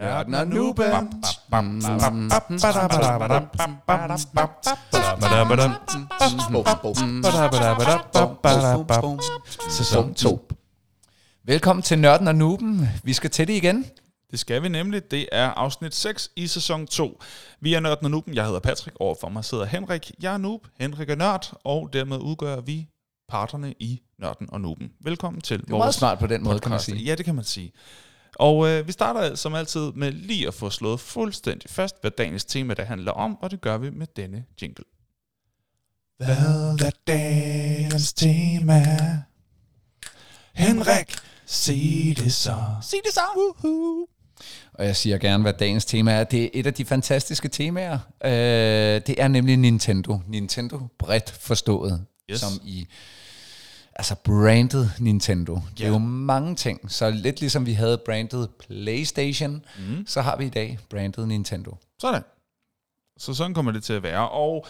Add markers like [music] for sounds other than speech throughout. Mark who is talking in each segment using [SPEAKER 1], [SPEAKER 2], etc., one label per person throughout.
[SPEAKER 1] Nørden og Nuben. Sæson 2. Velkommen til Nørden og Nuben. Vi skal til det igen.
[SPEAKER 2] Det skal vi nemlig. Det er afsnit 6 i sæson 2. Vi er Nørden og Nuben. Jeg hedder Patrick. Overfor mig sidder Henrik. Jeg er Noob. Henrik er Nørd. Og dermed udgør vi parterne i Nørden og Nuben. Velkommen til
[SPEAKER 1] Det er meget smart på den måde, kan man sige.
[SPEAKER 2] Ja, det kan man sige. Og øh, vi starter som altid med lige at få slået fuldstændig fast, hvad dagens tema det handler om, og det gør vi med denne jingle. Hvad er dagens tema? Henrik, sig det så. Sig det så. Woohoo.
[SPEAKER 1] Og jeg siger gerne, hvad dagens tema er. Det er et af de fantastiske temaer. Øh, det er nemlig Nintendo. Nintendo bredt forstået.
[SPEAKER 2] Yes.
[SPEAKER 1] Som i altså branded Nintendo. Det er jo mange ting. Så lidt ligesom vi havde branded PlayStation, mm. så har vi i dag branded Nintendo.
[SPEAKER 2] Sådan. Så sådan kommer det til at være. Og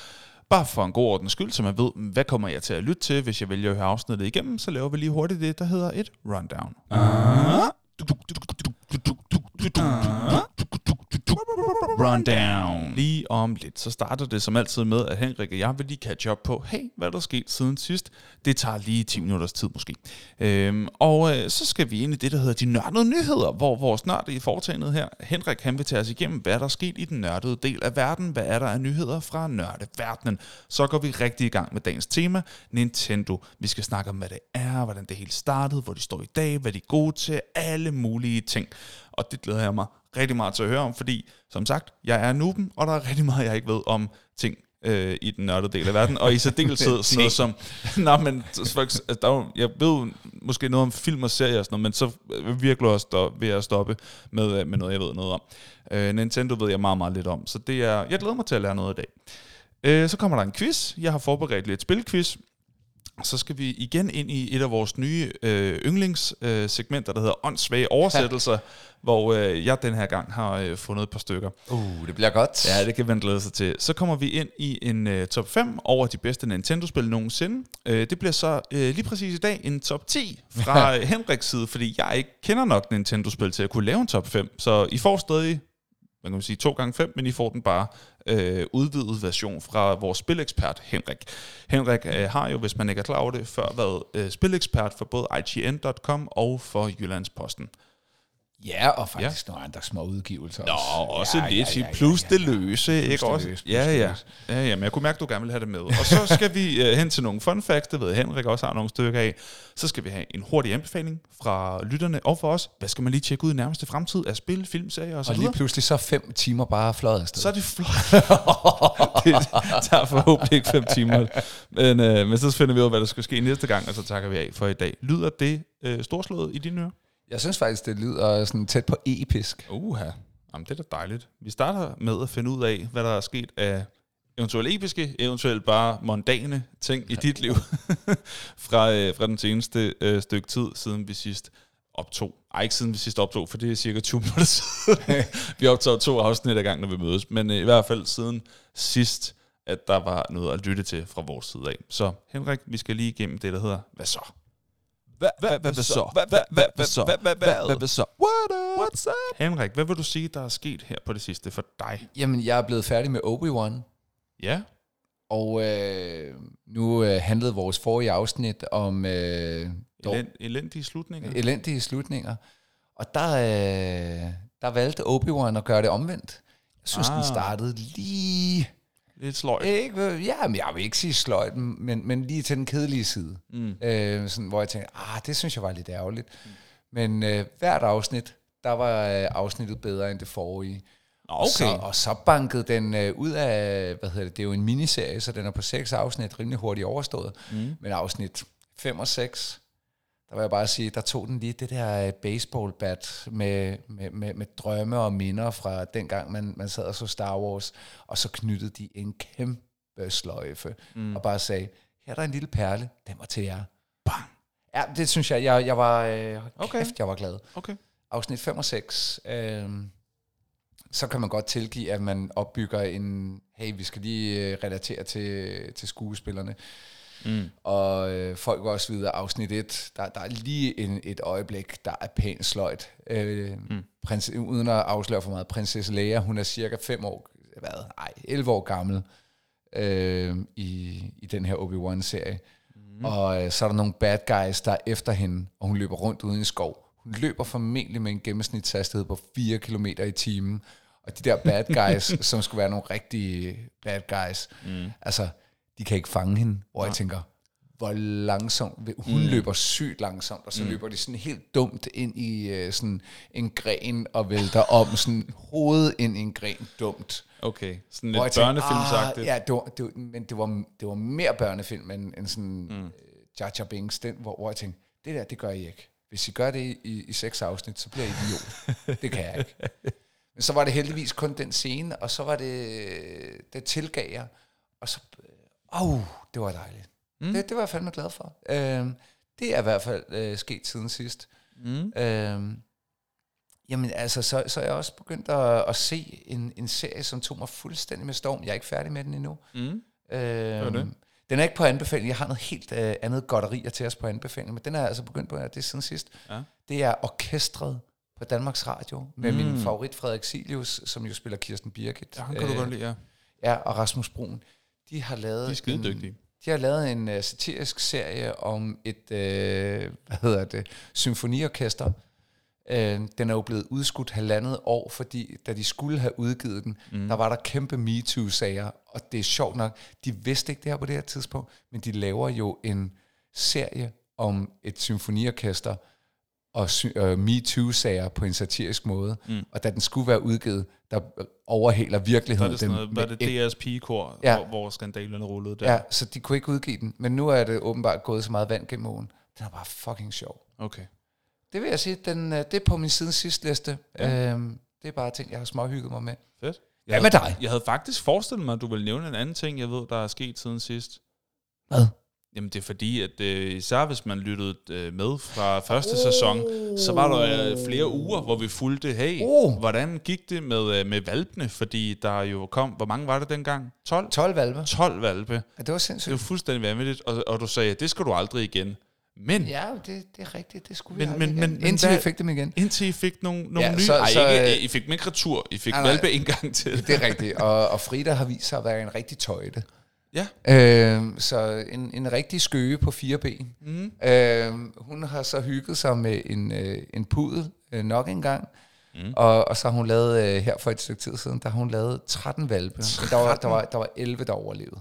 [SPEAKER 2] bare for en god ordens skyld, så man ved, hvad kommer jeg til at lytte til, hvis jeg vælger at høre afsnittet igennem, så laver vi lige hurtigt det, der hedder et rundown. Rundown. Lige om lidt, så starter det som altid med, at Henrik og jeg vil lige catch up på, hey, hvad er der sket siden sidst? Det tager lige 10 minutters tid måske. Øhm, og øh, så skal vi ind i det, der hedder de nørdede nyheder, hvor vores nørd i foretagendet her, Henrik, han vil tage os igennem, hvad der er sket i den nørdede del af verden, hvad er der af nyheder fra nørdeverdenen. Så går vi rigtig i gang med dagens tema, Nintendo. Vi skal snakke om, hvad det er, hvordan det hele startede, hvor de står i dag, hvad de er gode til, alle mulige ting. Og det glæder jeg mig rigtig meget til at høre om, fordi som sagt, jeg er nuben, og der er rigtig meget, jeg ikke ved om ting øh, i den nørdede del af verden, og i særdeleshed [laughs] sådan noget som, nej, men eks- altså, der er jo, jeg ved måske noget om film og serier og sådan noget, men så øh, virkelig også stop, vil jeg stoppe med, øh, med noget, jeg ved noget om. Øh, Nintendo ved jeg meget, meget lidt om, så det er, jeg glæder mig til at lære noget i dag. Øh, så kommer der en quiz. Jeg har forberedt lidt spilquiz. Så skal vi igen ind i et af vores nye øh, yndlingssegmenter, øh, der hedder åndssvage oversættelser, hvor øh, jeg den her gang har øh, fundet et par stykker.
[SPEAKER 1] Uh, det bliver godt.
[SPEAKER 2] Ja, det kan man glæde sig til. Så kommer vi ind i en øh, top 5 over de bedste Nintendo-spil nogensinde. Øh, det bliver så øh, lige præcis i dag en top 10 fra øh, [laughs] Henriks side, fordi jeg ikke kender nok Nintendo-spil til at kunne lave en top 5. Så I får stadig, hvad kan man sige, 2 gange 5 men I får den bare øh, udvidet version fra vores spilekspert Henrik. Henrik øh, har jo, hvis man ikke er klar over det, før været øh, spilekspert for både IGN.com og for Jyllandsposten.
[SPEAKER 1] Ja, og faktisk ja. nogle andre små udgivelser
[SPEAKER 2] Nå,
[SPEAKER 1] også.
[SPEAKER 2] også ja, lidt. Ja, ja, ja, plus det løse, ikke
[SPEAKER 1] det
[SPEAKER 2] også?
[SPEAKER 1] plus
[SPEAKER 2] ja, ja. ja, ja, men jeg kunne mærke, at du gerne vil have det med. Og så [laughs] skal vi uh, hen til nogle fun facts, det ved Henrik også har nogle stykker af. Så skal vi have en hurtig anbefaling fra lytterne og for os. Hvad skal man lige tjekke ud i nærmeste fremtid af spil, film, serier og så
[SPEAKER 1] Og lige pludselig så fem timer bare fløjet afsted.
[SPEAKER 2] Så er det [laughs] flot. det tager forhåbentlig ikke fem timer. Men, uh, men så finder vi ud af, hvad der skal ske næste gang, og så takker vi af for i dag. Lyder det uh, storslået i dine ører?
[SPEAKER 1] Jeg synes faktisk, det lyder sådan tæt på episk.
[SPEAKER 2] Uha, Jamen, det er da dejligt. Vi starter med at finde ud af, hvad der er sket af eventuelt episke, eventuelt bare mondane ting i dit liv [laughs] fra, øh, fra den seneste øh, stykke tid, siden vi sidst optog. Ej, ikke siden vi sidst optog, for det er cirka 20 [laughs] minutter siden. vi optog to afsnit ad gang, når vi mødes. Men øh, i hvert fald siden sidst, at der var noget at lytte til fra vores side af. Så Henrik, vi skal lige igennem det, der hedder, hvad så?
[SPEAKER 3] Hvad, så? Hvad, så? Hvad, hvad, hvad, hvad så? What up? What's up?
[SPEAKER 2] Henrik, hvad vil du sige, der er sket her på det sidste for dig?
[SPEAKER 1] Jamen, jeg er blevet færdig med Obi-Wan,
[SPEAKER 2] Ja,
[SPEAKER 1] og øh, nu øh, handlede vores forrige afsnit om øh,
[SPEAKER 2] Elend, elendige slutninger.
[SPEAKER 1] elendige slutninger. Og der, øh, der valgte Obi-Wan at gøre det omvendt. Jeg synes, ah. den startede lige...
[SPEAKER 2] Lidt sløjt.
[SPEAKER 1] Ikke, ja, men jeg vil ikke sige sløjt, men, men lige til den kedelige side.
[SPEAKER 2] Mm.
[SPEAKER 1] Øh, sådan, hvor jeg tænkte, ah, det synes jeg var lidt ærgerligt. Mm. Men øh, hvert afsnit, der var øh, afsnittet bedre end det forrige. Og så,
[SPEAKER 2] Okay.
[SPEAKER 1] og så bankede den øh, ud af, hvad hedder det, det er jo en miniserie, så den er på seks afsnit, rimelig hurtigt overstået. Mm. Men afsnit 5 og 6, der vil jeg bare sige, der tog den lige det der øh, baseball bat med, med, med, med drømme og minder fra dengang, man, man sad og så Star Wars, og så knyttede de en kæmpe sløjfe, mm. og bare sagde, her er der en lille perle, den var til jer. Bang! Ja, det synes jeg, jeg, jeg var, øh,
[SPEAKER 2] Okay.
[SPEAKER 1] kæft, jeg var glad
[SPEAKER 2] Okay.
[SPEAKER 1] afsnit 5 og 6, øh, så kan man godt tilgive, at man opbygger en, hey, vi skal lige øh, relatere til, til skuespillerne.
[SPEAKER 2] Mm.
[SPEAKER 1] Og øh, folk går også videre. Afsnit 1, der, der er lige en, et øjeblik, der er pænt sløjt. Øh, mm. prins, uden at afsløre for meget. Prinsesse Leia, hun er cirka 5 år, hvad, ej, 11 år gammel øh, i, i den her Obi-Wan-serie. Mm. Og øh, så er der nogle bad guys, der er efter hende, og hun løber rundt uden i skov. Hun løber formentlig med en gennemsnitshastighed på 4 km i timen. Og de der bad guys, [laughs] som skulle være nogle rigtige bad guys, mm. altså, de kan ikke fange hende. Hvor jeg tænker, hvor langsomt, hun mm. løber sygt langsomt, og så mm. løber de sådan helt dumt ind i uh, sådan en gren og vælter om, sådan hovedet ind i en gren dumt.
[SPEAKER 2] Okay, sådan
[SPEAKER 1] jeg
[SPEAKER 2] lidt børnefilmsagtigt.
[SPEAKER 1] Ah, ja, det var, det var, men det var, det var mere børnefilm end, end sådan mm. uh, Jar Jar Binks, den, hvor, hvor jeg tænkte, det der, det gør I ikke. Hvis I gør det i, i, i seks afsnit, så bliver I idiot. [laughs] det kan jeg ikke. Men så var det heldigvis kun den scene, og så var det, det tilgav jeg, og så, åh, oh, det var dejligt. Mm. Det, det var jeg fandme glad for. Øhm, det er i hvert fald øh, sket siden sidst.
[SPEAKER 2] Mm.
[SPEAKER 1] Øhm, jamen altså, så, så er jeg også begyndt at, at se en, en serie, som tog mig fuldstændig med storm. Jeg er ikke færdig med den endnu.
[SPEAKER 2] Mm.
[SPEAKER 1] Øhm,
[SPEAKER 2] det?
[SPEAKER 1] Den er ikke på anbefaling. Jeg har noget helt øh, andet godterier til os på anbefaling, men den er jeg altså begyndt på, ja, det er siden sidst.
[SPEAKER 2] Ja.
[SPEAKER 1] Det er orkestret på Danmarks Radio, med mm. min favorit Frederik Silius, som jo spiller Kirsten Birgit.
[SPEAKER 2] Ja, han kan du godt lide, ja.
[SPEAKER 1] Ja, og Rasmus Brun. De har lavet
[SPEAKER 2] De er skide
[SPEAKER 1] en, de har lavet en uh, satirisk serie om et, uh, hvad hedder det, symfoniorkester. Uh, den er jo blevet udskudt halvandet år, fordi da de skulle have udgivet den, mm. der var der kæmpe MeToo-sager, og det er sjovt nok, de vidste ikke det her på det her tidspunkt, men de laver jo en serie om et symfoniorkester, og øh, MeToo-sager på en satirisk måde. Mm. Og da den skulle være udgivet, der overhaler
[SPEAKER 2] er
[SPEAKER 1] virkeligheden
[SPEAKER 2] det sådan
[SPEAKER 1] den.
[SPEAKER 2] noget, var
[SPEAKER 1] med
[SPEAKER 2] det DR's pigekor,
[SPEAKER 1] Ja.
[SPEAKER 2] hvor, hvor skandalerne rullede der?
[SPEAKER 1] Ja, så de kunne ikke udgive den. Men nu er det åbenbart gået så meget vand gennem åen. Den er bare fucking sjov.
[SPEAKER 2] Okay.
[SPEAKER 1] Det vil jeg sige, den, øh, det er på min siden sidste liste. Ja. Øhm, det er bare ting, jeg har småhygget mig med.
[SPEAKER 2] Fedt.
[SPEAKER 1] Hvad med dig?
[SPEAKER 2] Jeg havde faktisk forestillet mig, at du ville nævne en anden ting, jeg ved, der er sket siden sidst.
[SPEAKER 1] Hvad?
[SPEAKER 2] Jamen det er fordi, at øh, især hvis man lyttede øh, med fra første oh. sæson, så var der øh, flere uger, hvor vi fulgte, hey,
[SPEAKER 1] Oh.
[SPEAKER 2] hvordan gik det med, øh, med valpene? Fordi der jo kom, hvor mange var det dengang? 12?
[SPEAKER 1] 12 valpe.
[SPEAKER 2] 12 valpe.
[SPEAKER 1] Ja, det var
[SPEAKER 2] Det
[SPEAKER 1] sindssygt.
[SPEAKER 2] var fuldstændig vanvittigt, og, og du sagde, det skal du aldrig igen. Men
[SPEAKER 1] Ja, det, det er rigtigt. Det skulle
[SPEAKER 2] Men-
[SPEAKER 1] vi
[SPEAKER 2] men-
[SPEAKER 1] igen.
[SPEAKER 2] men- men
[SPEAKER 1] Indtil
[SPEAKER 2] hvad-
[SPEAKER 1] vi fik dem igen.
[SPEAKER 2] indtil I fik nogle, nogle
[SPEAKER 1] Ja,
[SPEAKER 2] nye...
[SPEAKER 1] så-
[SPEAKER 2] Ej,
[SPEAKER 1] så,
[SPEAKER 2] ikke, I fik dem ikke retur. I fik
[SPEAKER 1] Nej, nej.
[SPEAKER 2] valpe en gang til.
[SPEAKER 1] Det er rigtigt. Og, og Frida har vist sig at være en rigtig tøjte.
[SPEAKER 2] Ja.
[SPEAKER 1] Øhm, så en, en rigtig skøge på fire ben.
[SPEAKER 2] Mm.
[SPEAKER 1] Øhm, hun har så hygget sig med en, øh, en pudel øh, nok en gang.
[SPEAKER 2] Mm.
[SPEAKER 1] Og, og så har hun lavet, øh, her for et stykke tid siden, der har hun lavet 13 valpe. Men der var, der, var, der var 11, der overlevede.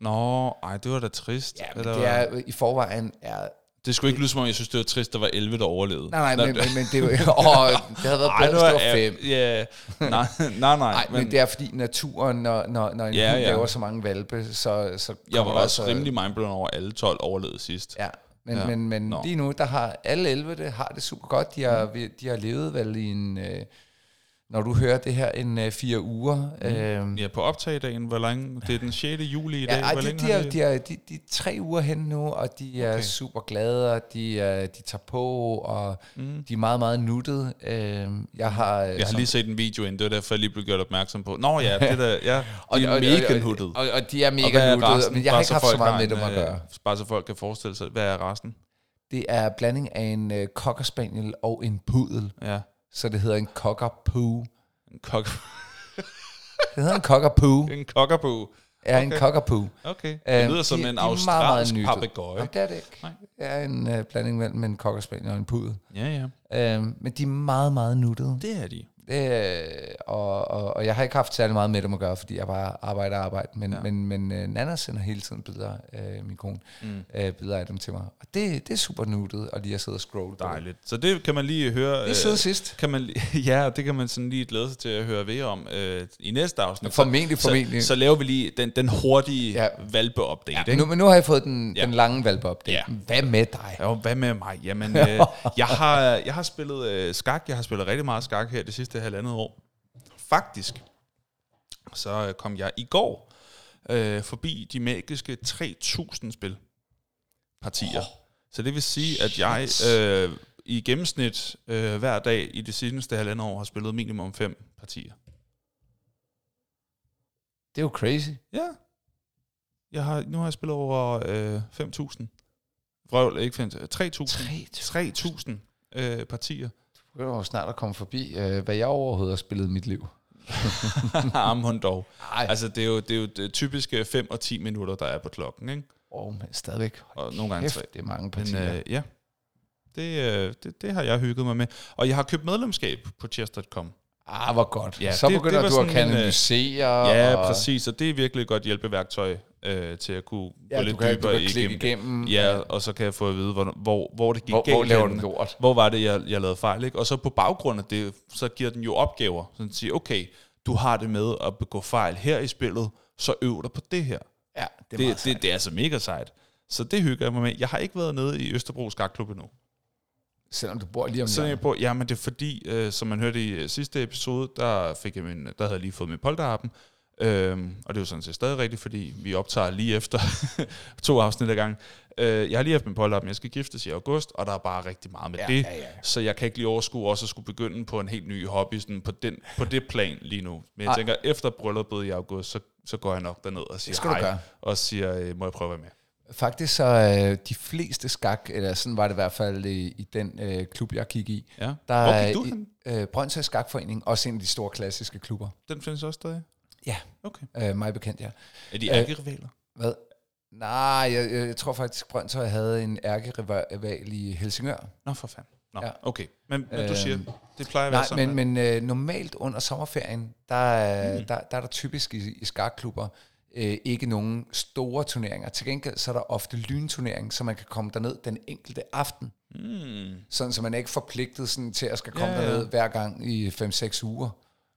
[SPEAKER 2] Nå, ej, det var da trist.
[SPEAKER 1] Ja, men
[SPEAKER 2] Eller-
[SPEAKER 1] det er i forvejen er...
[SPEAKER 2] det skulle ikke lyde som om, jeg synes, det var trist, der var 11, der overlevede.
[SPEAKER 1] Nej, nej, men, men, men det, var, [laughs] åh, det havde været bedre, hvis det var
[SPEAKER 2] ja,
[SPEAKER 1] fem.
[SPEAKER 2] Ja, nej, [laughs] nej, nej.
[SPEAKER 1] Nej, men, men det er fordi naturen, når, når, når en
[SPEAKER 2] Ja,
[SPEAKER 1] hund
[SPEAKER 2] ja.
[SPEAKER 1] laver så mange valpe, så, så
[SPEAKER 2] jeg var også rimelig mindblown over, alle 12 overlevede sidst.
[SPEAKER 1] Ja, men,
[SPEAKER 2] ja.
[SPEAKER 1] men, men
[SPEAKER 2] Nå.
[SPEAKER 1] lige nu, der har alle 11 det, har det super godt. De har, mm. de har levet vel i en, øh, når du hører det her, en øh, fire uger. Mm. Øhm,
[SPEAKER 2] Ja, på optagdagen, hvor længe? Det er den 6. juli i dag.
[SPEAKER 1] Ja, ej,
[SPEAKER 2] hvor
[SPEAKER 1] de,
[SPEAKER 2] længe
[SPEAKER 1] de,
[SPEAKER 2] har det?
[SPEAKER 1] de, er, de, de er tre uger hen nu, og de er
[SPEAKER 2] Okay.
[SPEAKER 1] super glade, og de, er, de tager på, og mm. de er meget, meget nuttede. Øhm, jeg har,
[SPEAKER 2] Jeg har lige set en video ind, det var derfor, jeg lige blev gjort opmærksom på. Nå ja, det der, ja, [laughs]
[SPEAKER 1] og,
[SPEAKER 2] de er
[SPEAKER 1] og,
[SPEAKER 2] mega
[SPEAKER 1] og,
[SPEAKER 2] nuttet.
[SPEAKER 1] og, og de er
[SPEAKER 2] Og
[SPEAKER 1] mega
[SPEAKER 2] er
[SPEAKER 1] nuttede,
[SPEAKER 2] resten?
[SPEAKER 1] men jeg har ikke haft så meget med dem at
[SPEAKER 2] øh,
[SPEAKER 1] gøre.
[SPEAKER 2] Bare så folk kan forestille sig, hvad er resten?
[SPEAKER 1] Det er blanding af en øh, cocker spaniel og en pudel,
[SPEAKER 2] Ja,
[SPEAKER 1] så det hedder en cocker poo.
[SPEAKER 2] en kok,
[SPEAKER 1] Det hedder en cocker poo. [laughs]
[SPEAKER 2] en cockapoo.
[SPEAKER 1] er en cockapoo.
[SPEAKER 2] Okay, det
[SPEAKER 1] Øhm,
[SPEAKER 2] lyder som
[SPEAKER 1] de-
[SPEAKER 2] en
[SPEAKER 1] de
[SPEAKER 2] australsk papegøje.
[SPEAKER 1] Det er det ikke.
[SPEAKER 2] Nej.
[SPEAKER 1] Det er en øh, blanding mellem en cocker spaniel og en pudel.
[SPEAKER 2] Ja, ja.
[SPEAKER 1] Øhm, men de er meget, meget nuttede.
[SPEAKER 2] Det er de.
[SPEAKER 1] Det, og, og, og jeg har ikke haft særlig meget med dem at gøre, fordi jeg bare arbejder og arbejder. Men,
[SPEAKER 2] Ja.
[SPEAKER 1] men, men uh, Nana sender hele tiden billeder, uh, min kone,
[SPEAKER 2] Mm.
[SPEAKER 1] uh, billeder af dem til mig. Og det, det er super nuttet, og lige at sidde og scrolle.
[SPEAKER 2] Dejligt. Så det kan man lige høre.
[SPEAKER 1] Det er
[SPEAKER 2] øh,
[SPEAKER 1] sidst.
[SPEAKER 2] kan man, [laughs] ja, det kan man sådan lige glæde sig til at høre ved om øh, i næste afsnit.
[SPEAKER 1] Formentlig, formentlig.
[SPEAKER 2] Så, så laver vi lige den, den hurtige ja. Valpe-update.
[SPEAKER 1] Ja,
[SPEAKER 2] ikke?
[SPEAKER 1] nu, men nu har jeg fået den,
[SPEAKER 2] Ja.
[SPEAKER 1] den lange valpe op.
[SPEAKER 2] Ja.
[SPEAKER 1] Hvad med dig?
[SPEAKER 2] Ja, hvad med mig? Jamen, [laughs] øh, jeg, har, jeg har spillet øh, skak. Jeg har spillet rigtig meget skak her det sidste halvandet år. Faktisk, så øh, kom jeg i går øh, forbi de magiske 3000 spil partier. Oh, så det vil sige, at jeg øh, i gennemsnit øh, hver dag i det seneste halvandet år har spillet minimum fem partier.
[SPEAKER 1] Det er jo crazy.
[SPEAKER 2] Ja. Jeg har, nu har jeg spillet over øh, 5.000. Vrøvl, ikke 5.000. 3.000. 3.000 øh, partier.
[SPEAKER 1] Var jo snart at komme forbi, øh, hvad jeg overhovedet har spillet i mit liv. [laughs]
[SPEAKER 2] Armhånd dog.
[SPEAKER 1] Ej.
[SPEAKER 2] Altså, det er jo det, er jo det typiske 5 og 10 minutter, der er på klokken, ikke?
[SPEAKER 1] Åh, oh, men stadigvæk.
[SPEAKER 2] Og nogle gange
[SPEAKER 1] Kæft,
[SPEAKER 2] tre.
[SPEAKER 1] det er mange
[SPEAKER 2] Men
[SPEAKER 1] partier.
[SPEAKER 2] øh, ja, det, øh, det, det har jeg hygget mig med. Og jeg har købt medlemskab på chess.com.
[SPEAKER 1] ah, hvor godt.
[SPEAKER 2] Ja,
[SPEAKER 1] så
[SPEAKER 2] det-
[SPEAKER 1] begynder
[SPEAKER 2] det
[SPEAKER 1] du at
[SPEAKER 2] sådan en, øh,
[SPEAKER 1] kanalisere.
[SPEAKER 2] Ja,
[SPEAKER 1] og,
[SPEAKER 2] præcis. Og det er virkelig et godt hjælpeværktøj øh, til at kunne
[SPEAKER 1] Ja,
[SPEAKER 2] gå lidt
[SPEAKER 1] kan,
[SPEAKER 2] dybere igennem.
[SPEAKER 1] igennem.
[SPEAKER 2] Ja, og så kan jeg få at vide, hvor, hvor, hvor det gik
[SPEAKER 1] hvor,
[SPEAKER 2] galt.
[SPEAKER 1] hvor laver du lort?
[SPEAKER 2] Hvor var det, jeg, jeg lavede fejl? Ikke? Og så på baggrund af det, så giver den jo opgaver. Så den siger, okay, du har det med at begå fejl her i spillet, så øv dig på det her.
[SPEAKER 1] Ja, det er
[SPEAKER 2] Det,
[SPEAKER 1] meget
[SPEAKER 2] det, det, det er altså mega sejt. Så det hygger jeg mig med. Jeg har ikke været nede i Østerbro Skakklub endnu.
[SPEAKER 1] Selvom du bor lige om hjørnet.
[SPEAKER 2] jeg på, ja, men det er fordi, øh, som man hørte i øh, sidste episode, der, fik jeg min, der havde jeg lige fået min polterappen. Øhm, og det er jo sådan set stadig rigtigt, fordi vi optager lige efter [laughs] to afsnit ad gang. Øh, jeg har lige haft min polterappen, jeg skal giftes i august, og der er bare rigtig meget med
[SPEAKER 1] Ja,
[SPEAKER 2] det.
[SPEAKER 1] ja, ja.
[SPEAKER 2] Så jeg kan ikke lige overskue også at skulle begynde på en helt ny hobby sådan på, den, på det plan lige nu. Men jeg
[SPEAKER 1] Ej.
[SPEAKER 2] tænker, efter brylluppet i august, så, så går jeg nok derned og siger hej, og siger, øh, må jeg prøve at være med?
[SPEAKER 1] Faktisk så øh, de fleste skak, eller sådan var det i hvert fald i, i den øh, klub, jeg gik i,
[SPEAKER 2] Ja.
[SPEAKER 1] der
[SPEAKER 2] Hvor
[SPEAKER 1] er
[SPEAKER 2] gik du hen?
[SPEAKER 1] øh, Brøndshøj Skakforening, også en af de store klassiske klubber.
[SPEAKER 2] Den findes også stadig?
[SPEAKER 1] Ja,
[SPEAKER 2] Okay.
[SPEAKER 1] øh, mig bekendt, ja.
[SPEAKER 2] Er de
[SPEAKER 1] Øh,
[SPEAKER 2] ærkerivaler?
[SPEAKER 1] Hvad? Nej, jeg, jeg, jeg tror faktisk, Brøndshøj havde en ærkerival i Helsingør.
[SPEAKER 2] Nå, for fanden. Nå,
[SPEAKER 1] Ja.
[SPEAKER 2] okay. Men, men du
[SPEAKER 1] Øhm,
[SPEAKER 2] siger, det plejer at være
[SPEAKER 1] Nej,
[SPEAKER 2] sådan.
[SPEAKER 1] men, men øh, normalt under sommerferien, der, er- der, der er der typisk i, i skakklubber øh, ikke nogen store turneringer. Til gengæld så er der ofte lynturnering, så man kan komme derned den enkelte aften.
[SPEAKER 2] Mm.
[SPEAKER 1] Sådan, så man er ikke forpligtet sådan, til at skal komme
[SPEAKER 2] Ja,
[SPEAKER 1] ja, derned hver gang i 5-6 uger.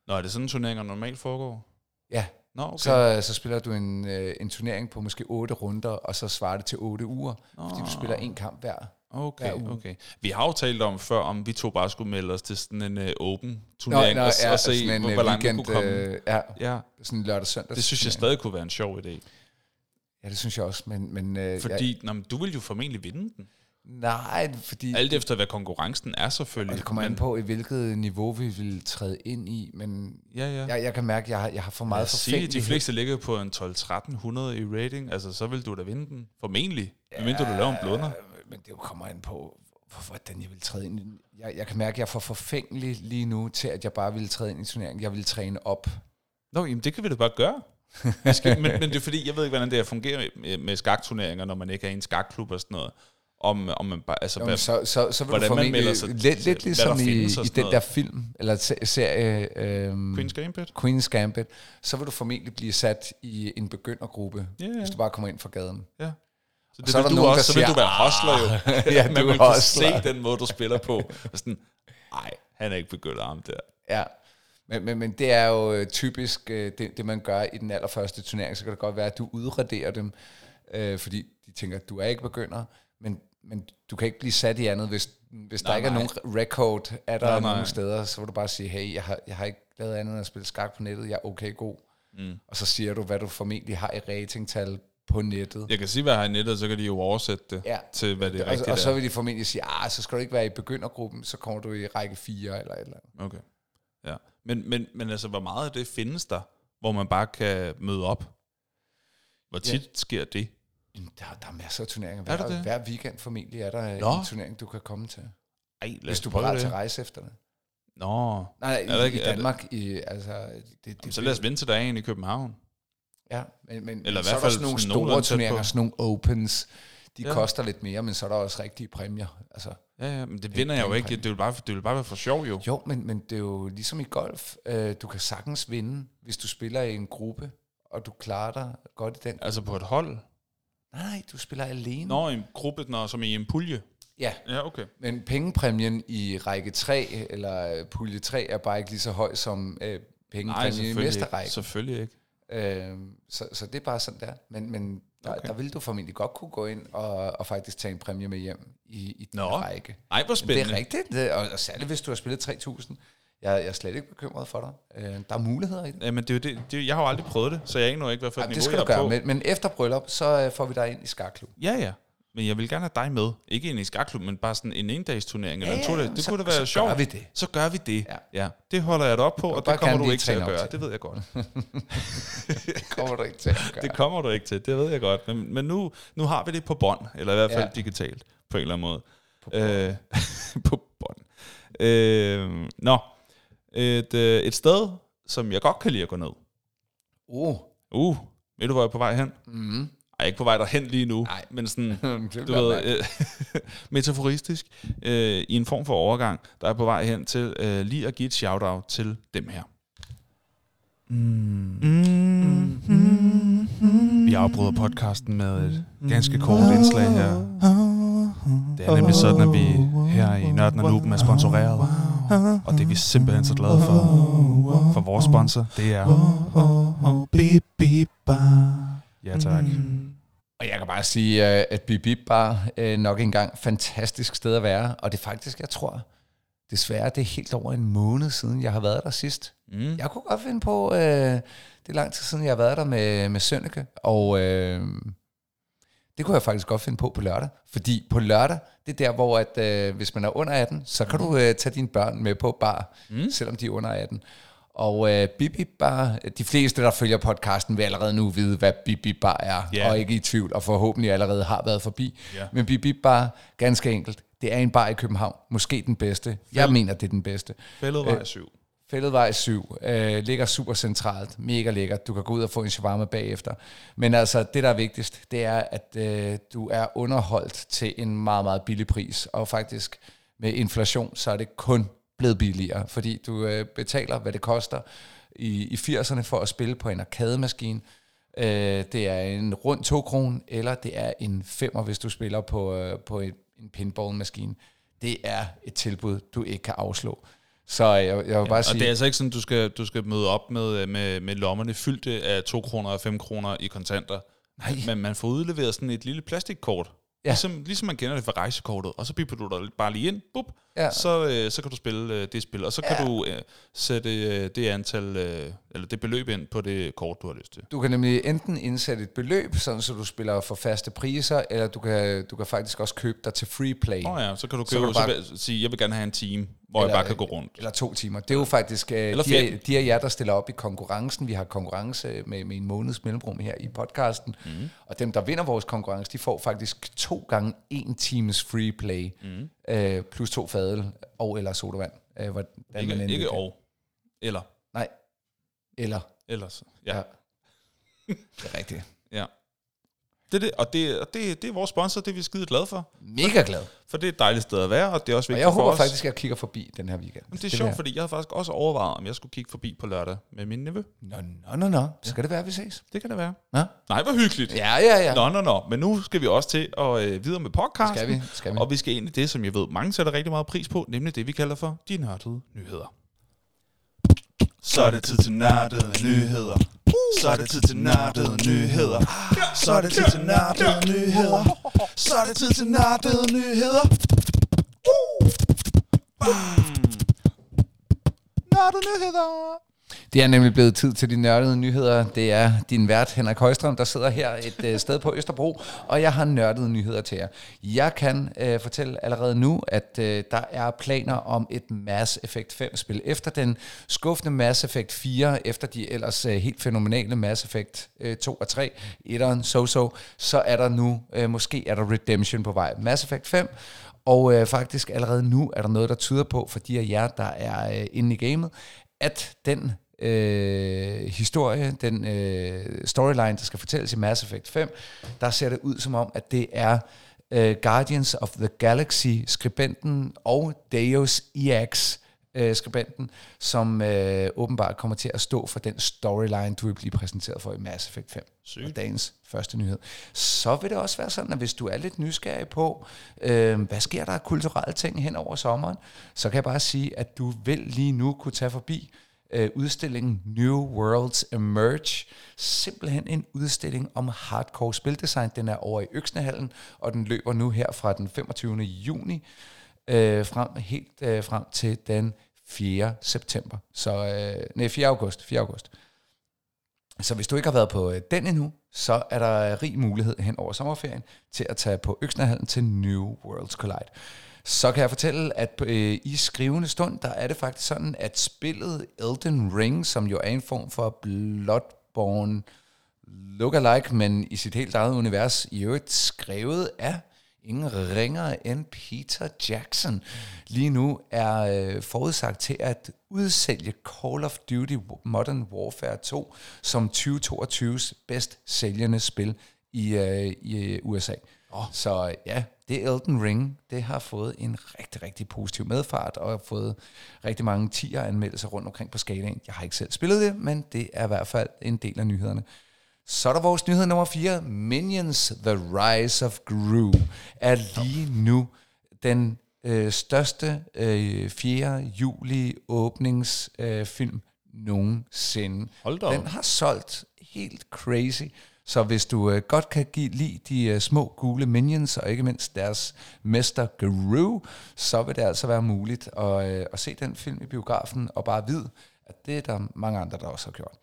[SPEAKER 2] Nå, er det sådan, turneringer normalt foregår?
[SPEAKER 1] Ja,
[SPEAKER 2] Nå, okay.
[SPEAKER 1] okay. så, så spiller du en, øh, en turnering på måske 8 runder, og så svarer det til 8 uger,
[SPEAKER 2] Nå.
[SPEAKER 1] fordi du spiller en kamp hver.
[SPEAKER 2] Okay, okay. Vi har jo talt om før, om vi to bare skulle melde os til sådan en uh, open turnering, og,
[SPEAKER 1] ja,
[SPEAKER 2] og se,
[SPEAKER 1] en,
[SPEAKER 2] hvor,
[SPEAKER 1] øh,
[SPEAKER 2] hvor langt vi kunne komme.
[SPEAKER 1] øh, ja,
[SPEAKER 2] Ja,
[SPEAKER 1] sådan lørdag søndag.
[SPEAKER 2] det synes jeg stadig kunne være en sjov idé.
[SPEAKER 1] Ja, det synes jeg også, men... men øh, jeg,
[SPEAKER 2] Fordi, nå, men du vil jo formentlig vinde den.
[SPEAKER 1] nej, fordi...
[SPEAKER 2] Alt efter, hvad konkurrencen er selvfølgelig.
[SPEAKER 1] Og det kommer an på, i hvilket niveau vi vil træde ind i, men
[SPEAKER 2] Ja, ja.
[SPEAKER 1] jeg, jeg kan mærke, at jeg har, jeg har for meget
[SPEAKER 2] sige, de
[SPEAKER 1] forfængelighed.
[SPEAKER 2] fleste ligger på en 12-1300 i rating, altså så vil du da vinde den, formentlig. Ja, mindre du laver en blødner.
[SPEAKER 1] Men det kommer an på, hvor- hvordan jeg vil træde ind. Jeg, jeg kan mærke, at jeg er for forfængelig lige nu til, at jeg bare vil træde ind i turneringen. Jeg vil træne op.
[SPEAKER 2] Nå, jamen det kan vi da bare gøre. Skal, men, men det er fordi, jeg ved ikke, hvordan det her fungerer med, med skakturneringer, når man ikke er i en skakklub og sådan noget. Om, om man bare, altså,
[SPEAKER 1] Jo,
[SPEAKER 2] hvad,
[SPEAKER 1] så, så, så vil
[SPEAKER 2] hvordan
[SPEAKER 1] du formentlig,
[SPEAKER 2] sig
[SPEAKER 1] lidt, lidt ligesom i, i den der film, eller se- serie, øhm,
[SPEAKER 2] Queen's Gambit?
[SPEAKER 1] Queen's Gambit, så vil du formentlig blive sat i en begyndergruppe,
[SPEAKER 2] Ja, ja.
[SPEAKER 1] hvis du bare kommer ind fra gaden.
[SPEAKER 2] Ja. Så det
[SPEAKER 1] så er
[SPEAKER 2] vil du
[SPEAKER 1] nogen,
[SPEAKER 2] også, så vil du være hostler jo.
[SPEAKER 1] Ja, [laughs]
[SPEAKER 2] Man
[SPEAKER 1] du
[SPEAKER 2] vil kunne se den måde, du spiller på. Og sådan, nej, han er ikke begyndt ham der.
[SPEAKER 1] Ja, men, men, men det er jo øh, typisk øh, det, det, man gør i den allerførste turnering. Så kan det godt være, at du udraderer dem, øh, fordi de tænker, at du er ikke begynder, men, men du kan ikke blive sat i andet, hvis, hvis
[SPEAKER 2] Nej,
[SPEAKER 1] der ikke
[SPEAKER 2] nej.
[SPEAKER 1] er nogen record
[SPEAKER 2] nej,
[SPEAKER 1] nej. nogen steder, så vil du bare sige, hey, jeg har, jeg har ikke lavet andet end at spille skak på nettet, jeg er okay god.
[SPEAKER 2] Mm.
[SPEAKER 1] Og så siger du, hvad du formentlig har i ratingtal på nettet.
[SPEAKER 2] Jeg kan sige, hvad jeg har i nettet, så kan de jo oversætte det
[SPEAKER 1] Ja.
[SPEAKER 2] til, hvad det er
[SPEAKER 1] og,
[SPEAKER 2] rigtigt
[SPEAKER 1] og så
[SPEAKER 2] er.
[SPEAKER 1] vil de formentlig sige, ah, så skal du ikke være i begyndergruppen, så kommer du i række 4 eller et eller andet.
[SPEAKER 2] Okay. Ja. Men, men, men altså, hvor meget af det findes der, hvor man bare kan møde op? Hvor tit ja. sker det?
[SPEAKER 1] Jamen, Der, der er masser af turneringer.
[SPEAKER 2] Er
[SPEAKER 1] Hver,
[SPEAKER 2] det?
[SPEAKER 1] hver weekend formentlig er der
[SPEAKER 2] Nå.
[SPEAKER 1] en turnering, du kan komme til.
[SPEAKER 2] Ej,
[SPEAKER 1] Hvis du er parat
[SPEAKER 2] det.
[SPEAKER 1] til at rejse efter det.
[SPEAKER 2] Nå,
[SPEAKER 1] Nej, nej
[SPEAKER 2] Er der
[SPEAKER 1] i,
[SPEAKER 2] ikke-
[SPEAKER 1] i
[SPEAKER 2] er det-
[SPEAKER 1] Danmark, i, altså, det, det,
[SPEAKER 2] så lad os vente til der er en i København.
[SPEAKER 1] Ja, men, men
[SPEAKER 2] Eller i
[SPEAKER 1] så
[SPEAKER 2] hvert
[SPEAKER 1] er der
[SPEAKER 2] fald
[SPEAKER 1] sådan nogle
[SPEAKER 2] sådan
[SPEAKER 1] store
[SPEAKER 2] nogenlunde tæt
[SPEAKER 1] turneringer,
[SPEAKER 2] på.
[SPEAKER 1] sådan nogle opens. De
[SPEAKER 2] Ja.
[SPEAKER 1] ja. koster lidt mere, men så er der også rigtige præmier. Altså,
[SPEAKER 2] Ja, ja, men det vinder jeg jo ikke. Det vil bare, det vil bare være for sjov jo.
[SPEAKER 1] jo, men, men det er jo ligesom i golf. Øh, du kan sagtens vinde, hvis du spiller i en gruppe, og du klarer dig godt i den.
[SPEAKER 2] Altså på et hold.
[SPEAKER 1] Nej, nej, du spiller alene.
[SPEAKER 2] Nå, i en gruppe, når, som i en pulje.
[SPEAKER 1] Ja,
[SPEAKER 2] Ja, okay.
[SPEAKER 1] men pengepræmien i række 3, eller øh, pulje 3, er bare ikke lige så høj som øh,
[SPEAKER 2] Nej,
[SPEAKER 1] pengepræmien i
[SPEAKER 2] selvfølgelig ikke. Selvfølgelig ikke.
[SPEAKER 1] Øh, så, så det er bare sådan der. Men, men der,
[SPEAKER 2] Okay.
[SPEAKER 1] der vil du formentlig godt kunne gå ind og, og faktisk tage en præmie med hjem i, i den
[SPEAKER 2] Nå,
[SPEAKER 1] række.
[SPEAKER 2] Ej, hvor
[SPEAKER 1] Men det
[SPEAKER 2] spændende.
[SPEAKER 1] er rigtigt, det, og, og særligt hvis du har spillet 3.000. Jeg, jeg er slet ikke bekymret for dig. Øh, der er muligheder i det.
[SPEAKER 2] Jamen, det er jo det, det, jeg har jo aldrig prøvet det, så jeg aner ikke, hvad for et niveau
[SPEAKER 1] det skal
[SPEAKER 2] jeg
[SPEAKER 1] du gøre,
[SPEAKER 2] på.
[SPEAKER 1] men, men efter bryllup, så øh, får vi dig ind i skakklub.
[SPEAKER 2] Ja, ja. Men jeg vil gerne have dig med. Ikke ind i skakklub, men bare sådan en endags turnering eller
[SPEAKER 1] Ja,
[SPEAKER 2] en to
[SPEAKER 1] ja,
[SPEAKER 2] Det
[SPEAKER 1] så-
[SPEAKER 2] kunne da være
[SPEAKER 1] så
[SPEAKER 2] sjovt.
[SPEAKER 1] gør vi det.
[SPEAKER 2] Så gør vi det.
[SPEAKER 1] Ja.
[SPEAKER 2] ja. Det holder jeg dig op på, og
[SPEAKER 1] bare
[SPEAKER 2] det kommer du ikke til at gøre.
[SPEAKER 1] til.
[SPEAKER 2] Det ved jeg godt. [laughs] [laughs]
[SPEAKER 1] Det kommer du ikke til at gøre.
[SPEAKER 2] Det kommer du ikke til, det ved jeg godt. Men, men nu, nu har vi det på bånd, eller i hvert fald
[SPEAKER 1] Ja.
[SPEAKER 2] digitalt, på en eller anden måde. På bånd. Øh, [laughs] på bånd. Øh, nå, et, øh, et sted, som jeg godt kan lide at gå ned.
[SPEAKER 1] Uh.
[SPEAKER 2] Uh, ved du, hvor jeg er på vej hen?
[SPEAKER 1] Mm.
[SPEAKER 2] Ej, ikke på vej derhen lige nu,
[SPEAKER 1] Nej.
[SPEAKER 2] men sådan, [laughs] du ved, øh, [laughs] metaforistisk, øh, i en form for overgang, der er på vej hen til øh, lige at give et shout-out til dem her. Vi afbryder podcasten med et ganske kort indslag her. Det er nemlig sådan, at vi her i Nørden og Nuben er sponsoreret. Og det er vi simpelthen så glade for. For vores sponsor, det er... Ja, tak.
[SPEAKER 1] Og jeg kan bare sige, at Bip Bip Bar øh, nok engang fantastisk sted at være. Og det er faktisk, jeg tror, desværre, det er helt over en måned siden, jeg har været der sidst.
[SPEAKER 2] Mm.
[SPEAKER 1] Jeg kunne godt finde på, øh, det er lang tid siden, jeg har været der med, med Sønneke, og øh, det kunne jeg faktisk godt finde på på lørdag. Fordi på lørdag, det er der, hvor at, øh, hvis man er under 18, så kan du øh, tage dine børn med på bar, mm. selvom de er under 18. Og øh, Bibi Bar, de fleste, der følger podcasten, vil allerede nu vide, hvad Bibi Bar er,
[SPEAKER 2] Ja.
[SPEAKER 1] og ikke i tvivl, og forhåbentlig allerede har været forbi.
[SPEAKER 2] Ja.
[SPEAKER 1] Men Bibi Bar, ganske enkelt, det er en bar i København. Måske den bedste. Jeg mener, det er den bedste.
[SPEAKER 2] Fælledvej 7.
[SPEAKER 1] Fælledvej 7 øh, ligger super centralt, mega lækkert. Du kan gå ud og få en shawarma bagefter. Men altså, det der er vigtigst, det er, at øh, du er underholdt til en meget, meget billig pris. Og faktisk med inflation, så er det kun blevet billigere, fordi du øh, betaler, hvad det koster i, i 80'erne for at spille på en arcade-maskine. Øh, det er en rund 2 kron, eller det er en femmer, hvis du spiller på, øh, på en, en pinball-maskine. Det er et tilbud, du ikke kan afslå. Så jeg, jeg vil bare
[SPEAKER 2] Og
[SPEAKER 1] sige...
[SPEAKER 2] det er altså ikke sådan, du skal, du skal møde op med, med, med lommerne fyldte af 2 kroner og 5 kroner i kontanter.
[SPEAKER 1] Nej.
[SPEAKER 2] Men man får udleveret sådan et lille plastikkort.
[SPEAKER 1] Ja.
[SPEAKER 2] Ligesom, ligesom man kender det fra rejsekortet. Og så bipper du dig bare lige ind, bup,
[SPEAKER 1] Ja.
[SPEAKER 2] så, øh, så kan du spille øh, det spil. Og så kan
[SPEAKER 1] Ja.
[SPEAKER 2] du øh, sætte øh, det antal, øh, eller det beløb ind på det kort, du har lyst til.
[SPEAKER 1] Du kan nemlig enten indsætte et beløb, sådan så du spiller for faste priser, eller du kan, du kan faktisk også købe dig til free play.
[SPEAKER 2] Åh oh ja, så kan du
[SPEAKER 1] Så
[SPEAKER 2] købe,
[SPEAKER 1] kan
[SPEAKER 2] så,
[SPEAKER 1] du
[SPEAKER 2] så
[SPEAKER 1] bare-
[SPEAKER 2] vil, sige, jeg vil gerne have en time, hvor
[SPEAKER 1] Eller-
[SPEAKER 2] jeg bare kan gå rundt.
[SPEAKER 1] Eller to timer. Det er jo faktisk øh,
[SPEAKER 2] Eller
[SPEAKER 1] de, af, de af jer, der stiller op i konkurrencen. Vi har konkurrence med, med en måneds mellemrum her i podcasten. Mm. Og dem, der vinder vores konkurrence, de får faktisk to gange en times free play. Mm. Øh, plus to fadel og eller sodavand. Øh, hvordan
[SPEAKER 2] Ikke, ikke og. Eller.
[SPEAKER 1] Nej. Eller.
[SPEAKER 2] Ellers. Ja.
[SPEAKER 1] Ja. [laughs] Det er rigtigt.
[SPEAKER 2] ja. Det er det, og det, og det, det er vores sponsor, det er vi skide glade for.
[SPEAKER 1] Mega glad.
[SPEAKER 2] For det er et dejligt sted at være, og det er også
[SPEAKER 1] Og
[SPEAKER 2] vigtigt
[SPEAKER 1] jeg
[SPEAKER 2] for
[SPEAKER 1] håber
[SPEAKER 2] os.
[SPEAKER 1] faktisk, at jeg kigger forbi den her weekend.
[SPEAKER 2] Men det er
[SPEAKER 1] vil
[SPEAKER 2] sjovt,
[SPEAKER 1] jeg.
[SPEAKER 2] fordi jeg havde faktisk også overvejet, om jeg skulle kigge forbi på lørdag med min nevø.
[SPEAKER 1] Nå, nå, nå, nå. Så skal det være, at vi ses.
[SPEAKER 2] Det kan det være.
[SPEAKER 1] Nå?
[SPEAKER 2] Nej, hvor hyggeligt.
[SPEAKER 1] Ja, ja, ja.
[SPEAKER 2] Nå, nå, nå. Men nu skal vi også til at øh, videre med podcasten.
[SPEAKER 1] Skal vi, skal vi.
[SPEAKER 2] Og vi skal ind i det, som jeg ved, mange sætter rigtig meget pris på, nemlig det, vi kalder for de nørdede nyheder.
[SPEAKER 3] Så er det tid til nørdede nyheder. Så er det tid til nørdede nyheder. Så er det tid til nørdede nyheder. Så er det tid til nørdede nyheder. Nørdede nyheder.
[SPEAKER 1] Det er nemlig blevet tid til de nørdede nyheder. Det er din vært, Henrik Højstrøm, der sidder her et øh, sted på Østerbro, og jeg har nørdede nyheder til jer. Jeg kan øh, fortælle allerede nu, at øh, der er planer om et Mass Effect 5-spil. Efter den skuffende Mass Effect 4, efter de ellers øh, helt fænomenale Mass Effect øh, 2 og 3, etteren, so-so, så er der nu, øh, måske er der Redemption på vej. Mass Effect 5, og øh, faktisk allerede nu er der noget, der tyder på, for de af jer, der er øh, inde i gamet, at den øh, historie, den øh, storyline, der skal fortælles i Mass Effect 5, der ser det ud som om, at det er øh, Guardians of the Galaxy-skribenten og Deus Ex øh, skribenten, som øh, åbenbart kommer til at stå for den storyline, du vil blive præsenteret for i Mass Effect 5.
[SPEAKER 2] Sygt.
[SPEAKER 1] Og dagens første nyhed. Så vil det også være sådan, at hvis du er lidt nysgerrig på, øh, hvad sker der af kulturelle ting hen over sommeren, så kan jeg bare sige, at du vil lige nu kunne tage forbi øh, udstillingen New Worlds Emerge. Simpelthen en udstilling om hardcore spildesign. Den er over i Øksnehallen, og den løber nu her fra den 25. juni øh, frem, helt øh, frem til den 4. september. Så, øh, nej, 4. august. 4. august. Så hvis du ikke har været på øh, den endnu, så er der rig mulighed hen over sommerferien til at tage på Øksnehallen til New Worlds Collide. Så kan jeg fortælle, at øh, i skrivende stund, der er det faktisk sådan, at spillet Elden Ring, som jo er en form for Bloodborne lookalike, men i sit helt eget univers, i øvrigt skrevet af ingen ringere end Peter Jackson, lige nu er øh, forudsagt til at udsælge Call of Duty Modern Warfare 2 som 2022's bedst sælgende spil i, øh, i USA. Oh. Så ja, det Elden Ring, det har fået en rigtig, rigtig positiv medfart, og har fået rigtig mange tier anmeldelser rundt omkring på skalaen. Jeg har ikke selv spillet det, men det er i hvert fald en del af nyhederne. Så er der vores nyhed nummer 4. Minions The Rise of Gru er lige nu den øh, største øh, 4. juli åbningsfilm øh, nogensinde.
[SPEAKER 2] Hold da
[SPEAKER 1] Den har solgt helt crazy. Så hvis du øh, godt kan give lide de øh, små gule minions, og ikke mindst deres mester Gru, så vil det altså være muligt at, øh, at se den film i biografen og bare vide, at det er der mange andre, der også har gjort.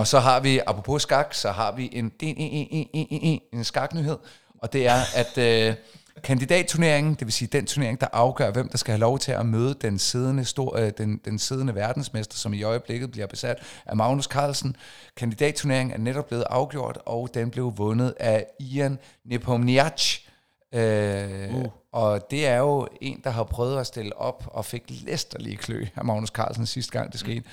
[SPEAKER 1] og så har vi, apropos skak, så har vi en, en, en, en, en, en, en skaknyhed, og det er, at øh, kandidatturneringen, det vil sige den turnering, der afgør, hvem der skal have lov til at møde den siddende, stor, øh, den, den siddende verdensmester, som i øjeblikket bliver besat af Magnus Carlsen. Kandidatturneringen er netop blevet afgjort, og den blev vundet af Ian Nepomniachtchi, Øh, uh. Og det er jo en, der har prøvet at stille op og fik læsterlige klø af Magnus Carlsen sidste gang, det skete. Mm.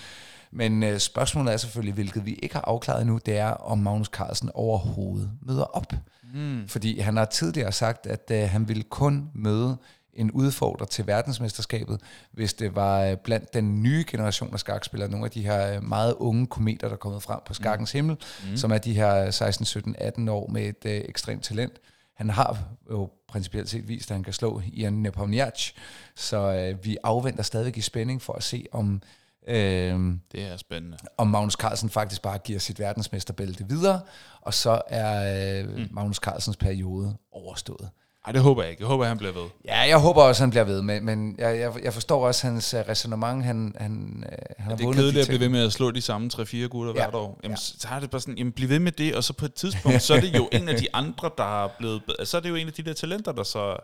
[SPEAKER 1] Men øh, spørgsmålet er selvfølgelig, hvilket vi ikke har afklaret nu, det er, om Magnus Carlsen overhovedet møder op. Mm. Fordi han har tidligere sagt, at øh, han ville kun møde en udfordrer til verdensmesterskabet, hvis det var øh, blandt den nye generation af skakspillere, nogle af de her øh, meget unge kometer, der er kommet frem på skakkens mm. himmel, mm. som er de her 16, 17, 18 år med et øh, ekstremt talent. Han har jo principielt set vist, at han kan slå Ian Nepomniachtchi, så øh, vi afventer stadigvæk i spænding for at se, om
[SPEAKER 2] øh, det er spændende.
[SPEAKER 1] Om Magnus Carlsen faktisk bare giver sit verdensmesterbælte videre, og så er øh, mm. Magnus Carlsens periode overstået.
[SPEAKER 2] Nej, det håber jeg ikke. Jeg håber, han bliver ved.
[SPEAKER 1] Ja, jeg håber også, han bliver ved, men, men jeg, jeg, jeg forstår også hans uh, resonemang. Han, han, uh, han
[SPEAKER 2] har det er kedeligt at blive ved med at slå de samme 3-4 gutter ja. hvert år. Jamen, ja. så er det bare sådan, jamen, bliv ved med det, og så på et tidspunkt, så er det jo en af de andre, der er blevet... Så er det jo en af de der talenter, der så...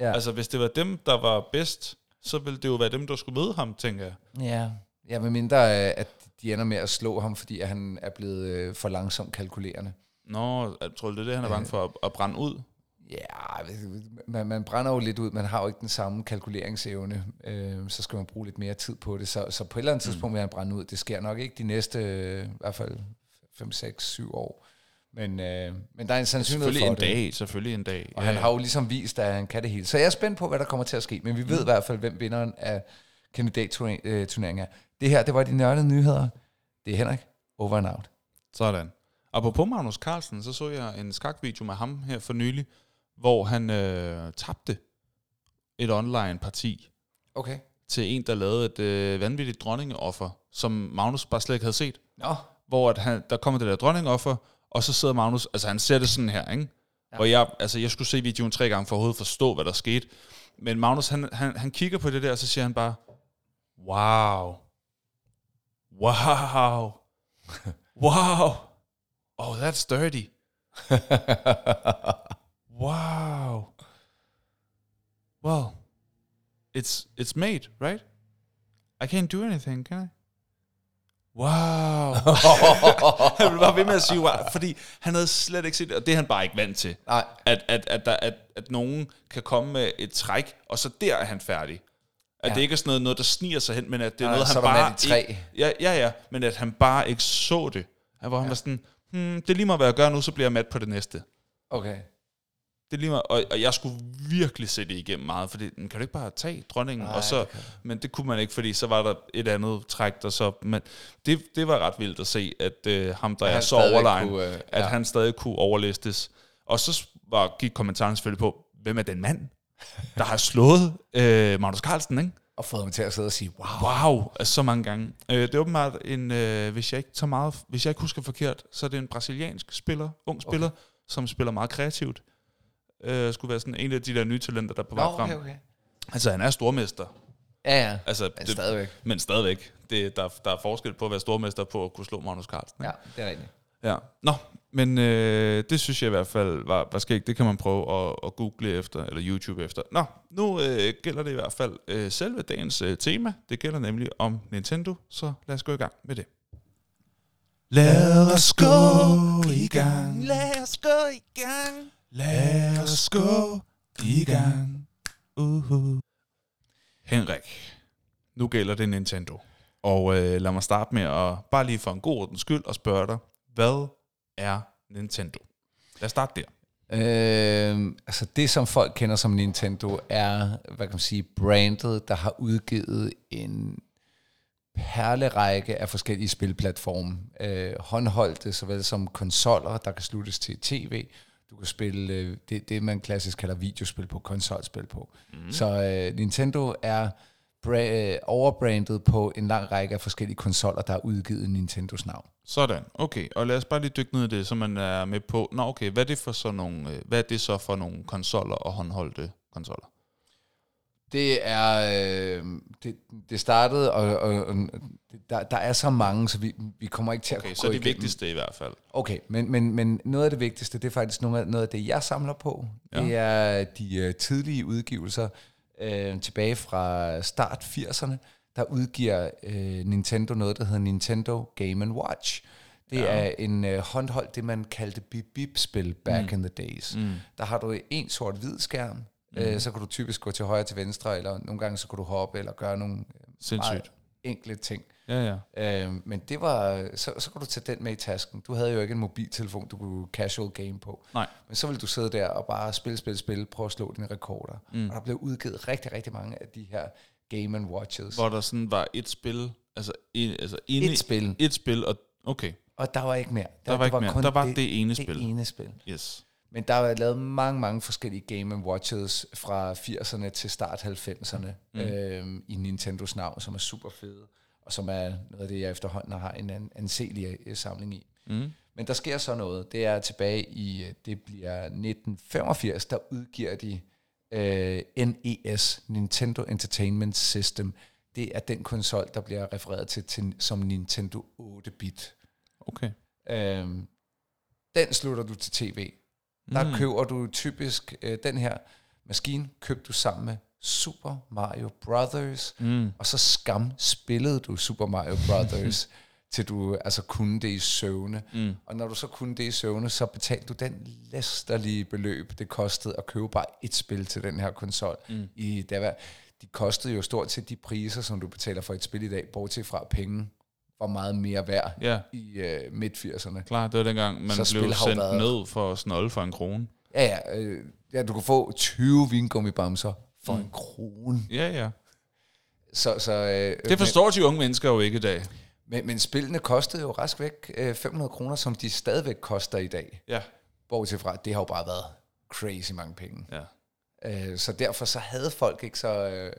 [SPEAKER 2] Ja. Altså, hvis det var dem, der var bedst, så ville det jo være dem, der skulle møde ham, tænker jeg.
[SPEAKER 1] Ja, ja med mindre, øh, at de ender med at slå ham, fordi han er blevet for langsomt kalkulerende.
[SPEAKER 2] Nå, jeg tror du, det er det, han er bange for at, brænde ud?
[SPEAKER 1] Ja, man, man brænder jo lidt ud, man har jo ikke den samme kalkuleringsevne, øh, så skal man bruge lidt mere tid på det, så, så på et eller andet mm. tidspunkt vil han brænde ud. Det sker nok ikke de næste, øh, i hvert fald 5, 6, 7 år. Men, øh, men der er en sandsynlighed
[SPEAKER 2] for
[SPEAKER 1] en
[SPEAKER 2] det. Dag, selvfølgelig en dag.
[SPEAKER 1] Og ja. han har jo ligesom vist, at han kan det hele. Så jeg er spændt på, hvad der kommer til at ske. Men vi ved mm. i hvert fald, hvem vinderen af kandidatturneringen er. Det her, det var de nørdede nyheder. Det er Henrik. Over and out.
[SPEAKER 2] Sådan. Og på Magnus Carlsen, så så jeg en skakvideo med ham her for nylig, hvor han øh, tabte et online-parti
[SPEAKER 1] okay.
[SPEAKER 2] til en, der lavede et øh, vanvittigt dronningeoffer, som Magnus bare slet ikke havde set.
[SPEAKER 1] Nå.
[SPEAKER 2] Hvor at han, der kommer det der dronningeoffer, og så sidder Magnus, altså han ser det sådan her, ikke? Ja. Hvor jeg, altså jeg skulle se videoen tre gange for at overhovedet forstå, hvad der skete. Men Magnus, han, han, han kigger på det der, og så siger han bare, wow. Wow. [laughs] wow. Oh, that's dirty. [laughs] Wow. Well, it's it's made, right? I can't do anything, can I? Wow. [laughs] han ville bare ved med at sige wow, fordi han havde slet ikke set det, og det er han bare ikke vant til.
[SPEAKER 1] Nej.
[SPEAKER 2] At, at, at, der, at, at nogen kan komme med et træk, og så der er han færdig. At ja. det ikke er sådan noget, noget, der sniger sig hen, men at det er
[SPEAKER 1] Nej,
[SPEAKER 2] noget,
[SPEAKER 1] han
[SPEAKER 2] bare
[SPEAKER 1] ikke...
[SPEAKER 2] Ja, ja, ja, men at han bare ikke så det. Hvor han ja. var sådan, hmm, det er lige meget, hvad jeg gør nu, så bliver jeg mat på det næste.
[SPEAKER 1] Okay.
[SPEAKER 2] Det er lige meget, og, og jeg skulle virkelig se det igennem meget, for kan du ikke bare tage dronningen? Nej, og så, det men det kunne man ikke, fordi så var der et andet træk, der så... Men det, det var ret vildt at se, at øh, ham, der er så overlegen, kunne, øh, ja. at han stadig kunne overlistes. Og så var, gik kommentaren selvfølgelig på, hvem er den mand, der har slået øh, Magnus Carlsen, ikke?
[SPEAKER 1] Og fået ham til at sidde og sige, wow.
[SPEAKER 2] Wow, altså så mange gange. Øh, det er åbenbart en, øh, hvis jeg ikke tager meget, hvis jeg ikke husker forkert, så er det en brasiliansk spiller, ung spiller, okay. som spiller meget kreativt øh, skulle være sådan en af de der nye talenter, der er på vej frem.
[SPEAKER 1] Okay, okay.
[SPEAKER 2] Altså, han er stormester.
[SPEAKER 1] Ja, ja.
[SPEAKER 2] Altså,
[SPEAKER 1] men det, stadigvæk.
[SPEAKER 2] Men stadigvæk. Det, der, der er forskel på at være stormester på at kunne slå Magnus Carlsen.
[SPEAKER 1] Ja, det er rigtigt.
[SPEAKER 2] Ja. Nå, men øh, det synes jeg i hvert fald var, var skægt. Det kan man prøve at, at google efter, eller YouTube efter. Nå, nu øh, gælder det i hvert fald øh, selve dagens øh, tema. Det gælder nemlig om Nintendo, så lad os gå i gang med det.
[SPEAKER 3] Lad os gå i gang.
[SPEAKER 2] Lad os gå i gang.
[SPEAKER 3] Lad os gå i gang.
[SPEAKER 2] Uh-huh. Henrik, nu gælder det Nintendo. Og øh, lad mig starte med at, bare lige for en god ordens skyld, og spørge dig, hvad er Nintendo? Lad os starte der.
[SPEAKER 1] Øh, altså det, som folk kender som Nintendo, er, hvad kan man sige, brandet, der har udgivet en perlerække af forskellige spilplatforme. Øh, håndholdte, såvel som konsoller, der kan sluttes til tv. Du kan spille øh, det, det, man klassisk kalder videospil på, konsolspil på. Mm. Så øh, Nintendo er bra- øh, overbrandet på en lang række af forskellige konsoller, der er udgivet i Nintendos navn.
[SPEAKER 2] Sådan, okay. Og lad os bare lige dykke ned i det, så man er med på, nå okay, hvad er det for sådan nogle, øh, hvad er det så for nogle konsoller og håndholdte konsoller?
[SPEAKER 1] Det er øh, det, det startede og, og, og der, der er så mange, så vi, vi kommer ikke til
[SPEAKER 2] Okay,
[SPEAKER 1] at
[SPEAKER 2] så
[SPEAKER 1] gå
[SPEAKER 2] det
[SPEAKER 1] igennem.
[SPEAKER 2] vigtigste i hvert fald.
[SPEAKER 1] Okay, men, men, men noget af det vigtigste, det er faktisk noget af, noget af det, jeg samler på.
[SPEAKER 2] Ja.
[SPEAKER 1] Det er de uh, tidlige udgivelser uh, tilbage fra start 80'erne. Der udgiver uh, Nintendo noget, der hedder Nintendo Game Watch. Det
[SPEAKER 2] Ja.
[SPEAKER 1] er en uh, håndhold, det man kaldte bip-bip-spil back mm. in the days. Mm. Der har du en sort-hvid skærm, mm. uh, så kan du typisk gå til højre til venstre, eller nogle gange så kan du hoppe, eller gøre nogle uh,
[SPEAKER 2] Sindssygt.
[SPEAKER 1] meget enkle ting.
[SPEAKER 2] Ja, ja.
[SPEAKER 1] Øh, men det var, så, så kunne du tage den med i tasken. Du havde jo ikke en mobiltelefon, du kunne casual game på.
[SPEAKER 2] Nej.
[SPEAKER 1] Men så ville du sidde der og bare spille, spille, spille, prøve at slå dine rekorder. Mm. Og der blev udgivet rigtig, rigtig mange af de her Game Watches.
[SPEAKER 2] Hvor der sådan var et spil, altså, en, altså inde,
[SPEAKER 1] Et spil.
[SPEAKER 2] Et spil, og okay,
[SPEAKER 1] Og der var ikke mere.
[SPEAKER 2] Der var ikke mere. Der var det ene
[SPEAKER 1] det
[SPEAKER 2] spil.
[SPEAKER 1] ene spil.
[SPEAKER 2] yes.
[SPEAKER 1] Men der er lavet mange, mange forskellige Game Watches fra 80'erne til start 90'erne mm. øh, i Nintendos navn, som er super fede, og som er noget af det, jeg efterhånden har en an- anselig øh, samling i.
[SPEAKER 2] Mm.
[SPEAKER 1] Men der sker så noget. Det er tilbage i, øh, det bliver 1985, der udgiver de øh, NES, Nintendo Entertainment System. Det er den konsol, der bliver refereret til, til som Nintendo 8-bit.
[SPEAKER 2] Okay.
[SPEAKER 1] Øhm, den slutter du til tv. Der mm. køber du typisk øh, den her maskine, købte du sammen med Super Mario Brothers,
[SPEAKER 2] Mm.
[SPEAKER 1] og så skam spillede du Super Mario Brothers, [laughs] til du altså kunne det i søvne.
[SPEAKER 2] Mm.
[SPEAKER 1] Og når du så kunne det i søvne, så betalte du den læsterlige beløb, det kostede at købe bare et spil til den her konsol. Mm. I, der var, de kostede jo stort set de priser, som du betaler for et spil i dag, bortset fra penge var meget mere værd
[SPEAKER 2] Ja,
[SPEAKER 1] i øh, midt-80'erne.
[SPEAKER 2] klar, det var dengang, man
[SPEAKER 1] Så
[SPEAKER 2] blev sendt
[SPEAKER 1] været-
[SPEAKER 2] ned for at snolde for en krone.
[SPEAKER 1] Ja, ja, øh, ja, du kunne få 20 vingummibamser for mm. en krone.
[SPEAKER 2] Ja, ja.
[SPEAKER 1] Så, så, øh,
[SPEAKER 2] Det forstår de unge mennesker jo ikke i dag.
[SPEAKER 1] men, men, men spillene kostede jo rask væk øh, 500 kroner, som de stadigvæk koster i dag.
[SPEAKER 2] Ja.
[SPEAKER 1] Bortset fra, at det har jo bare været crazy mange penge.
[SPEAKER 2] Ja.
[SPEAKER 1] Øh, så derfor så havde folk ikke så, øh,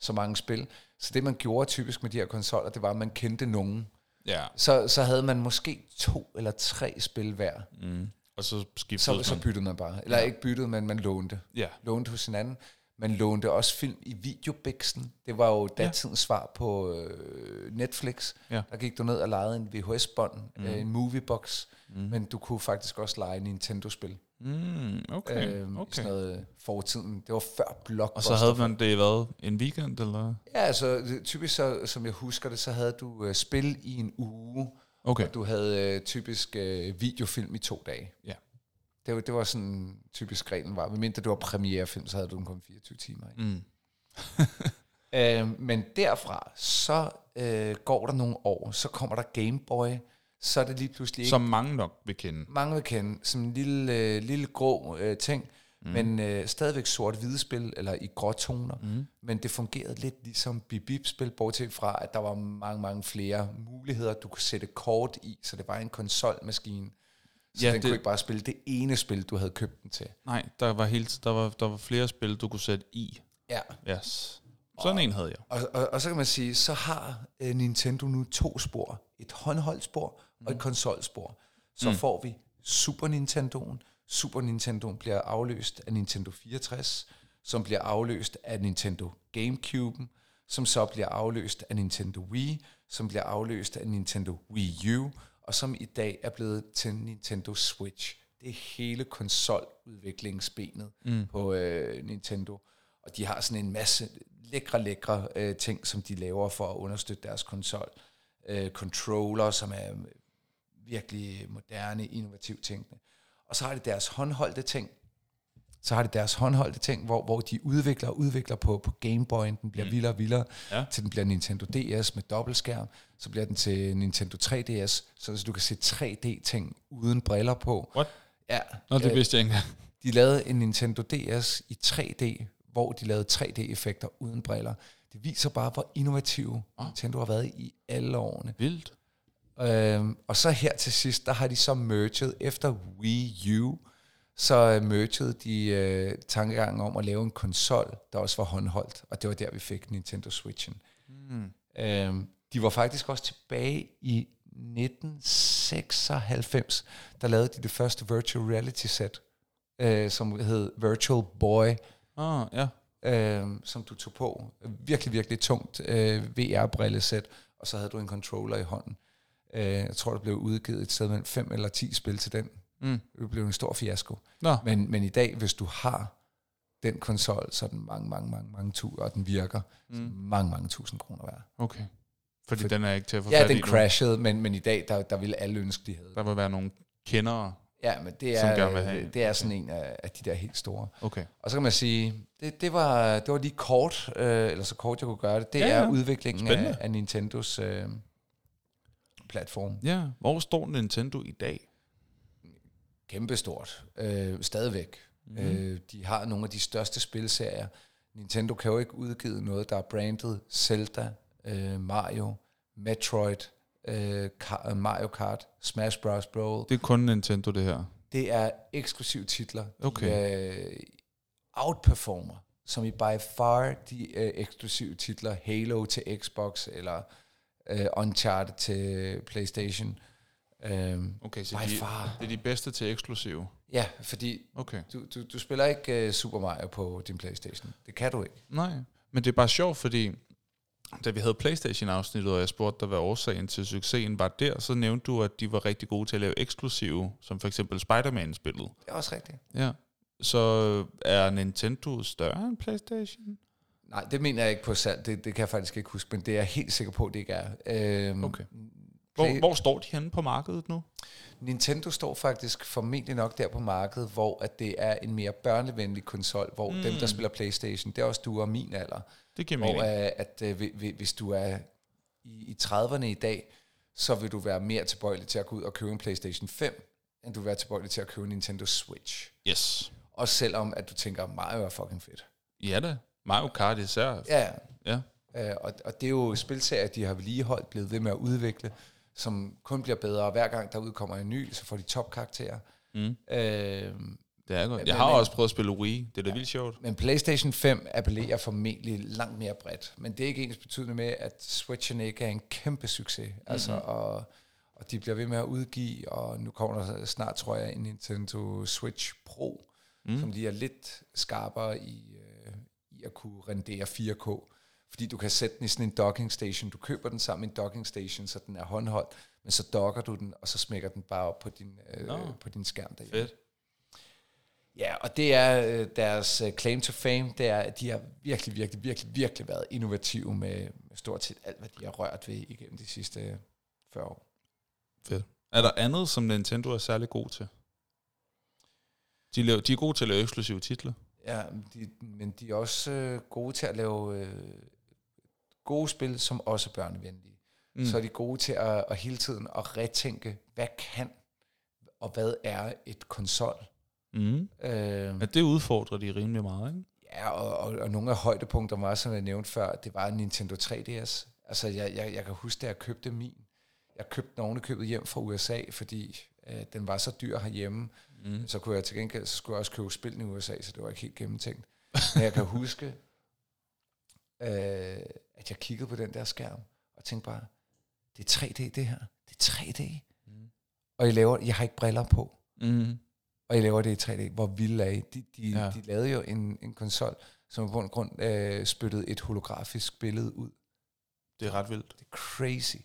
[SPEAKER 1] så mange spil. Så det man gjorde typisk med de her konsoller, det var, at man kendte nogen.
[SPEAKER 2] Ja.
[SPEAKER 1] Så, så havde man måske to eller tre spil hver.
[SPEAKER 2] Mm. Og så skiftede
[SPEAKER 1] Så,
[SPEAKER 2] man.
[SPEAKER 1] så byttede man bare. Eller ja. ikke byttede, men man lånte.
[SPEAKER 2] Ja.
[SPEAKER 1] lånte hos hinanden. Man lånte også film i videobiksen. Det var jo datidens svar på øh, Netflix.
[SPEAKER 2] Ja.
[SPEAKER 1] Der gik du ned og lejede en VHS-bånd, mm. øh, en moviebox, mm. men du kunne faktisk også lege Nintendo-spil.
[SPEAKER 2] Mm, okay,
[SPEAKER 1] Øh,
[SPEAKER 2] okay.
[SPEAKER 1] Sådan noget fortiden. Det var før
[SPEAKER 2] Og
[SPEAKER 1] Blockbuster.
[SPEAKER 2] så havde man det været en weekend, eller?
[SPEAKER 1] Ja, altså typisk så, som jeg husker det, så havde du øh, spil i en uge,
[SPEAKER 2] Okay.
[SPEAKER 1] og du havde øh, typisk øh, videofilm i to dage.
[SPEAKER 2] Ja.
[SPEAKER 1] Det var, det var sådan typisk reglen var. Medmindre det var premierefilm, så havde du den kun 24 timer. Ikke?
[SPEAKER 2] Mm. [laughs]
[SPEAKER 1] Øh, men derfra, så øh, går der nogle år, så kommer der Game Boy, så er det lige pludselig ikke
[SPEAKER 2] Som mange nok vil kende.
[SPEAKER 1] mange vil kende, som en lille, øh, lille grå øh, ting, mm. men øh, stadigvæk sort-hvide spil, eller i gråtoner, mm. men det fungerede lidt ligesom bip-bip-spil, bortset fra, at der var mange, mange flere muligheder, du kunne sætte kort i, så det var en konsolmaskine, så
[SPEAKER 2] Ja,
[SPEAKER 1] den
[SPEAKER 2] det-
[SPEAKER 1] kunne ikke bare spille det ene spil, du havde købt den til.
[SPEAKER 2] Nej, der var, helt, der, var, der var flere spil, du kunne sætte i.
[SPEAKER 1] Ja.
[SPEAKER 2] Yes. Sådan en havde jeg.
[SPEAKER 1] Og, og, og så kan man sige, så har øh, Nintendo nu to spor. Et håndholdt-spor og et konsolspor. Så mm. får vi Super Nintendo'en. Super Nintendoen bliver afløst af Nintendo 64, som bliver afløst af Nintendo Gamecube'en, som så bliver afløst af Nintendo Wii, som bliver afløst af Nintendo Wii U, og som i dag er blevet til Nintendo Switch. Det er hele konsoludviklingsbenet mm. på øh, Nintendo. Og de har sådan en masse lækre, lækre øh, ting, som de laver for at understøtte deres konsol. Øh, controller, som er virkelig moderne, innovativ tænkende. Og så har de deres håndholdte ting, så har de deres håndholdte ting, hvor, hvor de udvikler og udvikler på, på Game Boy, den bliver mm. vildere og vildere, ja. til den bliver Nintendo DS med dobbeltskærm, så bliver den til Nintendo 3DS, så du kan se 3D-ting uden briller på.
[SPEAKER 2] What?
[SPEAKER 1] Ja.
[SPEAKER 2] Nå, det vidste jeg ikke
[SPEAKER 1] De lavede en Nintendo DS i 3D, hvor de lavede 3D-effekter uden briller. Det viser bare, hvor innovativ oh. Nintendo har været i alle årene.
[SPEAKER 2] Vildt.
[SPEAKER 1] Øhm, og så her til sidst, der har de så merged efter Wii U, så mergede de øh, tankegangen om at lave en konsol, der også var håndholdt, og det var der, vi fik Nintendo Switchen. Mm. Øhm, de var faktisk også tilbage i 1996, der lavede de det første virtual reality set, øh, som hed Virtual Boy.
[SPEAKER 2] Ah, ja.
[SPEAKER 1] Øh, som du tog på. Virkelig, virkelig tungt øh, VR-brillesæt, og så havde du en controller i hånden. Øh, jeg tror, der blev udgivet et sted mellem 5 eller 10 spil til den. Mm. Det blev en stor fiasko.
[SPEAKER 2] Nå.
[SPEAKER 1] Men, men i dag, hvis du har den konsol, så er den mange, mange, mange, mange tur, og den virker mm. mange, mange tusind kroner værd.
[SPEAKER 2] Okay. Fordi For, den er ikke til at få
[SPEAKER 1] Ja, den crashede, men, men i dag, der, der ville alle ønske, de havde.
[SPEAKER 2] Der vil være nogle kendere,
[SPEAKER 1] Ja, men det er, det er sådan en af, af de der helt store.
[SPEAKER 2] Okay.
[SPEAKER 1] Og så kan man sige, det, det, var, det var lige kort, øh, eller så kort jeg kunne gøre det, det ja, ja. er udviklingen af, af Nintendos øh, platform.
[SPEAKER 2] Ja, hvor står Nintendo i dag?
[SPEAKER 1] Kæmpestort. Øh, stadigvæk. Mm. Øh, de har nogle af de største spilserier. Nintendo kan jo ikke udgive noget, der er brandet Zelda, øh, Mario, Metroid, øh, Mario Kart, Smash Bros. Brawl.
[SPEAKER 2] Det er kun Nintendo, det her?
[SPEAKER 1] Det er eksklusive titler.
[SPEAKER 2] Okay.
[SPEAKER 1] De, øh, outperformer, som i by far de øh, eksklusive titler, Halo til Xbox, eller øh, Uncharted til Playstation.
[SPEAKER 2] Um, okay, så de, far. det er de bedste til eksklusive?
[SPEAKER 1] Ja, fordi okay. du, du, du spiller ikke uh, Super Mario på din Playstation. Det kan du ikke.
[SPEAKER 2] Nej, men det er bare sjovt, fordi da vi havde Playstation-afsnittet, og jeg spurgte dig, hvad årsagen til succesen var der, så nævnte du, at de var rigtig gode til at lave eksklusive, som for eksempel Spider-Man-spillet.
[SPEAKER 1] Det er også rigtigt.
[SPEAKER 2] Ja. Så er Nintendo større end Playstation?
[SPEAKER 1] Nej, det mener jeg ikke på salg. Det, det kan jeg faktisk ikke huske, men det er jeg helt sikker på, det ikke er. Øhm,
[SPEAKER 2] okay. Hvor, hvor står de henne på markedet nu?
[SPEAKER 1] Nintendo står faktisk formentlig nok der på markedet, hvor at det er en mere børnevenlig konsol, hvor mm. dem, der spiller Playstation, det er også du og min alder.
[SPEAKER 2] Det giver mening.
[SPEAKER 1] Hvor at, at, at hvis du er i, i 30'erne i dag, så vil du være mere tilbøjelig til at gå ud og købe en Playstation 5, end du vil være tilbøjelig til at købe en Nintendo Switch.
[SPEAKER 2] Yes.
[SPEAKER 1] Også selvom, at du tænker, Mario er fucking fedt.
[SPEAKER 2] Ja det. Mario Kart især.
[SPEAKER 1] Ja.
[SPEAKER 2] ja.
[SPEAKER 1] Uh, og, og det er jo spilserier, de har vedligeholdt, blevet ved med at udvikle som kun bliver bedre, og hver gang der udkommer en ny, så får de topkarakterer. Mm. Øh,
[SPEAKER 2] det er godt. Jeg har men, også prøvet at spille Wii. Det er da ja, vildt sjovt.
[SPEAKER 1] Men PlayStation 5 appellerer formentlig langt mere bredt. Men det er ikke ens betydende med, at Switchen ikke er en kæmpe succes. Mm-hmm. Altså, og, og de bliver ved med at udgive, og nu kommer der snart, tror jeg, en Nintendo Switch Pro, mm. som lige er lidt skarpere i, øh, i at kunne rendere 4K. Fordi du kan sætte den i sådan en docking station. Du køber den sammen med en docking station, så den er håndholdt, men så docker du den, og så smækker den bare op på din, øh, no. på din skærm derhjemme.
[SPEAKER 2] Fedt.
[SPEAKER 1] Ja, og det er øh, deres øh, claim to fame, det er, at de har virkelig, virkelig, virkelig, virkelig været innovative med, med stort set alt, hvad de har rørt ved igennem de sidste 40 år.
[SPEAKER 2] Fedt. Er der andet, som Nintendo er særlig god til? De, laver, de er gode til at lave eksklusive titler.
[SPEAKER 1] Ja, de, men de er også øh, gode til at lave øh, gode spil, som også er børnevenlige. Mm. Så er de gode til at, at hele tiden at retænke, hvad kan og hvad er et konsol.
[SPEAKER 2] Mm. Øh, ja, det udfordrer de rimelig meget, ikke?
[SPEAKER 1] Ja, og, og, og nogle af højdepunkterne var, som jeg nævnte før, det var Nintendo 3DS. Altså, jeg, jeg, jeg kan huske, da jeg købte min. Jeg købte den ovenikøbet hjem fra USA, fordi øh, den var så dyr herhjemme. Mm. Så kunne jeg til gengæld, så skulle jeg også købe spil i USA, så det var ikke helt gennemtænkt. Men jeg kan huske, [laughs] øh, at jeg kiggede på den der skærm, og tænkte bare, det er 3D det her. Det er 3D. Mm. Og jeg, laver, jeg har ikke briller på.
[SPEAKER 2] Mm.
[SPEAKER 1] Og jeg laver det i 3D. Hvor vildt er I? De, de, ja. de lavede jo en, en konsol, som på en grund øh, spyttede et holografisk billede ud.
[SPEAKER 2] Det er ret vildt.
[SPEAKER 1] Det er crazy.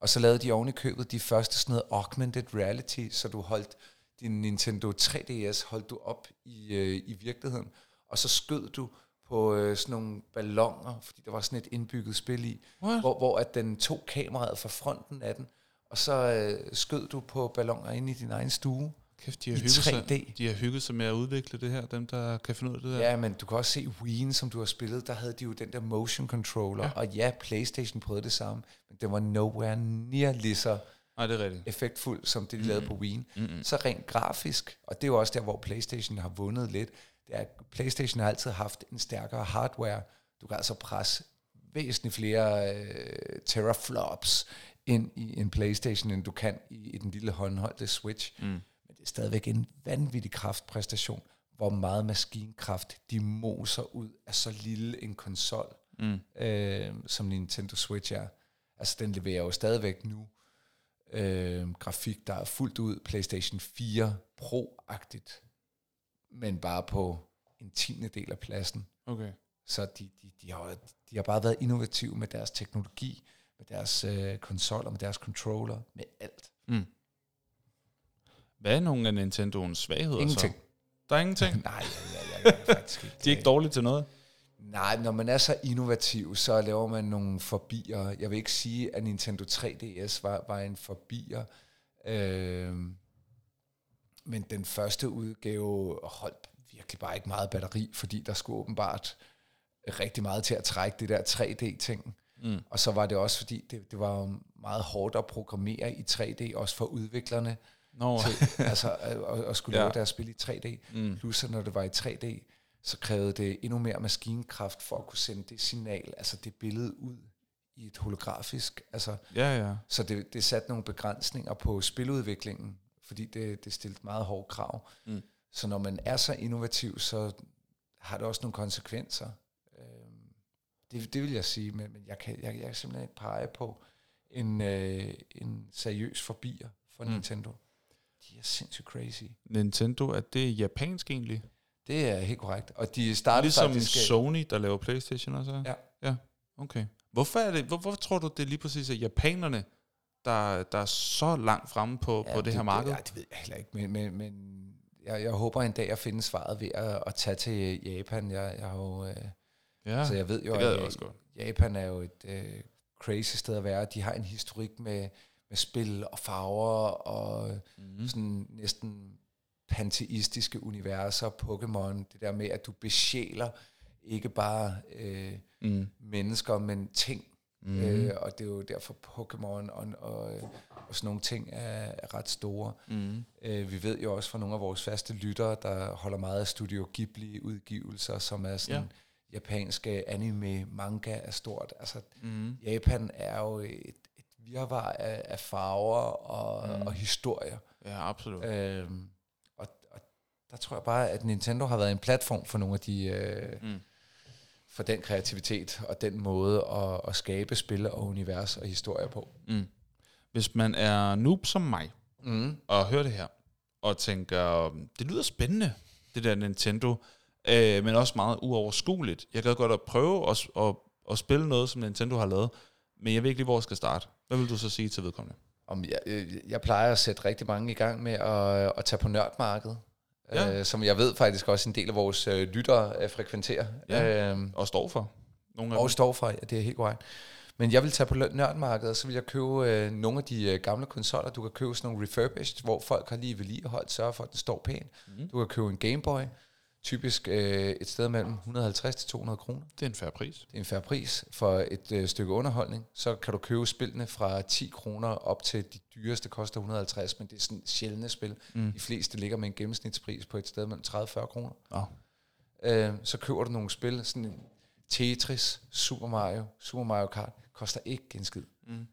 [SPEAKER 1] Og så lavede de oven i købet de første sådan noget augmented reality, så du holdt din Nintendo 3DS holdt du op i, øh, i virkeligheden, og så skød du på øh, sådan nogle ballonger, fordi der var sådan et indbygget spil i,
[SPEAKER 2] What?
[SPEAKER 1] hvor, hvor at den tog kameraet fra fronten af den, og så øh, skød du på ballonger inde i din egen stue.
[SPEAKER 2] Kæft, de har, hygget sig,
[SPEAKER 1] 3D.
[SPEAKER 2] de har hygget sig med at udvikle det her, dem der kan finde ud af det der.
[SPEAKER 1] Ja, men du kan også se Wien, som du har spillet, der havde de jo den der motion controller,
[SPEAKER 2] Ja.
[SPEAKER 1] og ja, Playstation prøvede det samme, men det var nowhere near lige så
[SPEAKER 2] Nej, det er rigtigt.
[SPEAKER 1] effektfuld, som det de lavede på Wien.
[SPEAKER 2] Mm-mm.
[SPEAKER 1] Så rent grafisk, og det er jo også der, hvor Playstation har vundet lidt, det er, at Playstation har altid haft en stærkere hardware. Du kan altså presse væsentligt flere øh, teraflops ind i en Playstation, end du kan i, i den lille håndholdte Switch.
[SPEAKER 2] Mm.
[SPEAKER 1] Men det er stadigvæk en vanvittig kraftpræstation, hvor meget maskinkraft de moser ud af så lille en konsol,
[SPEAKER 2] Mm.
[SPEAKER 1] øh, som Nintendo Switch er. Altså den leverer jo stadigvæk nu øh, grafik, der er fuldt ud PlayStation 4 Pro-agtigt, men bare på en tiende del af pladsen.
[SPEAKER 2] Okay.
[SPEAKER 1] Så de, de, de, har, de har bare været innovative med deres teknologi, med deres øh, konsoller, med deres controller, med alt.
[SPEAKER 2] Mm. Hvad er nogle af Nintendoens svagheder
[SPEAKER 1] Ingenting.
[SPEAKER 2] så? Der er ingenting? [laughs]
[SPEAKER 1] Nej, jeg, jeg, jeg, jeg faktisk ikke. [laughs]
[SPEAKER 2] De er ikke dårlige til noget?
[SPEAKER 1] Nej, når man er så innovativ, så laver man nogle forbier. Jeg vil ikke sige, at Nintendo 3DS var, var en forbier. Øhm, men den første udgave holdt virkelig bare ikke meget batteri, fordi der skulle åbenbart rigtig meget til at trække det der 3D-ting.
[SPEAKER 2] Mm.
[SPEAKER 1] Og så var det også, fordi det, det var meget hårdt at programmere i 3D, også for udviklerne,
[SPEAKER 2] Nå,
[SPEAKER 1] til, [laughs] altså at, at, skulle
[SPEAKER 2] Ja.
[SPEAKER 1] lave deres spil i 3D.
[SPEAKER 2] mm.
[SPEAKER 1] Plus når det var i 3D, så krævede det endnu mere maskinkraft for at kunne sende det signal, altså det billede ud i et holografisk. Altså,
[SPEAKER 2] ja, ja.
[SPEAKER 1] så det, det satte nogle begrænsninger på spiludviklingen, fordi det, det stillede meget hårde krav.
[SPEAKER 2] Mm.
[SPEAKER 1] Så når man er så innovativ, så har det også nogle konsekvenser. Øhm, Det, det vil jeg sige, men, men jeg, kan, jeg, jeg kan simpelthen ikke pege på en, øh, en seriøs forbier for
[SPEAKER 2] Mm.
[SPEAKER 1] Nintendo. De er sindssygt crazy.
[SPEAKER 2] Nintendo, er det japansk egentlig?
[SPEAKER 1] Det er helt korrekt. Og de startede
[SPEAKER 2] Ligesom
[SPEAKER 1] faktisk... øh,
[SPEAKER 2] Sony, der laver Playstation også?
[SPEAKER 1] Ja.
[SPEAKER 2] Ja, okay. Hvorfor, er det, hvor, hvorfor tror du, det er lige præcis er japanerne, der, der er så langt fremme på, ja, på det, her marked?
[SPEAKER 1] Det, ja, det ved jeg heller ikke, men, men, men jeg, jeg håber en dag at finde svaret ved at, at tage til Japan. Jeg, jeg har jo, øh,
[SPEAKER 2] ja,
[SPEAKER 1] så jeg ved jo,
[SPEAKER 2] det gad jeg
[SPEAKER 1] at
[SPEAKER 2] også godt.
[SPEAKER 1] Japan er jo et øh, crazy sted at være. De har en historik med, med spil og farver og
[SPEAKER 2] mm.
[SPEAKER 1] sådan næsten panteistiske universer, Pokémon, det der med, at du besjæler ikke bare øh,
[SPEAKER 2] Mm.
[SPEAKER 1] mennesker, men ting.
[SPEAKER 2] Mm.
[SPEAKER 1] Øh, og det er jo derfor Pokémon og, og, og sådan nogle ting er, er ret store.
[SPEAKER 2] Mm.
[SPEAKER 1] Øh, vi ved jo også fra nogle af vores faste lyttere, der holder meget af Studio Ghibli-udgivelser, som er sådan ja. japanske anime, manga er stort. Altså,
[SPEAKER 2] Mm.
[SPEAKER 1] Japan er jo et, et virvar af, af farver og,
[SPEAKER 2] mm.
[SPEAKER 1] og historier.
[SPEAKER 2] Ja, absolut.
[SPEAKER 1] Øhm, og, og der tror jeg bare, at Nintendo har været en platform for nogle af de... Øh,
[SPEAKER 2] Mm.
[SPEAKER 1] For den kreativitet og den måde at, at skabe spil og univers og historier på.
[SPEAKER 2] Mm. Hvis man er noob som mig,
[SPEAKER 1] Mm.
[SPEAKER 2] og hører det her, og tænker, det lyder spændende, det der Nintendo, øh, men også meget uoverskueligt. Jeg gad godt at prøve at, at, at spille noget, som Nintendo har lavet, men jeg ved ikke lige, hvor jeg skal starte. Hvad vil du så sige til vedkommende?
[SPEAKER 1] Om jeg, øh, jeg plejer at sætte rigtig mange i gang med at, at tage på nørdmarkedet,
[SPEAKER 2] Ja.
[SPEAKER 1] øh, som jeg ved faktisk også en del af vores øh, lyttere øh, frekventerer.
[SPEAKER 2] Ja.
[SPEAKER 1] Øhm,
[SPEAKER 2] Og står for nogle af
[SPEAKER 1] og
[SPEAKER 2] dem.
[SPEAKER 1] står for, ja, det er helt korrekt. Men jeg vil tage på nørdmarkedet, og så vil jeg købe øh, nogle af de øh, gamle konsoller. Du kan købe sådan nogle refurbished, hvor folk har lige vedligeholdt, sørge for, at den står pænt. Mm. Du kan købe en Game Boy, typisk øh, et sted mellem 150 til 200 kroner.
[SPEAKER 2] Det er en færre pris.
[SPEAKER 1] Det er en færre pris for et øh, stykke underholdning. Så kan du købe spillene fra 10 kroner op til de dyreste koster 150, men det er sådan sjældne spil.
[SPEAKER 2] Mm.
[SPEAKER 1] De fleste ligger med en gennemsnitspris på et sted mellem 30-40 kroner.
[SPEAKER 2] Nå.
[SPEAKER 1] Øh, så køber du nogle spil, sådan Tetris, Super Mario, Super Mario Kart, koster ikke en skid.
[SPEAKER 2] Mm.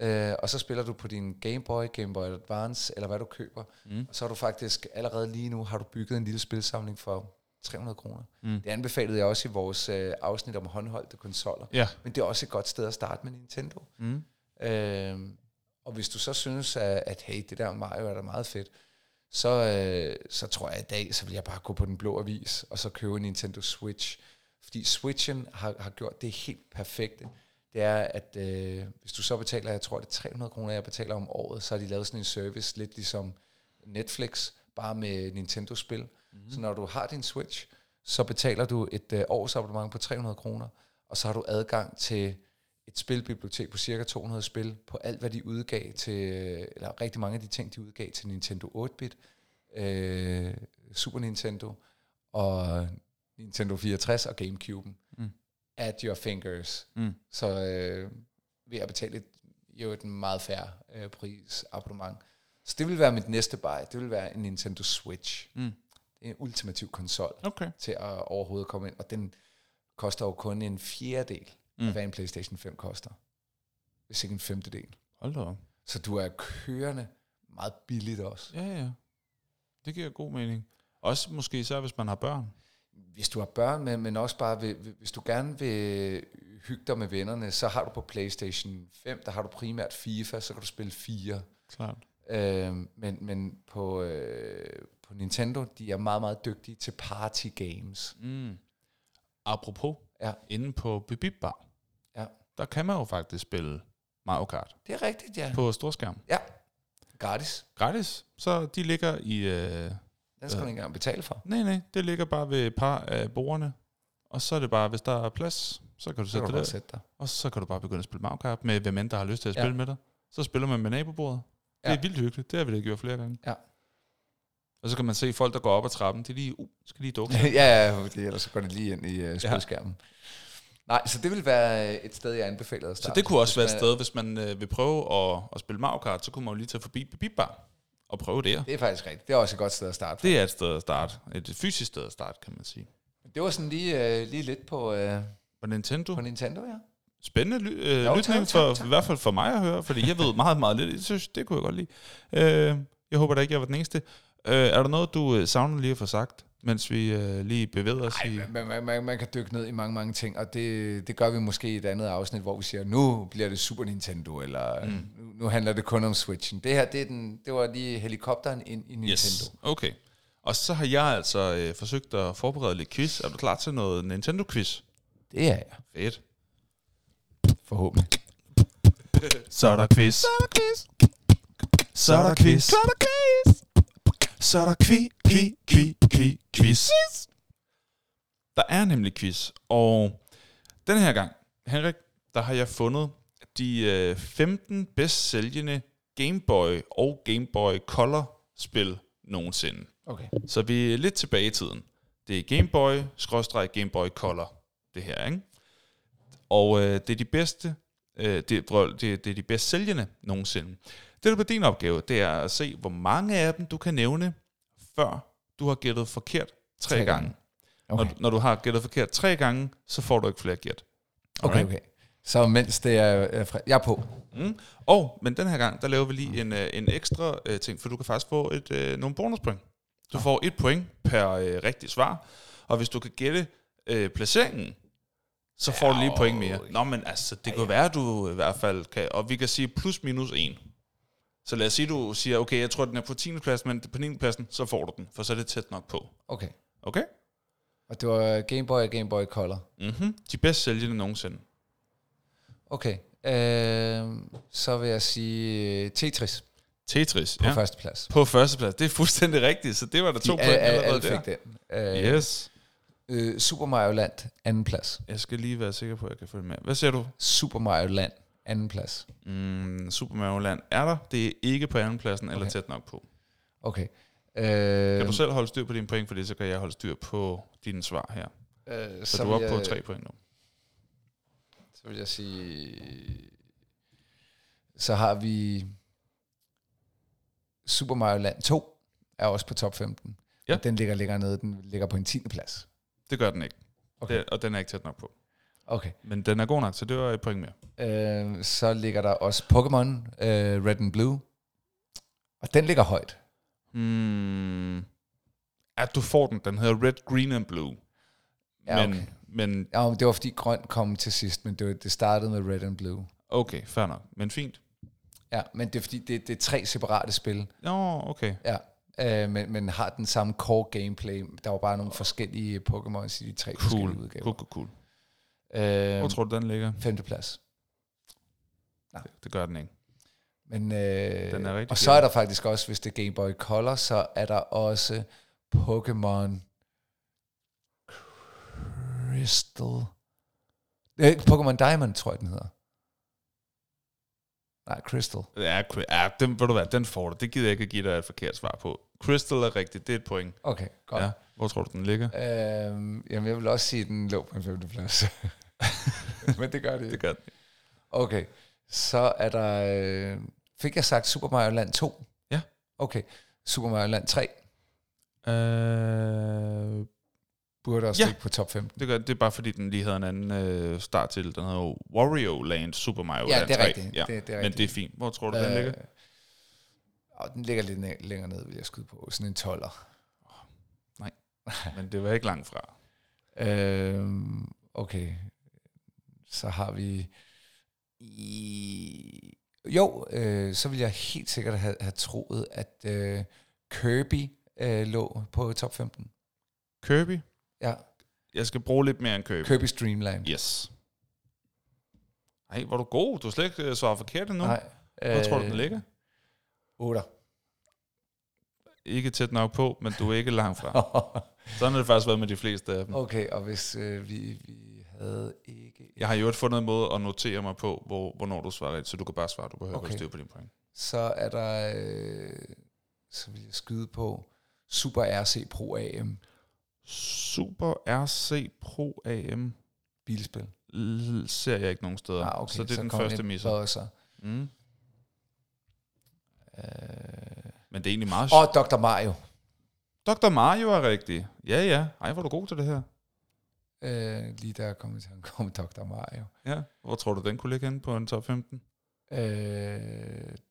[SPEAKER 1] Øh, og så spiller du på din Game Boy, Game Boy Advance, eller hvad du køber.
[SPEAKER 2] Mm.
[SPEAKER 1] Og så har du faktisk allerede lige nu, har du bygget en lille spilsamling for 300 kroner.
[SPEAKER 2] Mm.
[SPEAKER 1] Det anbefalede jeg også i vores øh, afsnit om håndholdte konsoller.
[SPEAKER 2] Ja.
[SPEAKER 1] Men det er også et godt sted at starte med Nintendo.
[SPEAKER 2] Mm.
[SPEAKER 1] Øhm, og hvis du så synes, at, at hey, det der Mario er da meget fedt, så, øh, så tror jeg i dag, så vil jeg bare gå på den blå avis, og så købe en Nintendo Switch. Fordi Switchen har, har gjort det helt perfekte. Det er, at øh, hvis du så betaler, jeg tror det er 300 kroner, jeg betaler om året, så har de lavet sådan en service, lidt ligesom Netflix, bare med Nintendo-spil. Mm-hmm. Så når du har din Switch, så betaler du et øh, årsabonnement på 300 kroner, og så har du adgang til et spilbibliotek på cirka 200 spil, på alt hvad de udgav til, eller rigtig mange af de ting, de udgav til Nintendo 8-bit, øh, Super Nintendo og Nintendo 64 og Gamecube'en. At your fingers.
[SPEAKER 2] Mm.
[SPEAKER 1] Så øh, ved at betale et, jo et meget færre øh, pris abonnement. Så det vil være mit næste buy. Det vil være en Nintendo Switch.
[SPEAKER 2] Mm.
[SPEAKER 1] Det er en ultimativ konsol
[SPEAKER 2] Okay.
[SPEAKER 1] til at overhovedet komme ind. Og den koster jo kun en fjerdedel mm. Af, hvad en PlayStation 5 koster. Hvis ikke en femtedel.
[SPEAKER 2] Hold da op.
[SPEAKER 1] Så du er kørende meget billigt også.
[SPEAKER 2] Ja, ja. Det giver god mening. Også måske især, hvis man har børn.
[SPEAKER 1] Hvis du har børn med, men også bare, vil, hvis du gerne vil hygge dig med vennerne, så har du på PlayStation 5, der har du primært FIFA, så kan du spille 4.
[SPEAKER 2] Klart.
[SPEAKER 1] Øh, men men på, øh, på Nintendo, de er meget, meget dygtige til party games.
[SPEAKER 2] Mm. Apropos,
[SPEAKER 1] Ja.
[SPEAKER 2] inde på Bibib Bar,
[SPEAKER 1] Ja.
[SPEAKER 2] der kan man jo faktisk spille Mario Kart
[SPEAKER 1] Det er rigtigt, ja.
[SPEAKER 2] på storskærm.
[SPEAKER 1] Ja, gratis.
[SPEAKER 2] Gratis. Så de ligger i... Øh,
[SPEAKER 1] Den skal du ikke engang betale for.
[SPEAKER 2] nej, nej, det ligger bare ved et par af bordene. Og så er det bare, hvis der er plads, så kan du
[SPEAKER 1] Så
[SPEAKER 2] sætte
[SPEAKER 1] kan du
[SPEAKER 2] det
[SPEAKER 1] bare
[SPEAKER 2] der.
[SPEAKER 1] sætte dig.
[SPEAKER 2] Og så kan du bare begynde at spille Mario Kart med, hvem end der har lyst til at
[SPEAKER 1] Ja.
[SPEAKER 2] spille med dig. Så spiller man med nabobordet. Det er
[SPEAKER 1] Ja.
[SPEAKER 2] vildt hyggeligt. Det har vi da gjort flere gange.
[SPEAKER 1] Ja.
[SPEAKER 2] Og så kan man se folk, der går op ad trappen. De er lige, uh, skal lige dukke. [laughs]
[SPEAKER 1] ja, ja, fordi ellers så går det lige ind i uh, spilskærmen. Nej, så det vil være et sted, jeg anbefaler at
[SPEAKER 2] Så
[SPEAKER 1] starte.
[SPEAKER 2] det kunne også være et sted, hvis man øh, vil prøve at, at spille Mario Kart, så kunne man jo lige tage forbi Bibib Bar og prøve det.
[SPEAKER 1] Det er faktisk rigtigt. Det er også et godt sted at starte.
[SPEAKER 2] Det er et sted at starte. Et fysisk sted at starte, kan man sige.
[SPEAKER 1] Det var sådan lige, uh, lige lidt på, uh,
[SPEAKER 2] Og Nintendo,
[SPEAKER 1] på Nintendo, ja.
[SPEAKER 2] spændende ly- øh,
[SPEAKER 1] Jo,
[SPEAKER 2] lytning, for,
[SPEAKER 1] tak.
[SPEAKER 2] i hvert fald for mig at høre, fordi jeg ved meget, meget lidt. Jeg synes, det kunne jeg godt lide. Øh, jeg håber da ikke, jeg var den eneste. Øh, er der noget, du øh, savner lige at få sagt, mens vi øh, lige bevæger os i...
[SPEAKER 1] Ej, man, man, man, man kan dykke ned i mange, mange ting, og det, det gør vi måske i et andet afsnit, hvor vi siger, nu bliver det Super Nintendo, eller mm. nu, nu handler det kun om Switchen. Det her, det, er den, det var lige helikopteren ind i Nintendo.
[SPEAKER 2] Yes, okay. Og så har jeg altså øh, forsøgt at forberede lidt quiz. Er du klar til noget Nintendo-quiz?
[SPEAKER 1] Det er jeg,
[SPEAKER 2] Fedt.
[SPEAKER 1] forhåbentlig.
[SPEAKER 3] Så er der quiz. Så er der quiz. Så er der quiz. Så er der quiz. Så er der kvi, kvi, kvi, kvi, quiz.
[SPEAKER 2] Der er nemlig quiz, og den her gang, Henrik, der har jeg fundet de øh, 15 bedst sælgende Game Boy og Game Boy Color spil nogensinde.
[SPEAKER 1] Okay.
[SPEAKER 2] Så vi er lidt tilbage i tiden. Det er Game Boy, skråstreg Game Boy Color, det her, ikke? Og øh, det er de bedste, øh, det, prøv, det, det er de bedst sælgende nogensinde. Det, der er din opgave, det er at se, hvor mange af dem du kan nævne, før du har gættet forkert tre,
[SPEAKER 1] Tre
[SPEAKER 2] gange.
[SPEAKER 1] gange. Okay.
[SPEAKER 2] Når, når du har gættet forkert tre gange, så får du ikke flere gæt.
[SPEAKER 1] Okay, okay. Så mens det er, fri- jeg er på.
[SPEAKER 2] Mm. Og, men den her gang, der laver vi lige en, øh, en ekstra øh, ting, for du kan faktisk få et, øh, nogle bonuspoint. Du får et point per øh, rigtigt svar, og hvis du kan gætte øh, placeringen, så får du lige point mere. Nå, men altså, det kan være, du i hvert fald kan, og vi kan sige plus minus 1. Så lad os sige, du siger, okay, jeg tror, den er på 10. pladsen, men på 9. pladsen, så får du den, for så er det tæt nok på.
[SPEAKER 1] Okay.
[SPEAKER 2] Okay?
[SPEAKER 1] Og det var Game Boy og Game Boy Color.
[SPEAKER 2] Mm-hmm. De bedst sælgende nogensinde.
[SPEAKER 1] Okay. Øh, så vil jeg sige øh, Tetris
[SPEAKER 2] Tetris,
[SPEAKER 1] på
[SPEAKER 2] ja.
[SPEAKER 1] ja. første plads.
[SPEAKER 2] På første plads. Det er fuldstændig rigtigt, så det var der to
[SPEAKER 1] De-
[SPEAKER 2] point
[SPEAKER 1] alle- alle-
[SPEAKER 2] allerede
[SPEAKER 1] alle
[SPEAKER 2] der.
[SPEAKER 1] fik den. Øh,
[SPEAKER 2] Yes.
[SPEAKER 1] Øh, Super Mario Land, anden plads.
[SPEAKER 2] Jeg skal lige være sikker på, at jeg kan følge med. Hvad siger du?
[SPEAKER 1] Super Mario Land, anden plads.
[SPEAKER 2] Mm, Super Mario Land er der. Det er ikke på anden pladsen eller
[SPEAKER 1] Okay.
[SPEAKER 2] tæt nok på.
[SPEAKER 1] Okay. Øh,
[SPEAKER 2] Kan du selv holde styr på dine point, for det, så kan jeg holde styr på dine svar her.
[SPEAKER 1] øh,
[SPEAKER 2] Så, så du er oppe på tre point nu.
[SPEAKER 1] Så vil jeg sige... Så har vi Super Mario Land 2, er også på top 15.
[SPEAKER 2] Ja.
[SPEAKER 1] Den ligger længere nede, den ligger på en 10. plads.
[SPEAKER 2] Det gør den ikke.
[SPEAKER 1] Okay.
[SPEAKER 2] Det, og den er ikke tæt nok på.
[SPEAKER 1] Okay.
[SPEAKER 2] Men den er god nok, så det var et point mere.
[SPEAKER 1] Øh, så ligger der også Pokémon øh, Red and Blue. Og den ligger højt.
[SPEAKER 2] Mm, at du får den. Den hedder Red, Green and Blue.
[SPEAKER 1] Ja,
[SPEAKER 2] men,
[SPEAKER 1] okay.
[SPEAKER 2] men
[SPEAKER 1] Ja, det var fordi grøn kom til sidst, men det, var, det startede med Red and Blue.
[SPEAKER 2] okay, fair nok. Men fint.
[SPEAKER 1] Ja, men det er fordi, det, det er tre separate spil.
[SPEAKER 2] Nå, okay.
[SPEAKER 1] Ja, øh, men, men har den samme core gameplay. Der var bare nogle forskellige Pokémons i de tre
[SPEAKER 2] Cool.
[SPEAKER 1] forskellige udgaver.
[SPEAKER 2] Cool, cool, cool.
[SPEAKER 1] Øh,
[SPEAKER 2] Hvor tror du, den ligger?
[SPEAKER 1] femte plads.
[SPEAKER 2] Det, det gør den ikke.
[SPEAKER 1] Men, øh,
[SPEAKER 2] Den er
[SPEAKER 1] og så er der faktisk også, hvis det er Game Boy Color, så er der også Pokémon Crystal. Øh, Pokémon Diamond, tror jeg, den hedder. Nej, Crystal.
[SPEAKER 2] Ja, ja den, ved du hvad, den får du. Det gider jeg ikke at give dig et forkert svar på. Crystal er rigtigt, det er et point.
[SPEAKER 1] Okay, godt.
[SPEAKER 2] Ja. Hvor tror du, den ligger?
[SPEAKER 1] Øhm, jamen, jeg vil også sige, at den lå på en femte plads. [laughs] Men det gør det
[SPEAKER 2] Det
[SPEAKER 1] ikke.
[SPEAKER 2] gør den.
[SPEAKER 1] Okay, så er der... Øh, fik jeg sagt Super Mario Land 2?
[SPEAKER 2] Ja.
[SPEAKER 1] Okay, Super Mario Land 3
[SPEAKER 2] Øh,
[SPEAKER 1] burde også
[SPEAKER 2] Ja.
[SPEAKER 1] ligge på top 15.
[SPEAKER 2] det, gør, det er bare fordi, den lige havde en anden øh, start til. Den hedder jo Wario Land Super Mario
[SPEAKER 1] Ja,
[SPEAKER 2] Land
[SPEAKER 1] det er
[SPEAKER 2] 3.
[SPEAKER 1] rigtigt.
[SPEAKER 2] Ja.
[SPEAKER 1] Det- det er
[SPEAKER 2] Men
[SPEAKER 1] rigtigt.
[SPEAKER 2] det er fint. Hvor tror du, den ligger?
[SPEAKER 1] Og den ligger lidt næ- længere ned, vil jeg skyde på. Sådan en 12'er.
[SPEAKER 2] Men det var ikke langt fra.
[SPEAKER 1] Øhm, okay, så har vi... I, jo, øh, så vil jeg helt sikkert have, have troet, at øh, Kirby øh, lå på top 15.
[SPEAKER 2] Kirby?
[SPEAKER 1] Ja,
[SPEAKER 2] Jeg skal bruge lidt mere end Kirby.
[SPEAKER 1] Kirby's Dream Land.
[SPEAKER 2] Yes. Ej, hvor er du god. Du har slet ikke øh, svaret forkert endnu.
[SPEAKER 1] Nej.
[SPEAKER 2] Hvor tror du,
[SPEAKER 1] øh,
[SPEAKER 2] den ligger?
[SPEAKER 1] 8.
[SPEAKER 2] Ikke tæt nok på, men du er ikke langt fra. [laughs] Sådan har det faktisk været med de fleste af dem.
[SPEAKER 1] okay, og hvis øh, vi, vi havde ikke...
[SPEAKER 2] Jeg har jo ikke fundet en måde at notere mig på, hvor, hvornår du svarer rigtigt, så du kan bare svare, du behøver okay. Ikke styr på dine point.
[SPEAKER 1] Så er der... Øh, så vil jeg skyde på Super RC Pro AM
[SPEAKER 2] Super RC Pro AM
[SPEAKER 1] bilspil.
[SPEAKER 2] l- ser jeg ikke nogen steder,
[SPEAKER 1] Ah, okay,
[SPEAKER 2] så det er den
[SPEAKER 1] kommer
[SPEAKER 2] første misser.
[SPEAKER 1] buzzer.
[SPEAKER 2] Mm.
[SPEAKER 1] Øh,
[SPEAKER 2] Men det er egentlig meget
[SPEAKER 1] og Dr. Mario.
[SPEAKER 2] Dr. Mario er rigtig. Ja, ja. Ej, hvor er du god til det her.
[SPEAKER 1] Øh, lige der kom til at komme [laughs] Dr. Mario.
[SPEAKER 2] Ja. Hvor tror du, den kunne ligge inde på en top 15?
[SPEAKER 1] Øh,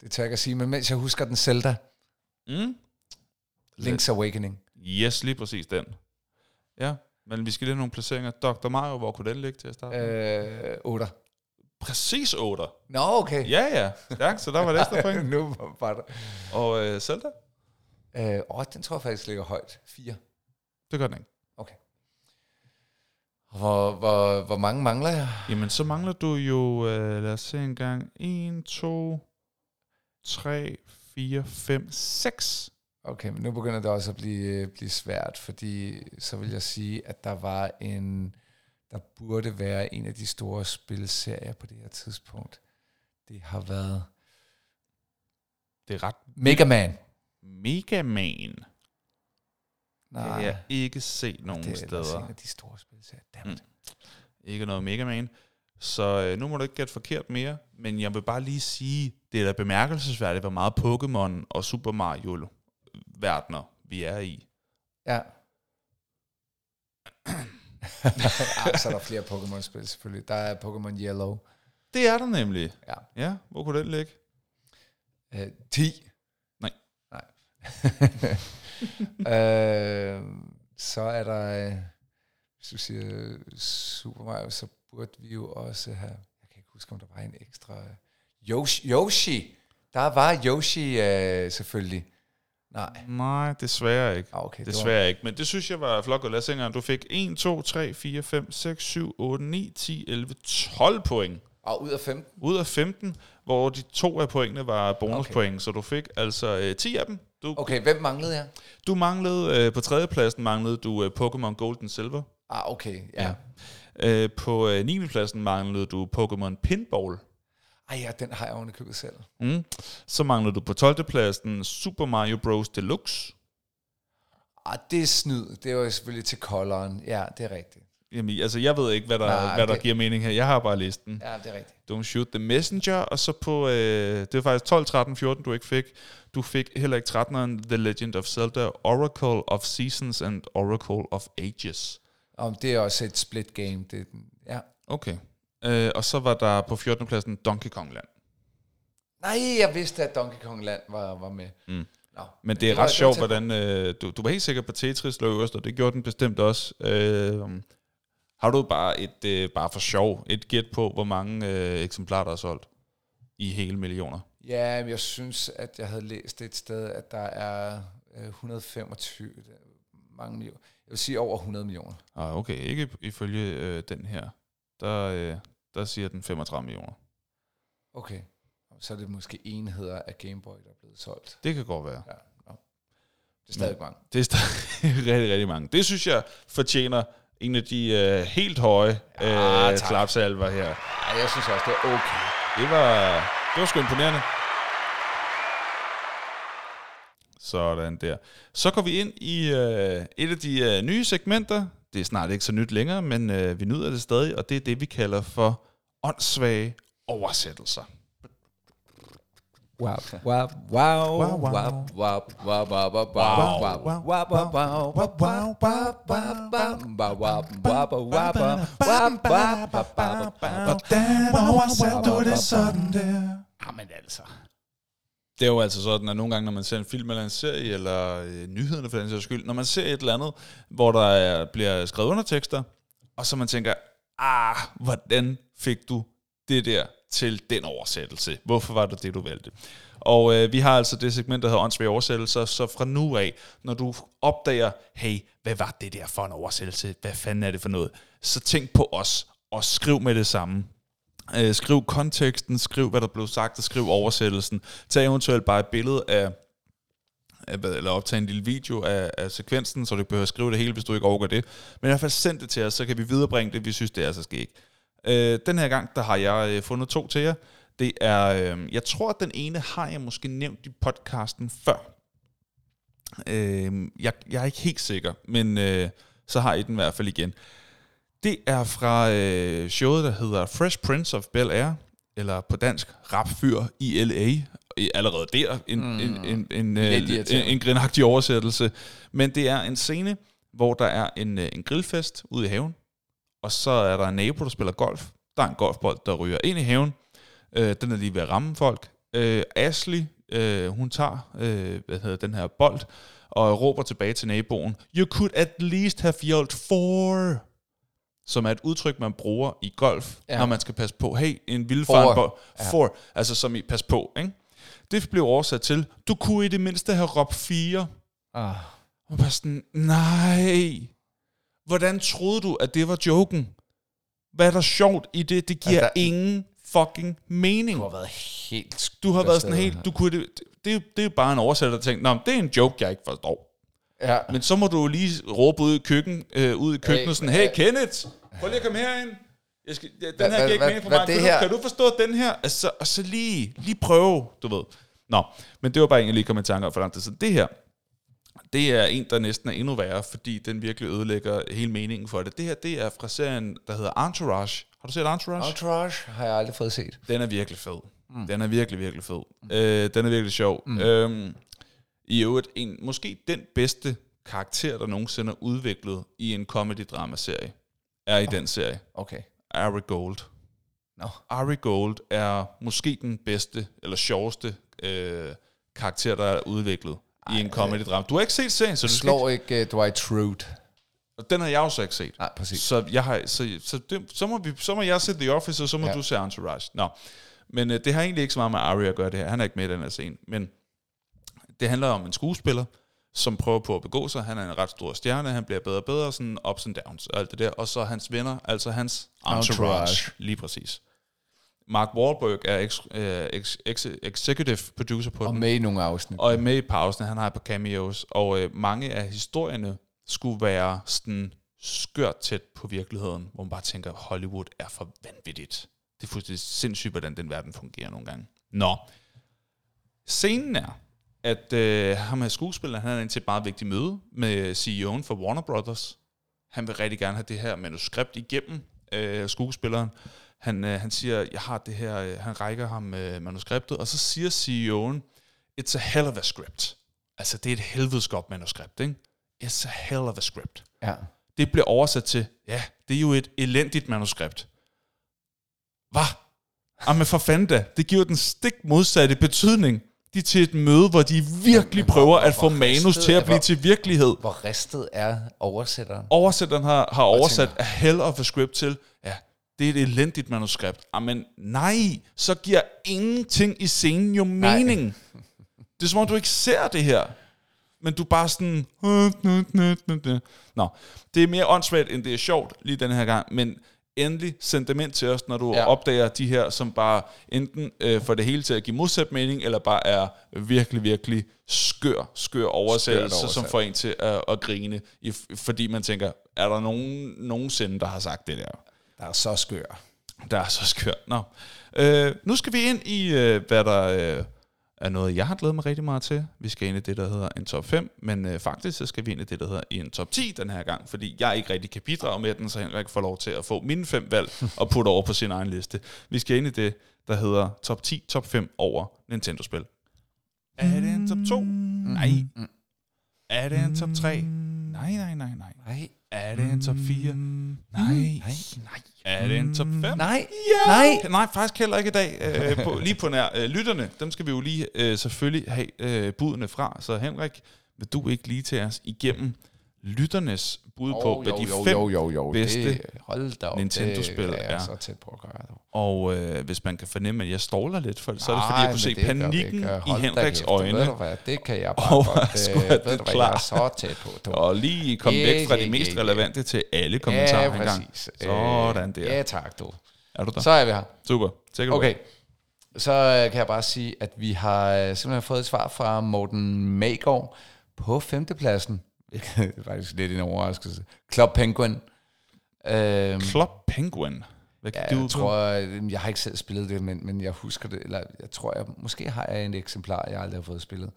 [SPEAKER 1] det tør jeg ikke sige, men mens jeg husker den Zelda,
[SPEAKER 2] Mm.
[SPEAKER 1] Link's Awakening.
[SPEAKER 2] Yes, lige præcis den. Ja, men vi skal lige have nogle placeringer. Dr. Mario, hvor kunne den ligge til at starte?
[SPEAKER 1] Øh, 8.
[SPEAKER 2] Præcis 8.
[SPEAKER 1] Nå, okay.
[SPEAKER 2] Ja, ja. Stærkt, så der var et ekstra point. [laughs]
[SPEAKER 1] nu var der.
[SPEAKER 2] Og øh, Zelda?
[SPEAKER 1] Øh, åh, den tror jeg faktisk ligger højt. 4.
[SPEAKER 2] Det gør den ikke.
[SPEAKER 1] Okay. Hvor, hvor, hvor mange mangler jeg?
[SPEAKER 2] Jamen, så mangler du jo, øh, lad os se en gang, 1, 2, 3, 4, 5, 6.
[SPEAKER 1] Okay, men nu begynder det også at blive, blive svært, fordi så vil jeg sige, at der var en, der burde være en af de store spilserier på det her tidspunkt. Det har været
[SPEAKER 2] Det er ret
[SPEAKER 1] Mega Man.
[SPEAKER 2] Mega Man.
[SPEAKER 1] Nej,
[SPEAKER 2] Det har jeg ikke set nogen
[SPEAKER 1] det er
[SPEAKER 2] steder.
[SPEAKER 1] en af de store spilserier. Dammit.
[SPEAKER 2] Ikke noget Mega Man. Så øh, nu må du ikke gætte forkert mere, men jeg vil bare lige sige, det er da bemærkelsesværdigt, hvor meget Pokémon og Super Mario verdener vi er i.
[SPEAKER 1] Ja. [coughs] Ej, så er der flere Pokémon-spil selvfølgelig. Der er Pokémon Yellow.
[SPEAKER 2] Det er der nemlig.
[SPEAKER 1] Ja.
[SPEAKER 2] Ja, hvor kunne den ligge?
[SPEAKER 1] Øh, 10.
[SPEAKER 2] Nej.
[SPEAKER 1] Nej. [laughs] øh, så er der, øh, hvis du siger Super Mario, så burde vi jo også have, jeg kan ikke huske, om der var en ekstra, Yoshi. Yoshi. Der var Yoshi øh, selvfølgelig. Nej.
[SPEAKER 2] Nej, desværre ikke.
[SPEAKER 1] Ah, okay, det var-
[SPEAKER 2] Desværre ikke, men det synes jeg var flot. Lad os se engang. Du fik 1, 2, 3, 4, 5, 6, 7, 8, 9, 10, 11, 12 point.
[SPEAKER 1] Og ud af 15.
[SPEAKER 2] Ud af 15, hvor de to af pointene var bonuspoint, okay. så du fik altså øh, 10 af dem. Du, okay.
[SPEAKER 1] Hvem manglede jeg?
[SPEAKER 2] du manglede, øh, på tredjepladsen manglede du øh, Pokémon Gold and Silver.
[SPEAKER 1] Ah, okay, ja.
[SPEAKER 2] Ja. Øh, på øh, 9. pladsen manglede du Pokémon Pinball.
[SPEAKER 1] Ej, ja, den har jeg ovenikøbet selv.
[SPEAKER 2] Mm. Så manglede du på 12. pladsen Super Mario Bros. Deluxe.
[SPEAKER 1] Ah, det er snyd. Det er jo selvfølgelig til coloren. Ja, det er rigtigt.
[SPEAKER 2] Jamen, altså, jeg ved ikke, hvad der,
[SPEAKER 1] Nej,
[SPEAKER 2] hvad der
[SPEAKER 1] det-
[SPEAKER 2] giver mening her. Jeg har bare listen.
[SPEAKER 1] Ja, det er rigtigt.
[SPEAKER 2] Don't Shoot the Messenger, og så på, øh, det var faktisk 12, 13, 14, du ikke fik. Du fik heller ikke 13'eren The Legend of Zelda, Oracle of Seasons and Oracle of Ages.
[SPEAKER 1] Om det er også et split game. Det, ja.
[SPEAKER 2] Okay. Øh, og så var der på 14. pladsen Donkey Kong Land.
[SPEAKER 1] Nej, jeg vidste, at Donkey Kong Land var, var med.
[SPEAKER 2] Mm.
[SPEAKER 1] Nå.
[SPEAKER 2] Men det er
[SPEAKER 1] var-
[SPEAKER 2] ret sjovt, hvordan... Øh, du, du var helt sikker på Tetris lå øverst, og det gjorde den bestemt også. Øh, har du bare et øh, bare for sjov, et gæt på, hvor mange øh, eksemplarer, der er solgt i hele millioner?
[SPEAKER 1] Ja, jeg synes, at jeg havde læst et sted, at der er øh, 125, det er mange millioner. Jeg vil sige over 100 millioner.
[SPEAKER 2] Ah, okay, ikke ifølge øh, den her. Der, øh, der siger den 35 millioner.
[SPEAKER 1] Okay. Så er det måske enheder af Gameboy, der er blevet solgt.
[SPEAKER 2] Det kan godt være.
[SPEAKER 1] Ja, no. Det er stadig mange.
[SPEAKER 2] Det er stadig [laughs] rigtig, rigtig mange. Det synes jeg fortjener en af de øh, helt høje
[SPEAKER 1] Ja,
[SPEAKER 2] øh,
[SPEAKER 1] tak.
[SPEAKER 2] klapsalver her.
[SPEAKER 1] Ja, jeg synes også, det er okay.
[SPEAKER 2] Det var, det var sgu imponerende. Sådan der. Så går vi ind i øh, et af de øh, nye segmenter. Det er snart ikke så nyt længere, men øh, vi nyder det stadig, og det er det, vi kalder for åndssvage oversættelser.
[SPEAKER 1] Wow, wow, wow,
[SPEAKER 2] Wow, wow.
[SPEAKER 1] wow, wow, wow, wow, wow, wow,
[SPEAKER 2] Wow,
[SPEAKER 1] wow,
[SPEAKER 2] wow,
[SPEAKER 3] det
[SPEAKER 2] er jo altså sådan, at nogle gange, når man ser en film eller en serie, eller øh, nyhederne for den sags skyld, når man ser et eller andet, hvor der er, bliver skrevet undertekster, og så man tænker, ah, hvordan fik du det der til den oversættelse? Hvorfor var det det, du valgte? Og øh, vi har altså det segment, der hedder åndssvage oversættelser, så fra nu af, når du opdager, hey, hvad var det der for en oversættelse? Hvad fanden er det for noget? Så tænk på os, og skriv med det samme. Øh, skriv konteksten, skriv hvad der blev sagt, og skriv oversættelsen. Tag eventuelt bare et billede af, eller optage en lille video af, af sekvensen, så du ikke behøver at skrive det hele, hvis du ikke overgår det. Men i hvert fald send det til os, så kan vi viderebringe det, vi synes, det er så skægt. Øh, den her gang, der har jeg øh, fundet to til jer. Det er, øh, jeg tror, at den ene har jeg måske nævnt i podcasten før. Øh, jeg, jeg er ikke helt sikker, men øh, så har I den i hvert fald igen. Det er fra øh, showet, der hedder Fresh Prince of Bel-Air, eller på dansk, Rapfyr i L.A. Allerede der, en, mm. en, en, en, øh, en, en grinagtig oversættelse. Men det er en scene, hvor der er en, øh, en grillfest ude i haven, og så er der en nabo, der spiller golf. Der er en golfbold, der ryger ind i haven. Øh, den er lige ved at ramme folk. Øh, Ashley, øh, hun tager øh, hvad hedder den her bold, og råber tilbage til naboen, You could at least have yelled four som er et udtryk, man bruger i golf, ja.
[SPEAKER 1] Ja.
[SPEAKER 2] når man skal passe på. Hey, en vildfaren
[SPEAKER 1] For.
[SPEAKER 2] bold. For. Altså som i pas på, ikke? Det blev oversat til, du kunne i det mindste have råbt fire.
[SPEAKER 1] Ah,
[SPEAKER 2] Og bare sådan, nej. Hvordan troede du, at det var joken? Hvad er der sjovt i det? Det giver
[SPEAKER 1] Altså,
[SPEAKER 2] ingen fucking mening.
[SPEAKER 1] du har været helt
[SPEAKER 2] Du har været sådan helt, du kunne det, det, er jo- det er bare en oversætter, der tænkte, Nå, det er en joke, jeg ikke forstår.
[SPEAKER 1] Ja,
[SPEAKER 2] Men så må du lige råbe ud i, køkken, øh, ud i køkkenet
[SPEAKER 1] Hey,
[SPEAKER 2] sådan, hey Kenneth, prøv lige at komme herind. Jeg skal, ja, den
[SPEAKER 1] Hvad-
[SPEAKER 2] her giver ikke mening for
[SPEAKER 1] hvad
[SPEAKER 2] mig. Kan,
[SPEAKER 1] her-
[SPEAKER 2] du, kan du forstå den her? Altså, og så lige, lige prøve, du ved. Nå, men det var bare en, jeg lige kom i tanke om for lang tid siden. Det her, det er en, der næsten er endnu værre, fordi den virkelig ødelægger hele meningen for det. Det her, det er fra serien, der hedder Entourage. Har du set Entourage?
[SPEAKER 1] Entourage har jeg aldrig fået set.
[SPEAKER 2] Den er virkelig fed. Mm. Den er virkelig, virkelig fed. Mm. Øh, den er virkelig sjov. Mm. Øhm, I øvrigt, en, måske den bedste karakter, der nogensinde er udviklet i en comedy-drama-serie, er i den serie.
[SPEAKER 1] Okay.
[SPEAKER 2] Ari Gold.
[SPEAKER 1] Nå.
[SPEAKER 2] Ari Gold er måske den bedste, eller sjoveste øh, karakter, der er udviklet Ej, i en comedy-drama. Du har ikke set serien, så
[SPEAKER 1] Du slår ikke uh, Dwight Schrute.
[SPEAKER 2] ikke, den har jeg jo så ikke set.
[SPEAKER 1] Nej, præcis.
[SPEAKER 2] Så, jeg har, så, så, det, så, må vi, så må jeg se The Office, og så må. Ja. du se Entourage. Nå. Men øh, det har egentlig ikke så meget med Ari at gøre det her. Han er ikke med i den her scene. Men det handler om en skuespiller, som prøver på at begå sig. Han er en ret stor stjerne. Han bliver bedre og bedre, sådan ups and downs og alt det der. Og så hans venner, altså hans entourage. entourage. Lige præcis. Mark Wahlberg er ex, øh, ex, ex, executive producer på
[SPEAKER 1] Og
[SPEAKER 2] den
[SPEAKER 1] med i nogle afsnit.
[SPEAKER 2] og er med i pausen. Han har et par cameos, og øh, mange af historierne skulle være sådan skørt tæt på virkeligheden, hvor man bare tænker, Hollywood er for vanvittigt. Det er fuldstændig sindssygt, hvordan den verden fungerer nogle gange. Nå. Scenen er, at øh, ham her skuespiller, han er ind til et meget vigtigt møde med CEO'en for Warner Brothers. Han vil rigtig gerne have det her manuskript igennem øh, skuespilleren. Han, øh, han siger, jeg har det her, øh, han rækker ham øh, manuskriptet, og så siger CEO'en, it's a hell of a script. Altså, det er et helvedes godt manuskript, ikke? It's a hell of a script.
[SPEAKER 1] Ja.
[SPEAKER 2] Det bliver oversat til, ja, det er jo et elendigt manuskript. Hvad? Jamen for fanden da, det giver den stik modsatte betydning. De til et møde, hvor de virkelig
[SPEAKER 1] Men hvor-
[SPEAKER 2] prøver at
[SPEAKER 1] hvor
[SPEAKER 2] få manus til at blive
[SPEAKER 1] hvor-
[SPEAKER 2] til virkelighed.
[SPEAKER 1] Hvor ristet er oversætteren?
[SPEAKER 2] Oversætteren har, har oversat
[SPEAKER 1] tænker-
[SPEAKER 2] hell of a script til, ja, det er et elendigt manuskript. Jamen nej, så giver ingenting i scenen jo
[SPEAKER 1] Nej.
[SPEAKER 2] mening. Det er som om, du ikke ser det her. Men du er bare sådan... Nå, det er mere åndssvagt, end det er sjovt lige den her gang. Men endelig send dem ind til os, når du ja. Opdager de her, som bare enten øh, får det hele til at give modsat mening, eller bare er virkelig, virkelig skør, skør oversættelse, som får en til at, at grine, i, fordi man tænker, er der nogen nogensinde, der har sagt det der?
[SPEAKER 1] Der er så skør.
[SPEAKER 2] Der er så skørt. Nå. Øh, nu skal vi ind i, øh, hvad der øh, er noget, jeg har glædet mig rigtig meget til. Vi skal ind i det, der hedder en top 5, men øh, faktisk så skal vi ind i det, der hedder en top 10 den her gang, fordi jeg ikke rigtig kan bidrage med den, så Henrik får lov til at få mine fem valg [laughs] og putte over på sin egen liste. Vi skal ind i det, der hedder top 10, top 5 over Nintendo-spil. Er det en top 2? Nej. Er det en top 3? Nej, nej, nej, nej.
[SPEAKER 1] Nej.
[SPEAKER 2] Er det en top 4? Nej.
[SPEAKER 1] Nej.
[SPEAKER 2] Nej. Er det en top 5?
[SPEAKER 1] Nej.
[SPEAKER 2] Ja.
[SPEAKER 1] Nej.
[SPEAKER 2] Nej, faktisk heller ikke i dag. Øh, på, lige på nær øh, lytterne, dem skal vi jo lige øh, selvfølgelig have øh, budene fra. Så Henrik, vil du ikke lige til os igennem lytternes bud på,
[SPEAKER 1] Oh,
[SPEAKER 2] hvad
[SPEAKER 1] jo,
[SPEAKER 2] de fem
[SPEAKER 1] jo, jo, jo.
[SPEAKER 2] bedste
[SPEAKER 1] Det, hold da op.
[SPEAKER 2] Nintendo-spil
[SPEAKER 1] det er. så tæt på at gøre. dog.
[SPEAKER 2] Og øh, hvis man kan fornemme, at jeg ståler lidt, for, så er det fordi, jeg kunne se
[SPEAKER 1] det
[SPEAKER 2] panikken
[SPEAKER 1] ikke.
[SPEAKER 2] i Henriks
[SPEAKER 1] kæft,
[SPEAKER 2] øjne.
[SPEAKER 1] Ved du hvad, det kan jeg bare [laughs]
[SPEAKER 2] Og
[SPEAKER 1] godt. [laughs] øh, ved
[SPEAKER 2] det
[SPEAKER 1] du hvad, jeg er så tæt på. Du.
[SPEAKER 2] Og lige komme
[SPEAKER 1] Ja,
[SPEAKER 2] væk fra
[SPEAKER 1] ja,
[SPEAKER 2] de mest relevante til alle kommentarer
[SPEAKER 1] ja,
[SPEAKER 2] engang. Sådan der.
[SPEAKER 1] Ja, tak du.
[SPEAKER 2] Er du der?
[SPEAKER 1] Så er vi her.
[SPEAKER 2] Super. Take away.
[SPEAKER 1] Okay. Så øh, kan jeg bare sige, at vi har øh, simpelthen fået et svar fra Morten Magård på femtepladsen. Det [laughs] er faktisk lidt en overraskelse. Club Penguin. Øhm,
[SPEAKER 2] Club Penguin. Hvad
[SPEAKER 1] Ja,
[SPEAKER 2] gik det ud
[SPEAKER 1] jeg tror, jeg, jeg har ikke selv spillet det, men, men jeg husker det, eller jeg tror, jeg, måske har jeg en eksemplar, jeg aldrig har fået spillet.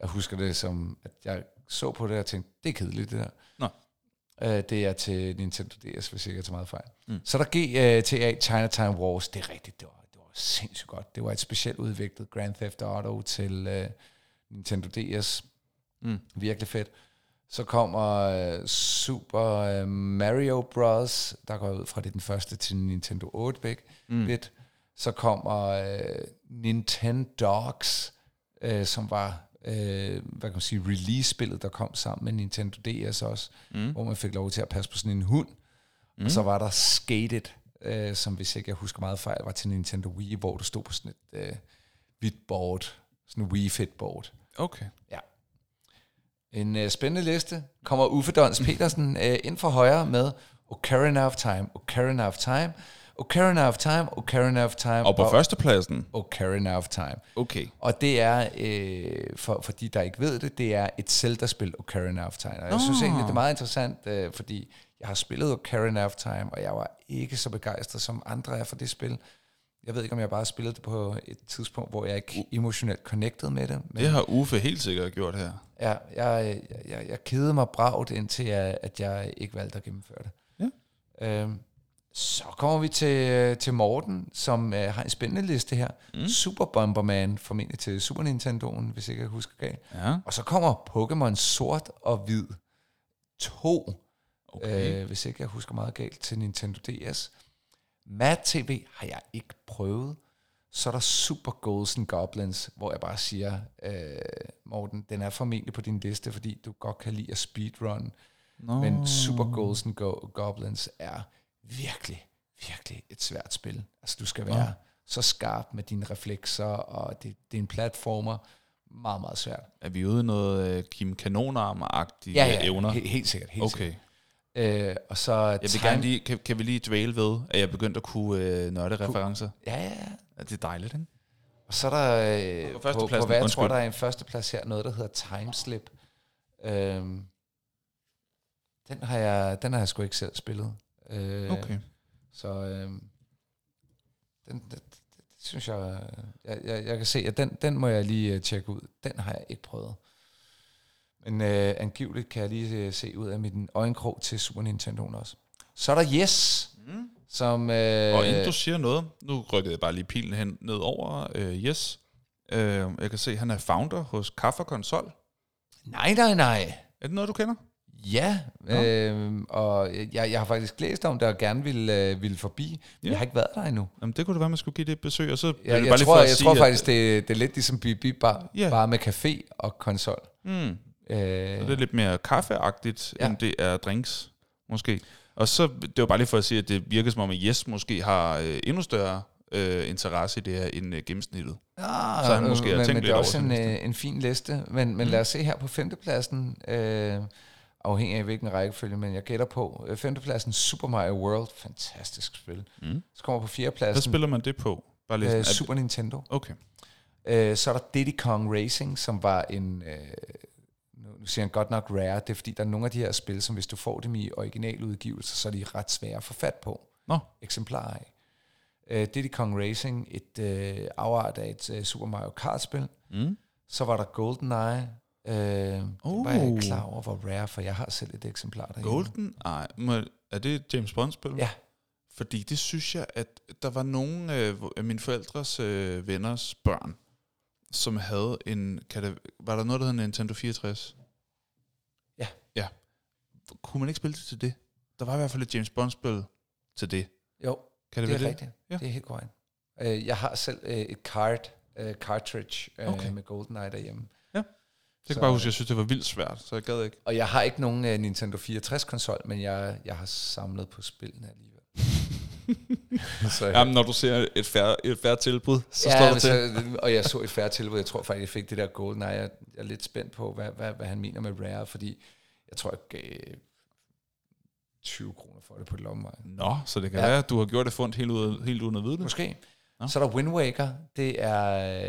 [SPEAKER 1] Jeg husker det som, at jeg så på det og tænkte, det er kedeligt det der.
[SPEAKER 2] Nå.
[SPEAKER 1] Øh, det er til Nintendo DS, hvis jeg ikke er til meget fejl. Mm. Så der der GTA Chinatown Wars, det er rigtigt, det var, det var sindssygt godt. Det var et specielt udviklet Grand Theft Auto til øh, Nintendo DS.
[SPEAKER 2] Mm.
[SPEAKER 1] Virkelig fedt. Så kommer øh, Super øh, Mario Bros., der går ud fra det den første til Nintendo 8-bit. Mm. Bit. Så kommer øh, Nintendo Dogs, øh, som var øh, hvad kan man sige, release-spillet, der kom sammen med Nintendo DS også, mm. hvor man fik lov til at passe på sådan en hund. Mm. Og så var der Skated, øh, som hvis ikke jeg husker meget fejl, var til Nintendo Wii, hvor du stod på sådan et øh, hvidt board, sådan en Wii Fit board.
[SPEAKER 2] Okay.
[SPEAKER 1] Ja. En øh, spændende liste. Kommer Uffe Dons Petersen øh, ind for højre med Ocarina of Time, Ocarina of Time, Ocarina of Time, Ocarina of Time
[SPEAKER 2] Og på førstepladsen?
[SPEAKER 1] Ocarina of Time.
[SPEAKER 2] Okay.
[SPEAKER 1] Og det er, øh, for, for de der ikke ved det, det er et Zelda-spil, Ocarina of Time. Og jeg synes egentlig, det er meget interessant, øh, fordi jeg har spillet Ocarina of Time, og jeg var ikke så begejstret, som andre er for det spil. Jeg ved ikke, om jeg bare spillede det på et tidspunkt, hvor jeg ikke emotionelt connected med det. Men
[SPEAKER 2] Det har Uffe helt sikkert gjort her.
[SPEAKER 1] Ja, jeg, jeg, jeg, jeg kedede mig bragt, indtil jeg, at jeg ikke valgte at gennemføre det.
[SPEAKER 2] Ja.
[SPEAKER 1] Øhm, så kommer vi til, til Morten, som øh, har en spændende liste her. Mm. Super Bomberman, formentlig til Super Nintendoen, hvis ikke jeg husker galt.
[SPEAKER 2] Ja.
[SPEAKER 1] Og så kommer Pokémon Sort og Hvid 2,
[SPEAKER 2] Okay.
[SPEAKER 1] øh, hvis ikke jeg husker meget galt, til Nintendo DS. Mad TV har jeg ikke prøvet. Så er der Super Golden Goblins, hvor jeg bare siger, øh, Morten, den er formentlig på din liste, fordi du godt kan lide at speedrun.
[SPEAKER 2] Nå.
[SPEAKER 1] Men Super Golden Go- Goblins er virkelig, virkelig et svært spil. Altså, du skal være så skarp med dine reflekser, og det, det er en platformer. Meget, meget svært.
[SPEAKER 2] Er vi ude i noget uh, Kim Kanonarm-agtige
[SPEAKER 1] Ja, ja,
[SPEAKER 2] evner?
[SPEAKER 1] Helt, helt sikkert. Helt
[SPEAKER 2] Okay.
[SPEAKER 1] Sikkert. Øh, og så
[SPEAKER 2] Jeg vil gerne lige, kan, kan vi lige dvæle ved, at jeg begyndte at kunne øh, nørde referencer?
[SPEAKER 1] Ja, ja, ja.
[SPEAKER 2] Det er dejligt, ikke?
[SPEAKER 1] Og så er der øh,
[SPEAKER 2] På
[SPEAKER 1] på, på, hvad jeg
[SPEAKER 2] undskyld.
[SPEAKER 1] tror, der er en førsteplads her, noget, der hedder Timeslip. Øhm, den, har jeg, den har jeg sgu ikke selv spillet. Øh,
[SPEAKER 2] Okay.
[SPEAKER 1] Så øhm, den, det, det synes jeg, jeg, jeg, jeg kan se, at den, den må jeg lige uh, tjekke ud. Den har jeg ikke prøvet. Men øh, angiveligt kan jeg lige øh, se ud af min øjenkrog til Super Nintendo også. Så er der Yes, mm. som... Øh,
[SPEAKER 2] Og inden du siger noget, nu rykkede jeg bare lige pilen hen ned over øh, Yes. Øh, jeg kan se, at han er founder hos Kaffe Konsol.
[SPEAKER 1] Nej, nej, nej.
[SPEAKER 2] Er det noget, du kender?
[SPEAKER 1] Ja, øh, og jeg, jeg har faktisk læst om det og gerne ville, øh, ville forbi, men
[SPEAKER 2] Ja.
[SPEAKER 1] jeg har ikke været der endnu.
[SPEAKER 2] Jamen, det kunne det være, man skulle give det et besøg. Og så blev
[SPEAKER 1] Jeg,
[SPEAKER 2] bare lige
[SPEAKER 1] tror,
[SPEAKER 2] for at
[SPEAKER 1] jeg
[SPEAKER 2] sige,
[SPEAKER 1] tror
[SPEAKER 2] at-
[SPEAKER 1] faktisk, det, det er lidt ligesom Bip, bare,
[SPEAKER 2] Ja.
[SPEAKER 1] bare med café og konsol.
[SPEAKER 2] Mm,
[SPEAKER 1] Øh,
[SPEAKER 2] så det er lidt mere kaffeagtigt, ja.
[SPEAKER 1] Ja.
[SPEAKER 2] end det er drinks, måske. Og så, det var bare lige for at sige, at det virker som om, at Yes måske har øh, endnu større øh, interesse i det her end øh, gennemsnittet.
[SPEAKER 1] Ah,
[SPEAKER 2] Så han måske har
[SPEAKER 1] men,
[SPEAKER 2] tænkt
[SPEAKER 1] men
[SPEAKER 2] lidt
[SPEAKER 1] det er også en, øh, en fin liste. Men, men lad os se her på femtepladsen. Øh, afhængig af hvilken rækkefølge, men jeg gætter på. Øh, femtepladsen, Super Mario World, fantastisk spil.
[SPEAKER 2] Mm.
[SPEAKER 1] Så kommer på
[SPEAKER 2] Hvad
[SPEAKER 1] fjerdepladsen,
[SPEAKER 2] spiller man det på? Bare lige
[SPEAKER 1] øh,
[SPEAKER 2] er
[SPEAKER 1] Super Nintendo.
[SPEAKER 2] Okay.
[SPEAKER 1] Øh, så er der Diddy Kong Racing, som var en... Øh, nu siger jeg godt nok rare, det er fordi, der er nogle af de her spil, som hvis du får dem i originaludgivelser, så er de ret svære at få fat på.
[SPEAKER 2] Nå.
[SPEAKER 1] Eksemplarer af. Øh, Diddy Kong Racing, et øh, afart af et øh, Super Mario Kart-spil.
[SPEAKER 2] Mm.
[SPEAKER 1] Så var der GoldenEye. Øh, det var jeg
[SPEAKER 2] Oh.
[SPEAKER 1] ikke klar over, hvor rare, for jeg har selv et eksemplar derhjemme.
[SPEAKER 2] Golden Eye. Må, er det et James Bond-spil?
[SPEAKER 1] Ja.
[SPEAKER 2] Fordi det synes jeg, at der var nogle øh, af mine forældres øh, venners børn, som havde en... Kan det, var der noget, der hed Nintendo 64?
[SPEAKER 1] Ja.
[SPEAKER 2] Ja. Kunne man ikke spille det til det? Der var i hvert fald et James Bond-spil til det.
[SPEAKER 1] Jo,
[SPEAKER 2] Kan det,
[SPEAKER 1] det er
[SPEAKER 2] være
[SPEAKER 1] rigtigt.
[SPEAKER 2] Ja.
[SPEAKER 1] Det er helt korrekt. Øh, jeg har selv øh, et card, øh, cartridge øh,
[SPEAKER 2] Okay.
[SPEAKER 1] med GoldenEye derhjemme.
[SPEAKER 2] Det kan bare huske, at jeg synes, det var vildt svært, så jeg gad ikke.
[SPEAKER 1] Og jeg har ikke nogen uh, Nintendo 64-konsol, men jeg, jeg har samlet på spillene alligevel. [laughs] så,
[SPEAKER 2] Jamen, når du ser et færre, et færre tilbud, så
[SPEAKER 1] ja,
[SPEAKER 2] står der
[SPEAKER 1] men
[SPEAKER 2] til.
[SPEAKER 1] Så, og jeg så et færre tilbud. Jeg tror faktisk, jeg fik det der GoldenEye. Jeg, jeg er lidt spændt på, hvad, hvad, hvad han mener med Rare, fordi jeg tror, jeg gav 20 kroner for det på lommevejen.
[SPEAKER 2] Nå, så det kan
[SPEAKER 1] Ja.
[SPEAKER 2] være, at du har gjort det fundt helt, ud, helt uden at vide det.
[SPEAKER 1] Måske.
[SPEAKER 2] Nå.
[SPEAKER 1] Så er der Wind Waker. Det er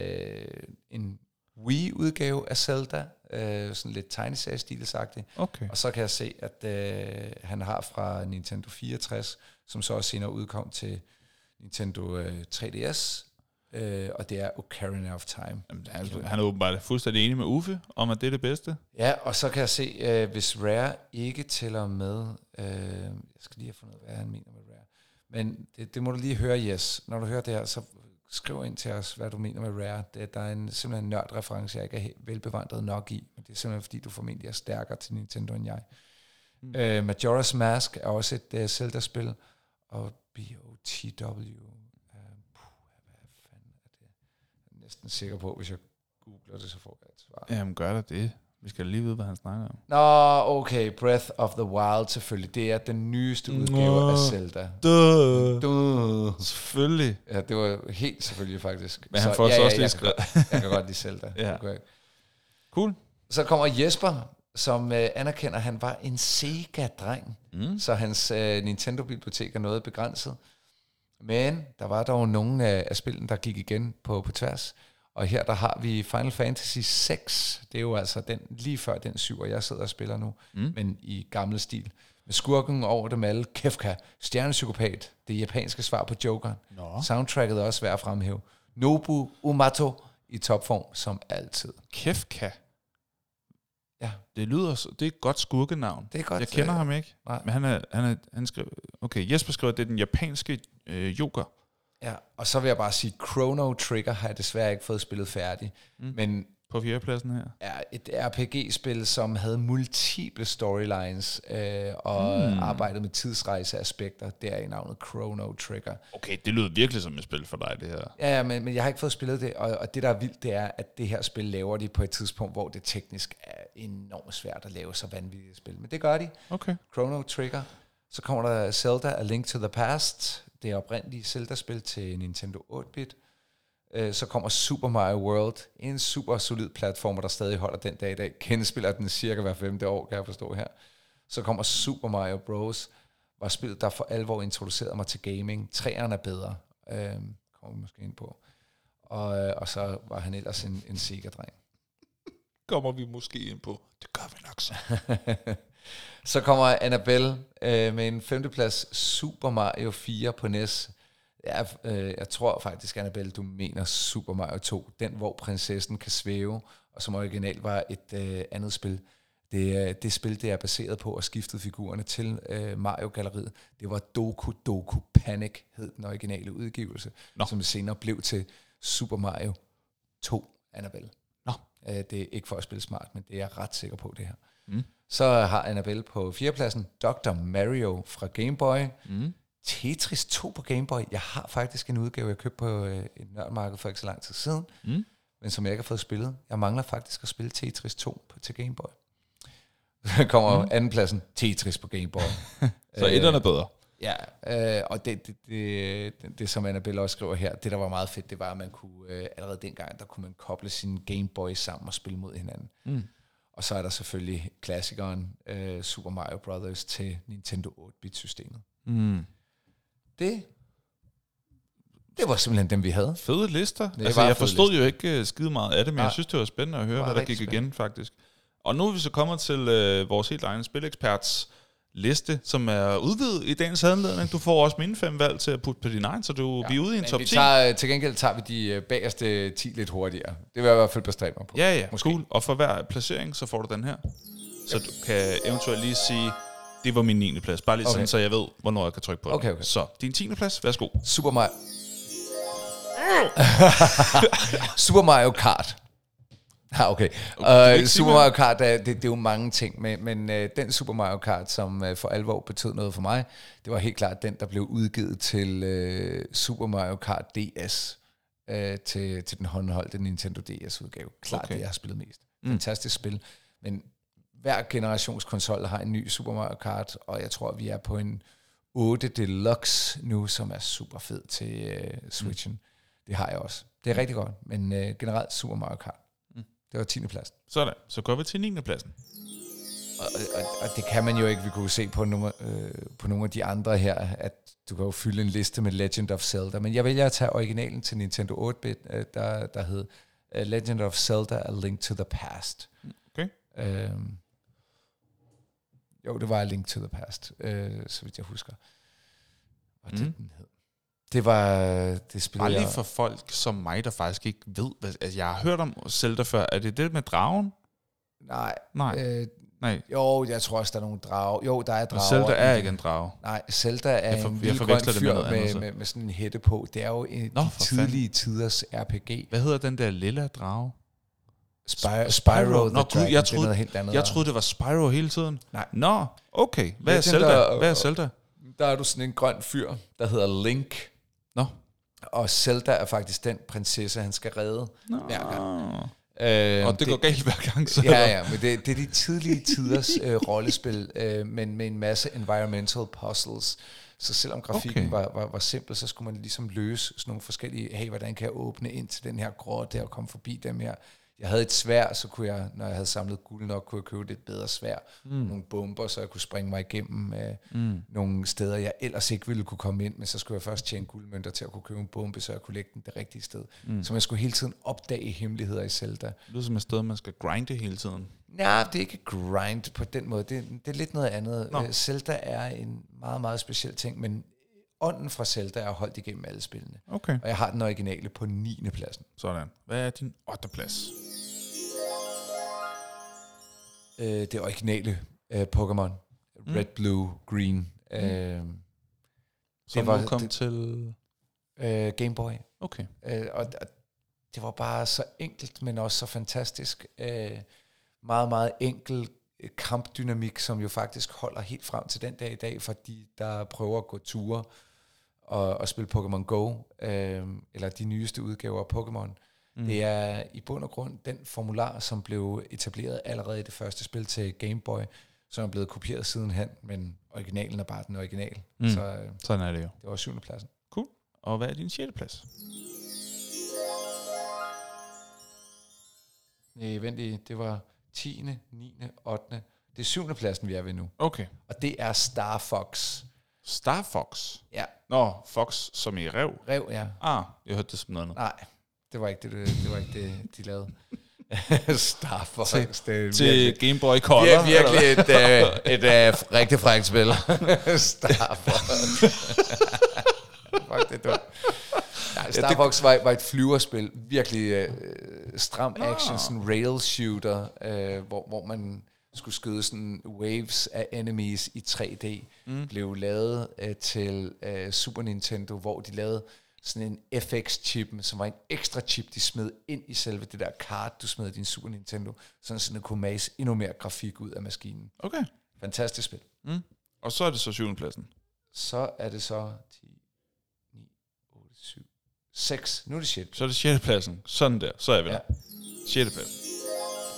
[SPEAKER 1] øh, en Wii-udgave af Zelda. Øh, sådan lidt tegneseriestilsagtigt.
[SPEAKER 2] Okay.
[SPEAKER 1] Og så kan jeg se, at øh, han har fra Nintendo 64, som så også senere udkom til Nintendo øh, 3DS, øh, og det er Ocarina of Time.
[SPEAKER 2] Jamen, han, han er åbenbart fuldstændig enig med Uffe om, at det er det bedste.
[SPEAKER 1] Ja, og så kan jeg se, øh, hvis Rare ikke tæller med, øh, jeg skal lige have fundet ud hvad han mener med Rare, men det, det må du lige høre, Jes. Når du hører det her, så skriv ind til os, hvad du mener med Rare. Det, der er en, simpelthen en nørdreference, jeg ikke er velbevandret nok i, men det er simpelthen fordi, du formentlig er stærkere til Nintendo end jeg. Mm. Øh, Majora's Mask er også et uh, Zelda-spil, og BOTW, uh, puh, hvad fanden er det? Jeg er næsten sikker på, hvis jeg googler det, så får jeg et svar.
[SPEAKER 2] Jamen, gør der det. Vi skal lige vide, hvad han snakker om.
[SPEAKER 1] Nå, okay, Breath of the Wild selvfølgelig. Det er den nyeste udgave
[SPEAKER 2] Nå.
[SPEAKER 1] af Zelda.
[SPEAKER 2] Duh.
[SPEAKER 1] Du.
[SPEAKER 2] Selvfølgelig.
[SPEAKER 1] Ja, det var helt selvfølgelig faktisk.
[SPEAKER 2] Men han får så også lige
[SPEAKER 1] jeg,
[SPEAKER 2] skrevet.
[SPEAKER 1] kan, jeg kan godt lide Zelda. [laughs]
[SPEAKER 2] Ja.
[SPEAKER 1] Okay.
[SPEAKER 2] Cool.
[SPEAKER 1] Så kommer Jesper, som øh, anerkender, at han var en Sega-dreng.
[SPEAKER 2] Mm.
[SPEAKER 1] Så hans øh, Nintendo-bibliotek er noget begrænset. Men der var dog nogle af, af spillene, der gik igen på, på tværs. Og her der har vi Final Fantasy 6. Det er jo altså den lige før den syv, jeg sidder og spiller nu.
[SPEAKER 2] Mm.
[SPEAKER 1] Men i gammel stil. Med skurken over dem alle. Kefka, stjernepsykopat. Det japanske svar på Joker.
[SPEAKER 2] Nå.
[SPEAKER 1] Soundtracket er også værd at fremhæve. Nobu Umato i topform, som altid.
[SPEAKER 2] Kefka.
[SPEAKER 1] Ja,
[SPEAKER 2] Det lyder, så- det er et godt skurkenavn.
[SPEAKER 1] det er godt.
[SPEAKER 2] Jeg kender
[SPEAKER 1] øh,
[SPEAKER 2] ham ikke,
[SPEAKER 1] Nej.
[SPEAKER 2] men han er, han er, han skrev, okay, Jesper skriver, at det er den japanske øh, joker.
[SPEAKER 1] Ja, og så vil jeg bare sige, Chrono Trigger har jeg desværre ikke fået spillet færdig.
[SPEAKER 2] Mm.
[SPEAKER 1] Men
[SPEAKER 2] På fjerdepladsen her.
[SPEAKER 1] er et RPG-spil, som havde multiple storylines øh, og mm. arbejdede med tidsrejseaspekter. Det er i navnet Chrono Trigger.
[SPEAKER 2] Okay, det lyder virkelig som et spil for dig, det her.
[SPEAKER 1] Ja, ja men, men jeg har ikke fået spillet det, og, og det der er vildt, det er, at det her spil laver de på et tidspunkt, hvor det teknisk er enormt svært at lave så vanvittige spil. Men det gør de.
[SPEAKER 2] Okay.
[SPEAKER 1] Chrono Trigger. Så kommer der Zelda A Link to the Past. Det oprindelige Zelda-spil til Nintendo 8-bit. Øh, Så kommer Super Mario World. En super solid platformer, der stadig holder den dag i dag. Genspiller den cirka hver femte år, kan jeg forstå her. Så kommer Super Mario Bros. Var spillet, der for alvor introducerede mig til gaming. Træerne er bedre. Øh, kommer vi måske ind på. Og, øh, og så var han ellers en, en Sega-dreng.
[SPEAKER 2] Kommer vi måske ind på. Det gør vi nok så. [laughs]
[SPEAKER 1] Så kommer Annabelle øh, med en femteplads Super Mario 4 på NES. Ja, øh, jeg tror faktisk, Annabelle, du mener Super Mario 2. Den, hvor prinsessen kan svæve, og som original var et øh, andet spil. Det, øh, det spil, det er baseret på og skiftet figurerne til øh, Mario-galleriet. Det var Doku Doku Panic, hed den originale udgivelse,
[SPEAKER 2] Nå.
[SPEAKER 1] som senere blev til Super Mario 2 Annabelle.
[SPEAKER 2] Nå.
[SPEAKER 1] Øh, det er ikke for at spille smart, men det er jeg ret sikker på, det her.
[SPEAKER 2] Mm.
[SPEAKER 1] Så har Annabelle på fjerdepladsen Dr. Mario fra Game Boy.
[SPEAKER 2] Mm.
[SPEAKER 1] Tetris 2 på Game Boy. Jeg har faktisk en udgave, jeg købte på øh, et nørdmarked for ikke så lang tid siden,
[SPEAKER 2] Mm.
[SPEAKER 1] men som jeg ikke har fået spillet. Jeg mangler faktisk at spille Tetris 2 på, til Game Boy. [laughs] Så kommer mm. andenpladsen Tetris på Game Boy. [laughs]
[SPEAKER 2] Så etterne er bedre.
[SPEAKER 1] Ja, øh, og det, det, det, det, det, som Annabelle også skriver her, det der var meget fedt, det var, at man kunne, øh, allerede dengang, der kunne man koble sine Game Boy sammen og spille mod hinanden.
[SPEAKER 2] Mm.
[SPEAKER 1] Og så er der selvfølgelig klassikeren uh, Super Mario Brothers til Nintendo 8-bit-systemet.
[SPEAKER 2] Mm.
[SPEAKER 1] Det, det var simpelthen dem, vi havde.
[SPEAKER 2] Fede lister.
[SPEAKER 1] Det
[SPEAKER 2] altså, jeg forstod jo ikke uh, skide meget af det, men
[SPEAKER 1] Nej.
[SPEAKER 2] jeg synes, det var spændende at høre, hvad der gik igen, faktisk. Og nu er vi så kommet til uh, vores helt egen spileksperts liste, som er udvidet i dagens anledning. Du får også mine fem valg til at putte på din egen, så du ja, bliver ude i en top
[SPEAKER 1] vi
[SPEAKER 2] 10.
[SPEAKER 1] tager, til gengæld tager vi de øh, bagerste 10 lidt hurtigere. Det vil jeg i hvert fald bestræbe mig på.
[SPEAKER 2] Ja, ja,
[SPEAKER 1] Måske.
[SPEAKER 2] cool. Og for hver placering, så får du den her. Så du kan eventuelt lige sige, det var min 9. plads. Bare lige okay. Sådan, så jeg ved, hvornår jeg kan trykke på
[SPEAKER 1] Okay,
[SPEAKER 2] den.
[SPEAKER 1] okay.
[SPEAKER 2] Så, din 10. plads, værsgo.
[SPEAKER 1] Super Mario... Super Mario Kart. Ja, okay.
[SPEAKER 2] Okay,
[SPEAKER 1] Uh, Super. Mario Kart, det, det er jo mange ting, men, men uh, den Super Mario Kart, som uh, for alvor betød noget for mig, det var helt klart den, der blev udgivet til uh, Super Mario Kart DS, uh, til, til den håndholdte Nintendo DS-udgave. Klart
[SPEAKER 2] Okay.
[SPEAKER 1] det, jeg har spillet mest. Fantastisk spil. Men hver generationskonsol har en ny Super Mario Kart, og jeg tror, vi er på en 8 Deluxe nu, som er super fed til uh, Switchen. Mm. Det har jeg også. Det er rigtig godt, men uh, generelt Super Mario Kart. Mm. Det var 10. plads.
[SPEAKER 2] Sådan, så går vi til 9. pladsen.
[SPEAKER 1] Og, og, og det kan man jo ikke. Vi kunne se på nogle, øh, på nogle af de andre her, at du kan jo fylde en liste med Legend of Zelda. Men jeg vælger at tage originalen til Nintendo 8-bit, øh, der, der hed uh, Legend of Zelda A Link to the Past.
[SPEAKER 2] Okay.
[SPEAKER 1] Øhm, jo, det var A Link to the Past, øh, så vidt jeg husker. Og det,
[SPEAKER 2] Mm.
[SPEAKER 1] den hed. Det var det spillede
[SPEAKER 2] Bare lige for folk som mig, der faktisk ikke ved, hvad, altså jeg har hørt om Zelda før. Er det det med dragen?
[SPEAKER 1] Nej,
[SPEAKER 2] Nej,
[SPEAKER 1] øh,
[SPEAKER 2] nej.
[SPEAKER 1] jo, jeg tror også, der er nogle drager. Jo, der er
[SPEAKER 2] Og
[SPEAKER 1] drager.
[SPEAKER 2] Zelda
[SPEAKER 1] i
[SPEAKER 2] er ikke en drage.
[SPEAKER 1] Nej, Zelda er
[SPEAKER 2] Jeg for-
[SPEAKER 1] en lille grøn
[SPEAKER 2] med
[SPEAKER 1] fyr med,
[SPEAKER 2] så.
[SPEAKER 1] med, med sådan en hætte på. Det er jo en
[SPEAKER 2] Nå,
[SPEAKER 1] de tidlige tiders RPG.
[SPEAKER 2] Hvad hedder den der lille drage?
[SPEAKER 1] Spyro,
[SPEAKER 2] Spyro. Nå,
[SPEAKER 1] the
[SPEAKER 2] gud, jeg
[SPEAKER 1] det er
[SPEAKER 2] troede-
[SPEAKER 1] helt andet.
[SPEAKER 2] Jeg troede, det var Spyro hele tiden.
[SPEAKER 1] Nej.
[SPEAKER 2] Nå, okay. Hvad er Zelda?
[SPEAKER 1] og-
[SPEAKER 2] Hvad er Zelda?
[SPEAKER 1] Der er du sådan en grøn fyr, der hedder Link.
[SPEAKER 2] Nå.
[SPEAKER 1] Og Zelda er faktisk den prinsesse, han skal redde
[SPEAKER 2] Nå.
[SPEAKER 1] hver gang. Øh,
[SPEAKER 2] Og det, går galt hver gang, så
[SPEAKER 1] Ja, ja, men det, det er de tidlige tiders øh, rollespil, øh, men med en masse environmental puzzles. Så selvom grafikken
[SPEAKER 2] Okay.
[SPEAKER 1] okay. var, var, var simpel, så skulle man ligesom løse sådan nogle forskellige, hey, hvordan kan jeg åbne ind til den her grotte og komme forbi dem her. Jeg havde et svær, så kunne jeg, når jeg havde samlet guld nok, kunne jeg købe et bedre svær. Mm. Nogle bomber, så jeg kunne springe mig igennem øh, mm. nogle steder, jeg ellers ikke ville kunne komme ind, men så skulle jeg først tjene guldmønter til at kunne købe en bombe, så jeg kunne lægge den det rigtige sted. Mm. Så man skulle hele tiden opdage hemmeligheder i Zelda.
[SPEAKER 2] Det lyder som et sted, man skal grinde hele tiden.
[SPEAKER 1] Nej, det er ikke grind på den måde. Det, det er lidt noget andet.
[SPEAKER 2] Nå.
[SPEAKER 1] Øh, Zelda er en meget, meget speciel ting, men ånden fra Zelda er holdt igennem alle spillene.
[SPEAKER 2] Okay.
[SPEAKER 1] Og jeg har den originale på 9. pladsen.
[SPEAKER 2] Sådan. Hvad er din 8. plads?
[SPEAKER 1] Øh, det originale øh, Pokémon. Red, Blue, Green. Øh,
[SPEAKER 2] Som
[SPEAKER 1] var-
[SPEAKER 2] nu kom
[SPEAKER 1] det-
[SPEAKER 2] til...
[SPEAKER 1] øh, Game Boy.
[SPEAKER 2] Okay.
[SPEAKER 1] Øh, og, og det var bare så enkelt, men også så fantastisk. Øh, meget, meget enkel øh, kampdynamik, som jo faktisk holder helt frem til den dag i dag, for de, der prøver at gå ture og, og spille Pokémon Go, øh, eller de nyeste udgaver af Pokémon. Mm. Det er i bund og grund den formular, som blev etableret allerede i det første spil til Game Boy, som er blevet kopieret sidenhen, men originalen er bare den original.
[SPEAKER 2] Mm.
[SPEAKER 1] Så øh,
[SPEAKER 2] Sådan er det jo.
[SPEAKER 1] det var syvende pladsen.
[SPEAKER 2] Cool. Og hvad er din 6. plads?
[SPEAKER 1] Nej, vent lige, det var 10., 9., 8. Det er syvende pladsen, vi er ved nu.
[SPEAKER 2] Okay.
[SPEAKER 1] Og det er Star Fox.
[SPEAKER 2] Star Fox.
[SPEAKER 1] Ja,
[SPEAKER 2] Nå, Fox som i rev.
[SPEAKER 1] rev, ja.
[SPEAKER 2] Ah, jeg hørte det som noget andet.
[SPEAKER 1] Nej, det var ikke det, det, det, var ikke det de lavede. [laughs] Star Fox.
[SPEAKER 2] Til-
[SPEAKER 1] det er
[SPEAKER 2] Til
[SPEAKER 1] virkelig,
[SPEAKER 2] Game Boy
[SPEAKER 1] det
[SPEAKER 2] Color.
[SPEAKER 1] er virkelig et, uh, et uh, rigtig frækt spil. [laughs] Star Fox. Fuck, det er dumt. Nej, Star
[SPEAKER 2] det-
[SPEAKER 1] Fox var, var et flyverspil. Virkelig uh, stram action, sådan rail shooter, uh, hvor, hvor man skulle skyde sådan waves af enemies i 3D. Mm. Blev lavet uh, til uh, Super Nintendo, hvor de lavede sådan en FX-chip, som var en ekstra chip, de smed ind i selve det der kart, du smed i din Super Nintendo, sådan så den kunne mase endnu mere grafik ud af maskinen.
[SPEAKER 2] Okay.
[SPEAKER 1] Fantastisk spil.
[SPEAKER 2] Mm. Og så er det så 7. pladsen.
[SPEAKER 1] Så er det så 10, 9, 8, 7, 6. Nu er det shit.
[SPEAKER 2] Så er det 6. pladsen. Sådan der. Så er vi
[SPEAKER 1] Ja.
[SPEAKER 2] der. 6. pladsen.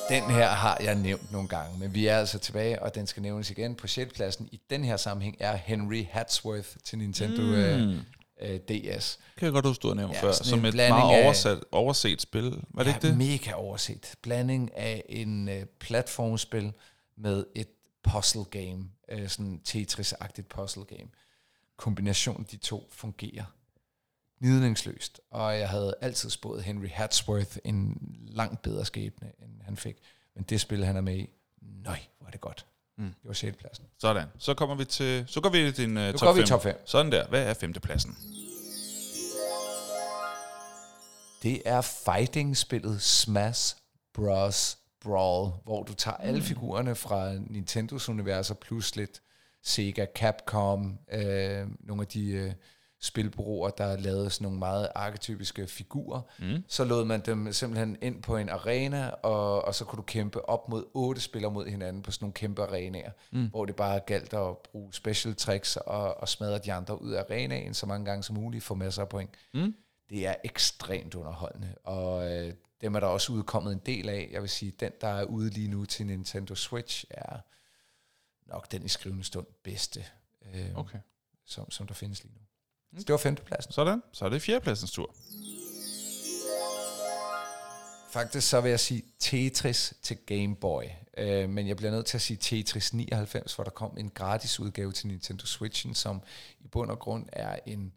[SPEAKER 1] Den her har jeg nævnt nogle gange, men vi er altså tilbage, og den skal nævnes igen. På 6. pladsen i den her sammenhæng er Henry Hatsworth til Nintendo mm. øh, øh, DS.
[SPEAKER 2] Kan jeg godt huske, du har nævnt
[SPEAKER 1] Ja,
[SPEAKER 2] før. Som et meget
[SPEAKER 1] af-
[SPEAKER 2] oversat, overset spil. Var det
[SPEAKER 1] ja,
[SPEAKER 2] ikke det?
[SPEAKER 1] mega overset. Blanding af en øh, platformspil med et puzzle game. Øh, sådan Tetris-agtigt puzzle game. Kombinationen de to fungerer gnidningsløst. Og jeg havde altid spået Henry Hatsworth en langt bedre skæbne, end han fik. Men det spil, han er med i, nøj, hvor er det godt.
[SPEAKER 2] Mm.
[SPEAKER 1] Det var 6. pladsen.
[SPEAKER 2] Sådan. Så kommer vi til... Så går vi til din uh,
[SPEAKER 1] Nu
[SPEAKER 2] top
[SPEAKER 1] går vi
[SPEAKER 2] 5.
[SPEAKER 1] i top 5.
[SPEAKER 2] Sådan der. Hvad er femtepladsen?
[SPEAKER 1] Det er fighting-spillet Smash Bros. Brawl, hvor du tager alle figurerne fra Nintendos universer, plus lidt Sega, Capcom, øh, nogle af de øh, spilbureauer, der lavede sådan nogle meget arketypiske figurer.
[SPEAKER 2] Mm.
[SPEAKER 1] Så lod man dem simpelthen ind på en arena, og, og så kunne du kæmpe op mod otte spillere mod hinanden på sådan nogle kæmpe arenaer, mm. hvor det bare galt at bruge special tricks og, og smadre de andre ud af arenaen så mange gange som muligt, få masser af point.
[SPEAKER 2] Mm.
[SPEAKER 1] Det er ekstremt underholdende, og øh, dem er der også udkommet en del af. Jeg vil sige, den, der er ude lige nu til Nintendo Switch, er nok den i skrivende stund bedste, øh. Okay. som, som der findes lige nu. Så det var femtepladsen.
[SPEAKER 2] Sådan. Så er det fjerdepladsens tur.
[SPEAKER 1] Faktisk så vil jeg sige Tetris til Game Boy. Øh, men jeg bliver nødt til at sige Tetris 99, for der kom en gratis udgave til Nintendo Switchen, som i bund og grund er en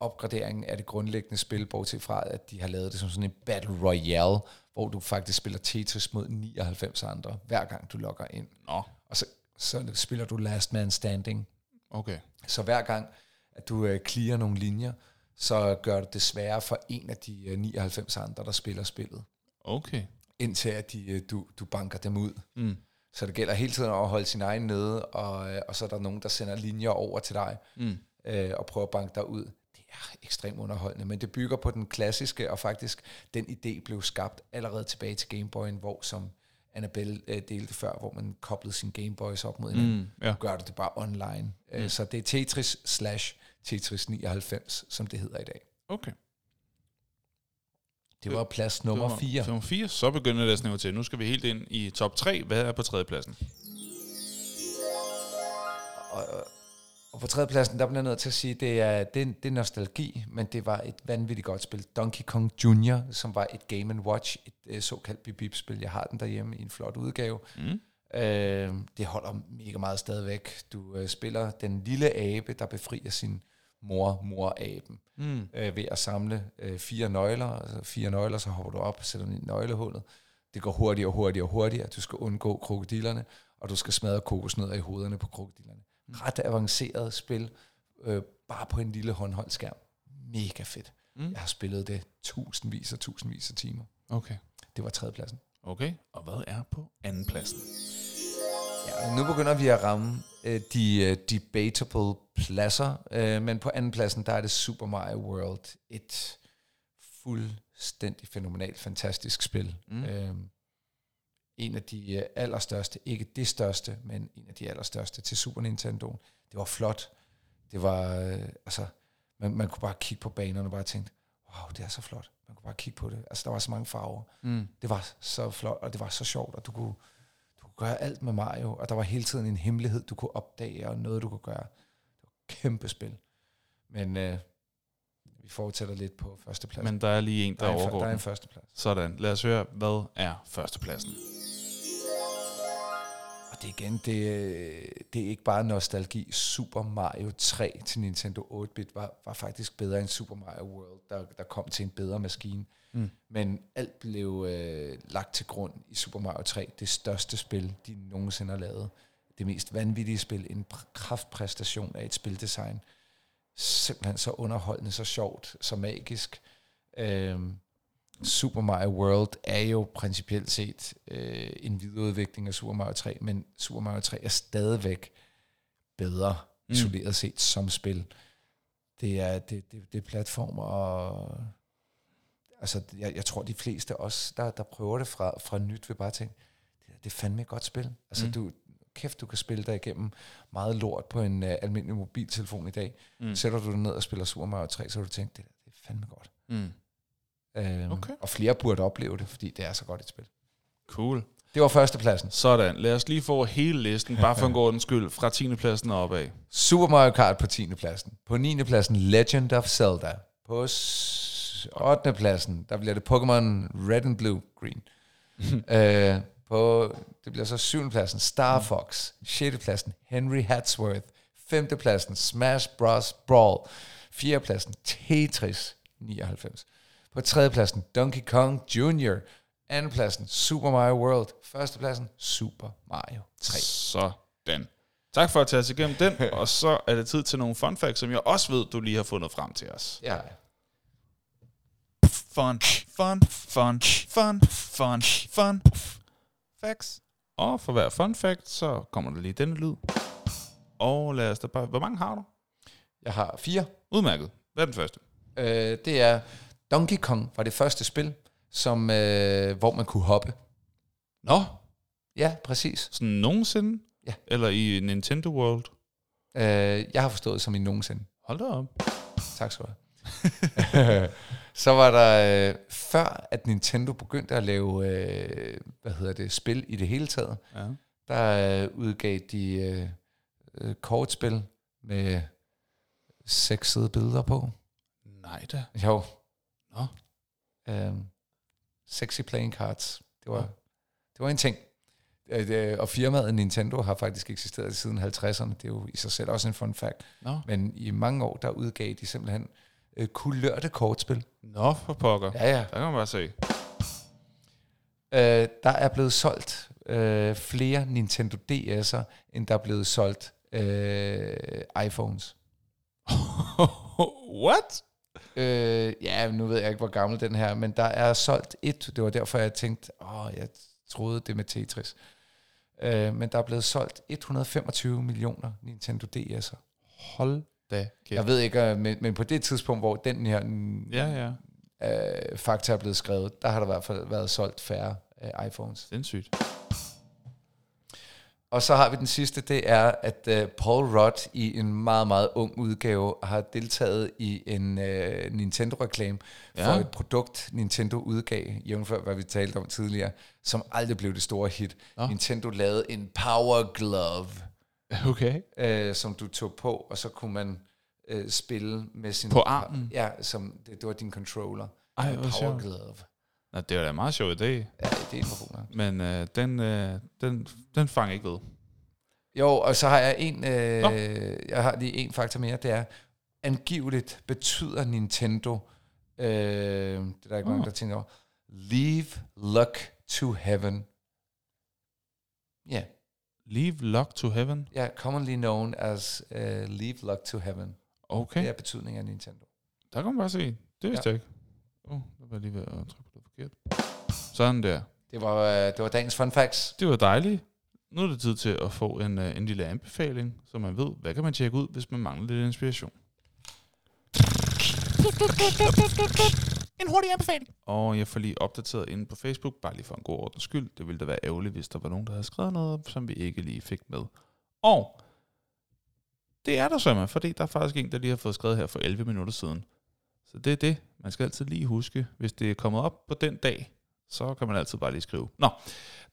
[SPEAKER 1] opgradering af det grundlæggende spil, bortset fra, at de har lavet det som sådan en Battle Royale, hvor du faktisk spiller Tetris mod 99 andre, hver gang du logger ind.
[SPEAKER 2] Nå.
[SPEAKER 1] Og så, så spiller du Last Man Standing.
[SPEAKER 2] Okay.
[SPEAKER 1] Så hver gang, at du øh, nogle linjer, så gør det det sværere for en af de øh, 99 andre, der spiller spillet
[SPEAKER 2] Okay.
[SPEAKER 1] indtil at de, øh, du, du banker dem ud.
[SPEAKER 2] Mm.
[SPEAKER 1] Så det gælder hele tiden at holde sin egen nede, og, øh, og så er der nogen, der sender linjer over til dig,
[SPEAKER 2] Mm.
[SPEAKER 1] øh, og prøver at banke dig ud. Det er ekstremt underholdende, men det bygger på den klassiske, og faktisk den idé blev skabt allerede tilbage til Gameboyen, hvor som Annabelle øh, delte før, hvor man koblede sin Gameboys op mod hinanden.
[SPEAKER 2] Mm. Ja.
[SPEAKER 1] Nu gør du det bare online. Mm. Så det er Tetris slash Tetris 99, som det hedder i dag.
[SPEAKER 2] Okay.
[SPEAKER 1] Det var plads nummer 4.
[SPEAKER 2] Nummer 4. Så begynder det at snæve til. Nu skal vi helt ind i top 3. Hvad er på tredjepladsen?
[SPEAKER 1] Og på tredjepladsen, der bliver jeg nødt til at sige, det er, det, er- det er nostalgi, men det var et vanvittigt godt spil. Donkey Kong Jr., som var et Game Watch, et øh, såkaldt bip-bip-spil. Jeg har den derhjemme i en flot udgave.
[SPEAKER 2] Mm.
[SPEAKER 1] Øh, det holder mega meget stadigvæk. Du øh, spiller den lille abe, der befrier sin mor, mor-aben,
[SPEAKER 2] Mm.
[SPEAKER 1] øh, ved at samle øh, fire nøgler. Altså fire nøgler, så hopper du op og sætter dem i nøglehullet. Det går hurtigere og hurtigere og hurtigere. Du skal undgå krokodillerne, og du skal smadre kokosnødder i hovederne på krokodillerne. Ret avanceret spil, øh, bare på en lille håndholdt skærm. Mega fedt.
[SPEAKER 2] Mm.
[SPEAKER 1] Jeg har spillet det tusindvis og tusindvis af timer.
[SPEAKER 2] Okay.
[SPEAKER 1] Det var tredjepladsen.
[SPEAKER 2] Okay. Og hvad er på andenpladsen?
[SPEAKER 1] Ja, nu begynder vi at ramme øh, de øh, debatable pladser, øh, men på andenpladsen, der er det Super Mario World. Et fuldstændig fænomenalt, fantastisk spil.
[SPEAKER 2] Mm.
[SPEAKER 1] Øh, en af de øh, allerstørste, ikke det største, men en af de allerstørste til Super Nintendo. Det var flot. Det var, øh, altså, man, man kunne bare kigge på banerne og bare tænke, wow, det er så flot. Man kunne bare kigge på det. Altså, der var så mange farver.
[SPEAKER 2] Mm.
[SPEAKER 1] Det var så flot, og det var så sjovt, og du kunne gøre alt med Mario, og der var hele tiden en hemmelighed, du kunne opdage, og noget, du kunne gøre. Det var et kæmpe spil. Men øh, vi fortsætter lidt på førsteplads.
[SPEAKER 2] Men der er lige en, der,
[SPEAKER 1] der, er en,
[SPEAKER 2] overgår
[SPEAKER 1] der er en førsteplads.
[SPEAKER 2] Sådan. Lad os høre, hvad er førstepladsen?
[SPEAKER 1] Og det igen, det, det er ikke bare nostalgi. Super Mario 3 til Nintendo 8-bit var, var faktisk bedre end Super Mario World, der, der kom til en bedre maskine.
[SPEAKER 2] Mm.
[SPEAKER 1] Men alt blev øh, lagt til grund i Super Mario 3. Det største spil, de nogensinde har lavet. Det mest vanvittige spil. En pr- kraftpræstation af et spildesign. Simpelthen så underholdende, så sjovt, så magisk. Øhm, Super Mario World er jo principielt set øh, en videreudvikling af Super Mario 3, men Super Mario 3 er stadigvæk bedre
[SPEAKER 2] Mm.
[SPEAKER 1] mm. isoleret set som spil. Det er, det, det, det er platformer, og altså, jeg, jeg tror, de fleste også, der, der prøver det fra, fra nyt, vil bare tænke, det, det er fandme et godt spil. Altså,
[SPEAKER 2] Mm.
[SPEAKER 1] du, kæft, du kan spille dig igennem meget lort på en uh, almindelig mobiltelefon i dag.
[SPEAKER 2] Mm.
[SPEAKER 1] Sætter du dig ned og spiller Super Mario 3, så vil du tænke, det, det er fandme godt.
[SPEAKER 2] Mm.
[SPEAKER 1] Øhm,
[SPEAKER 2] Okay.
[SPEAKER 1] Og flere burde opleve det, fordi det er så godt et spil.
[SPEAKER 2] Cool.
[SPEAKER 1] Det var førstepladsen.
[SPEAKER 2] Sådan, lad os lige få hele listen, bare for en god ordens skyld, fra 10. pladsen og opad.
[SPEAKER 1] Super Mario Kart på 10. pladsen. På 9. pladsen Legend of Zelda. På 8. pladsen, der bliver det Pokémon Red and Blue Green. [laughs] øh, på, det bliver så 7. pladsen Star Fox. 6. pladsen Henry Hatsworth. 5. pladsen Smash Bros. Brawl. 4. pladsen Tetris 99. På 3. pladsen Donkey Kong Jr. 2. pladsen Super Mario World. 1. pladsen Super Mario 3.
[SPEAKER 2] Sådan. Tak for at tage os igennem den, [laughs] og så er det tid til nogle fun facts, som jeg også ved, du lige har fundet frem til os.
[SPEAKER 1] Ja.
[SPEAKER 3] Fun, fun, fun, fun, fun, fun. Facts.
[SPEAKER 2] Og for hver fun fact, så kommer der lige denne lyd. Og lad os da bare... Hvor mange har du?
[SPEAKER 1] Jeg har fire.
[SPEAKER 2] Udmærket. Hvad er den første?
[SPEAKER 1] Øh, det er Donkey Kong var det første spil, som, øh, hvor man kunne hoppe.
[SPEAKER 2] Nå,
[SPEAKER 1] Ja, præcis.
[SPEAKER 2] sådan nogensinde?
[SPEAKER 1] Ja.
[SPEAKER 2] Eller i Nintendo World?
[SPEAKER 1] Øh, jeg har forstået som i nogensinde.
[SPEAKER 2] Hold da op.
[SPEAKER 1] Tak skal du have. [laughs] Så var der, øh, før at Nintendo begyndte at lave, øh, hvad hedder det, spil i det hele taget,
[SPEAKER 2] Ja.
[SPEAKER 1] der øh, udgav de øh, øh, kortspil med sexede billeder på.
[SPEAKER 2] Nej da.
[SPEAKER 1] Jo.
[SPEAKER 2] Nå.
[SPEAKER 1] Øhm, sexy playing cards. Det var, det var en ting. Øh, det- Og firmaet Nintendo har faktisk eksisteret siden 50'erne. Det er jo i sig selv også en fun fact.
[SPEAKER 2] Nå.
[SPEAKER 1] Men i mange år, der udgav de simpelthen øh, kulørte kortspil.
[SPEAKER 2] Nå, for pokker. Ja.
[SPEAKER 1] Ja.
[SPEAKER 2] Der kan man bare se.
[SPEAKER 1] Øh, der er blevet solgt øh, flere Nintendo DS'er, end der er blevet solgt øh, iPhones. [laughs]
[SPEAKER 2] What?
[SPEAKER 1] Øh, ja, nu ved jeg ikke, hvor gammel den her er, men der er solgt et. Det var derfor, jeg tænkte, åh, jeg troede det med Tetris. Øh, men der er blevet solgt 125 millioner Nintendo DS'er.
[SPEAKER 2] Hold da kæft.
[SPEAKER 1] Jeg ved ikke, øh, men, men på det tidspunkt, hvor den her mm,
[SPEAKER 2] Ja, ja.
[SPEAKER 1] øh, fakta er blevet skrevet, der har der i hvert fald været solgt færre øh, iPhones.
[SPEAKER 2] Sindssygt.
[SPEAKER 1] Og så har vi den sidste, det er, at uh, Paul Rudd i en meget, meget ung udgave har deltaget i en uh, Nintendo-reklame ja. for
[SPEAKER 2] Ja.
[SPEAKER 1] et produkt, Nintendo udgav, jævnfør hvad vi talte om tidligere, som aldrig blev det store hit.
[SPEAKER 2] Nå.
[SPEAKER 1] Nintendo lavede en Power Glove, [laughs]
[SPEAKER 2] Okay.
[SPEAKER 1] uh, som du tog på, og så kunne man uh, spille med sin...
[SPEAKER 2] På armen?
[SPEAKER 1] Ja, som, det, det var din controller.
[SPEAKER 2] Ej, hvor
[SPEAKER 1] Power. Glove.
[SPEAKER 2] Nå, det var da en meget sjov idé.
[SPEAKER 1] Ja, det er en nok.
[SPEAKER 2] Men øh, den, øh, den, den fanger ikke ved.
[SPEAKER 1] Jo, og så har jeg en,
[SPEAKER 2] Nå.
[SPEAKER 1] øh, jeg har lige en faktor mere, det er, angiveligt betyder Nintendo, øh, det er der ikke mange,
[SPEAKER 2] Nå.
[SPEAKER 1] der tænker over, leave luck to heaven. Ja,
[SPEAKER 2] Leave Lock to Heaven.
[SPEAKER 1] yeah, commonly known as uh, leave luck to heaven.
[SPEAKER 2] Okay.
[SPEAKER 1] Det er betydningen af Nintendo.
[SPEAKER 2] Der kan man bare se. Det vidste ja. jeg ikke. Åh, oh, der var lige ved at trykke på det forkert. Sådan der.
[SPEAKER 1] Det var, øh, det var dagens fun facts.
[SPEAKER 2] Det var dejligt. Nu er det tid til at få en, øh, en lille anbefaling, så man ved, hvad kan man tjekke ud, hvis man mangler lidt inspiration. [laughs]
[SPEAKER 3] En hurtig anbefaling.
[SPEAKER 2] Og jeg får lige opdateret inde på Facebook, bare lige for en god ordens skyld. Det ville da være ærgerligt, hvis der var nogen, der havde skrevet noget, som vi ikke lige fik med. Og det er der simpelthen, fordi der er faktisk en, der lige har fået skrevet her for 11 minutter siden. Så det er det. Man skal altid lige huske, hvis det er kommet op på den dag, så kan man altid bare lige skrive. Nå,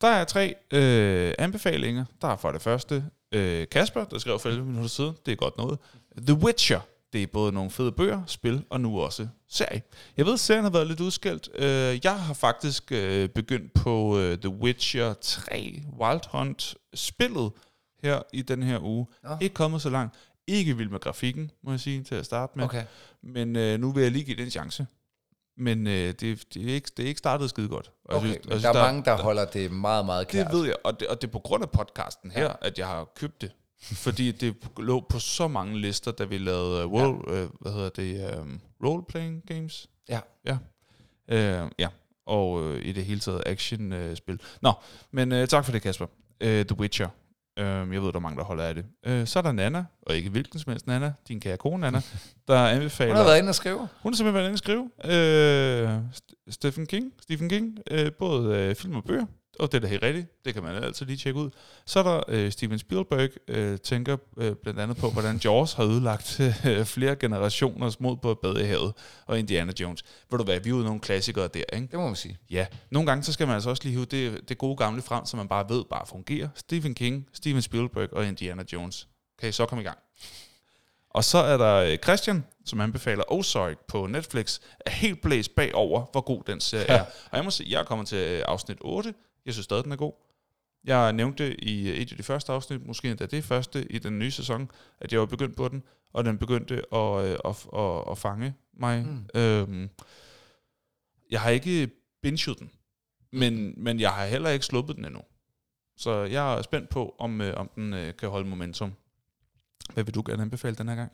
[SPEAKER 2] der er tre øh, anbefalinger. Der er for det første øh, Kasper, der skrev for 11 minutter siden. Det er godt noget. The Witcher. Det er både nogle fede bøger, spil og nu også serie. Jeg ved, at serien har været lidt udskældt. Øh, jeg har faktisk øh, begyndt på øh, The Witcher 3 Wild Hunt spillet her i den her uge.
[SPEAKER 1] Nå.
[SPEAKER 2] Ikke kommet så langt. Ikke vild med grafikken, må jeg sige, til at starte med.
[SPEAKER 1] Okay.
[SPEAKER 2] Men øh, nu vil jeg lige give det en chance. Men øh, det, det, er ikke, det er ikke startet skide godt. Og
[SPEAKER 1] okay.
[SPEAKER 2] synes-
[SPEAKER 1] Men
[SPEAKER 2] synes,
[SPEAKER 1] der er mange, der holder det meget, meget kært.
[SPEAKER 2] det ved jeg, og det, og det er på grund af podcasten her,
[SPEAKER 1] Ja.
[SPEAKER 2] ja. at jeg har købt det. Fordi det lå på så mange lister, da vi lavede uh, role, ja. uh, hvad hedder det, um, role-playing games.
[SPEAKER 1] Ja.
[SPEAKER 2] Ja. Uh, ja. Og uh, i det hele taget action-spil. Nå, men uh, tak for det, Kasper. Uh, The Witcher. Uh, jeg ved, der er mange, der holder af det. Uh, så er der Nana, og ikke hvilken som helst Nana, din kære kone Nana, [laughs] der anbefaler...
[SPEAKER 1] Hun har været inde og skrive.
[SPEAKER 2] Hun har simpelthen været inde og skrive. Øh, St- Stephen King, Stephen King øh, både øh, film og bøger. Og det er da helt rigtigt. Det kan man altid lige tjekke ud. Så er der øh, Steven Spielberg, øh, tænker øh, blandt andet på, hvordan Jaws har ødelagt øh, flere generationers mod på Badehavet og Indiana Jones. Ved du hvad, vi er ude nogle klassikere der, ikke?
[SPEAKER 1] Det må man sige.
[SPEAKER 2] Ja, nogle gange så skal man altså også lige hive det, det gode gamle frem, som man bare ved bare fungerer. Stephen King, Steven Spielberg og Indiana Jones. Kan I så komme i gang? Og så er der øh, Christian, som anbefaler Ozark på Netflix, er helt blæst bagover, hvor god den serie [laughs] er. Og jeg må sige, jeg er kommet til øh, afsnit 8. Jeg synes stadig, den er god. Jeg nævnte i et af de første afsnit, måske endda det første i den nye sæson, at jeg var begyndt på den, og den begyndte at, øh, at, at, at fange mig. Mm. Øhm, jeg har ikke binget den, men, men jeg har heller ikke sluppet den endnu. Så jeg er spændt på, om, øh, om den øh, kan holde momentum. Hvad vil du gerne anbefale den her gang?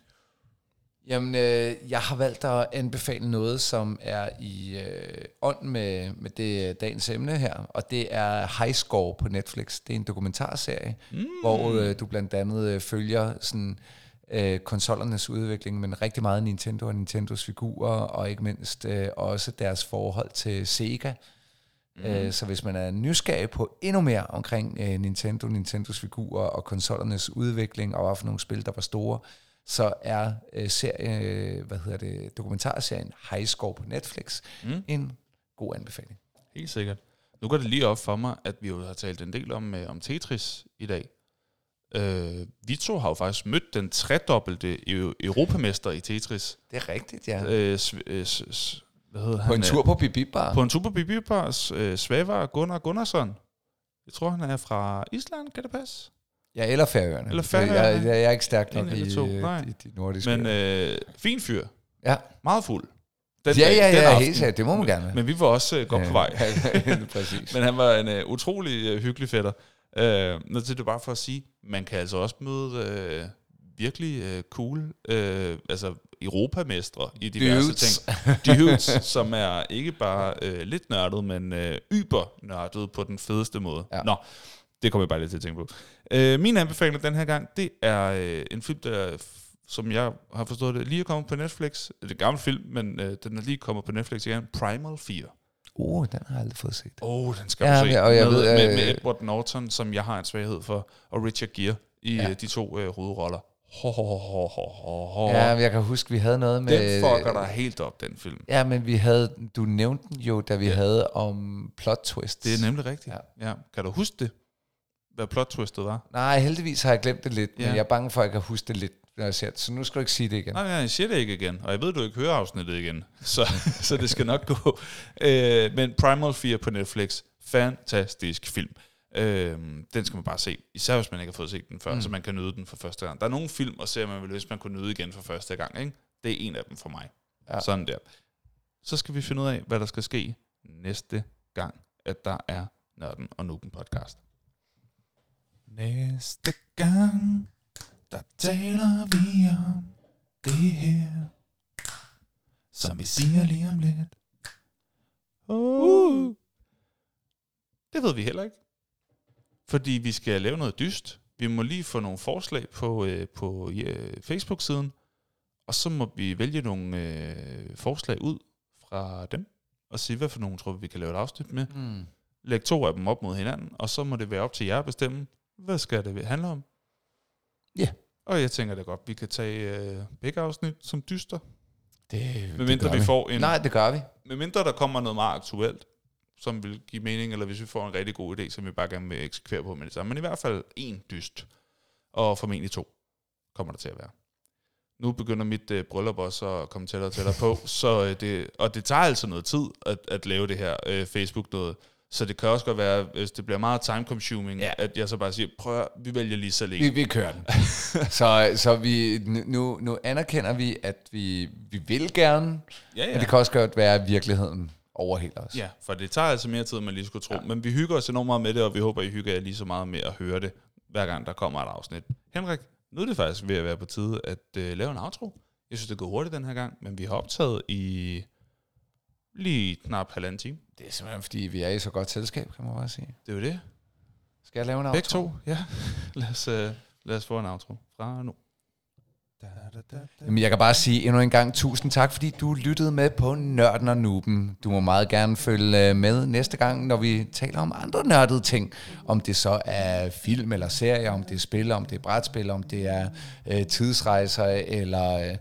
[SPEAKER 1] Jamen, øh, jeg har valgt at anbefale noget, som er i øh, ånd med, med det dagens emne her, og det er High Score på Netflix. Det er en dokumentarserie, mm. hvor øh, du blandt andet øh, følger sådan øh, konsollernes udvikling, men rigtig meget Nintendo og Nintendos figurer, og ikke mindst øh, også deres forhold til Sega. Mm. Øh, så hvis man er nysgerrig på endnu mere omkring øh, Nintendo, Nintendos figurer og konsollernes udvikling, og hvad for nogle spil, der var store, så er øh, serie, øh, hvad hedder det, dokumentarserien High Score på Netflix mm. en god anbefaling.
[SPEAKER 2] Helt sikkert. Nu går det lige op for mig, at vi jo har talt en del om, øh, om Tetris i dag. Øh, vi to har jo faktisk mødt den tredobbelte eu- europamester i Tetris.
[SPEAKER 1] Det er rigtigt, ja.
[SPEAKER 2] Øh, sv- øh, s- hvad hedder
[SPEAKER 1] på
[SPEAKER 2] han?
[SPEAKER 1] en tur på Bibi Bar.
[SPEAKER 2] På en tur på Bibi Bar. Øh, Svavar Gunnar Gunnarsson. Jeg tror, han er fra Island, kan det passe?
[SPEAKER 1] Ja, eller Færøerne.
[SPEAKER 2] Eller
[SPEAKER 1] Jeg,
[SPEAKER 2] Færøerne.
[SPEAKER 1] jeg, jeg er ikke stærk nok i,
[SPEAKER 2] to,
[SPEAKER 1] øh,
[SPEAKER 2] nej.
[SPEAKER 1] i de nordiske.
[SPEAKER 2] Men øh, fin fyr.
[SPEAKER 1] ja.
[SPEAKER 2] Meget fuld. Den
[SPEAKER 1] ja, ja,
[SPEAKER 2] den
[SPEAKER 1] ja,
[SPEAKER 2] aften.
[SPEAKER 1] helt sikkert. Det må man gerne.
[SPEAKER 2] Men vi var også øh, godt på vej. [laughs]
[SPEAKER 1] Ja, præcis. [laughs]
[SPEAKER 2] Men han var en øh, utrolig øh, hyggelig fætter. Øh, til det bare for at sige, man kan altså også møde øh, virkelig øh, cool, øh, altså europamestre i diverse
[SPEAKER 1] Dudes.
[SPEAKER 2] ting. Dudes, [laughs] som er ikke bare øh, lidt nørdet, men øh, yber nørdet på den fedeste måde.
[SPEAKER 1] Ja.
[SPEAKER 2] Nå, det kommer jeg bare lidt til at tænke på. Øh, min anbefaling den her gang, det er øh, en film, der som jeg har forstået det, lige er kommet på Netflix. Det er en gammel film, men øh, den er lige kommet på Netflix igen. Primal 4.
[SPEAKER 1] Uh, den har jeg aldrig fået set.
[SPEAKER 2] Åh, oh, den skal
[SPEAKER 1] Ja,
[SPEAKER 2] du se.
[SPEAKER 1] og jeg
[SPEAKER 2] med,
[SPEAKER 1] ved,
[SPEAKER 2] med,
[SPEAKER 1] øh,
[SPEAKER 2] med Edward Norton, som jeg har en svaghed for, og Richard Gere i
[SPEAKER 1] Ja.
[SPEAKER 2] ja. de to øh, hovedroller. Ho, ho, ho, ho, ho, ho.
[SPEAKER 1] Ja, men jeg kan huske, vi havde noget med...
[SPEAKER 2] den fucker dig helt op, den film.
[SPEAKER 1] Ja, men vi havde... Du nævnte den jo, da vi
[SPEAKER 2] Ja.
[SPEAKER 1] havde om plot twists.
[SPEAKER 2] Det er nemlig rigtigt.
[SPEAKER 1] Ja.
[SPEAKER 2] ja. Kan du huske det? Hvad plot twistet var?
[SPEAKER 1] Nej, heldigvis har jeg glemt det lidt, ja. Men jeg er bange for, at jeg kan huske det lidt, når jeg ser det. Så nu skal du ikke sige det igen.
[SPEAKER 2] Nej, nej, jeg siger det ikke igen. Og jeg ved, du ikke hører afsnittet igen. [laughs] Så, så det skal nok gå. Øh, men Primal 4 på Netflix. Fantastisk film. Øh, den skal man bare se. Især hvis man ikke har fået set den før,
[SPEAKER 1] Mm.
[SPEAKER 2] så man kan nyde den for første gang. Der er nogle film, og ser man vel, hvis man kunne nyde igen for første gang. Ikke? Det er en af dem for mig.
[SPEAKER 1] Ja.
[SPEAKER 2] Sådan der. Så skal vi finde ud af, hvad der skal ske næste gang, at der er Nørden og Nuben podcast.
[SPEAKER 3] Næste gang, der taler vi om det her, som vi siger lige om lidt.
[SPEAKER 2] Uh. Det ved vi heller ikke. Fordi vi skal lave noget dyst. Vi må lige få nogle forslag på, øh, på øh, Facebook-siden, og så må vi vælge nogle øh, forslag ud fra dem, og sige, hvad for nogle tror vi, vi kan lave et afsnit med.
[SPEAKER 1] Mm.
[SPEAKER 2] Læg to af dem op mod hinanden, og så må det være op til jer at bestemme, hvad skal det handle om.
[SPEAKER 1] Ja.
[SPEAKER 2] Og jeg tænker da godt, vi kan tage øh, begge afsnit som dyster,
[SPEAKER 1] Det,
[SPEAKER 2] medmindre
[SPEAKER 1] gør
[SPEAKER 2] vi får en
[SPEAKER 1] Nej, det gør vi.
[SPEAKER 2] medmindre der kommer noget meget aktuelt, som vil give mening, eller hvis vi får en rigtig god idé, som vi bare gerne vil eksekvere på med det samme. Men i hvert fald en dyst, og formentlig to kommer der til at være. Nu begynder mit øh, bryllup også at komme tættere og tættere på, så øh, det, og det tager altså noget tid at, at lave det her øh, Facebook noget. Så det kan også godt være, hvis det bliver meget time consuming,
[SPEAKER 1] Ja.
[SPEAKER 2] ja. at jeg så bare siger, prøv at, vi vælger lige så
[SPEAKER 1] Vi,
[SPEAKER 2] længe.
[SPEAKER 1] vi kører den. [laughs] så så vi, nu, nu anerkender vi, at vi, vi vil gerne,
[SPEAKER 2] Ja,
[SPEAKER 1] men det kan også godt være, at virkeligheden overhælder os.
[SPEAKER 2] Ja, for det tager altså mere tid, end man lige skulle tro. Ja. Men vi hygger os enormt meget med det, og vi håber, I hygger jer lige så meget med at høre det, hver gang der kommer et afsnit. Henrik, nu er det faktisk ved at være på tide at uh, lave en outro. Jeg synes, det går hurtigt den her gang, men vi har optaget i lige knap halvanden time.
[SPEAKER 1] Det er simpelthen, fordi vi er i så godt selskab, kan man bare sige.
[SPEAKER 2] Det er jo det.
[SPEAKER 1] Skal jeg lave en
[SPEAKER 2] Begge
[SPEAKER 1] outro?
[SPEAKER 2] to, ja. [laughs] lad, os, uh, lad os få en outro fra nu.
[SPEAKER 1] Jamen, jeg kan bare sige endnu en gang tusind tak, fordi du lyttede med på Nørden og Nuben. Du må meget gerne følge øh, med næste gang, når vi taler om andre nørdede ting. Om det så er film eller serie, om det er spil, om det er brætspil, om det er øh, tidsrejser, eller øh,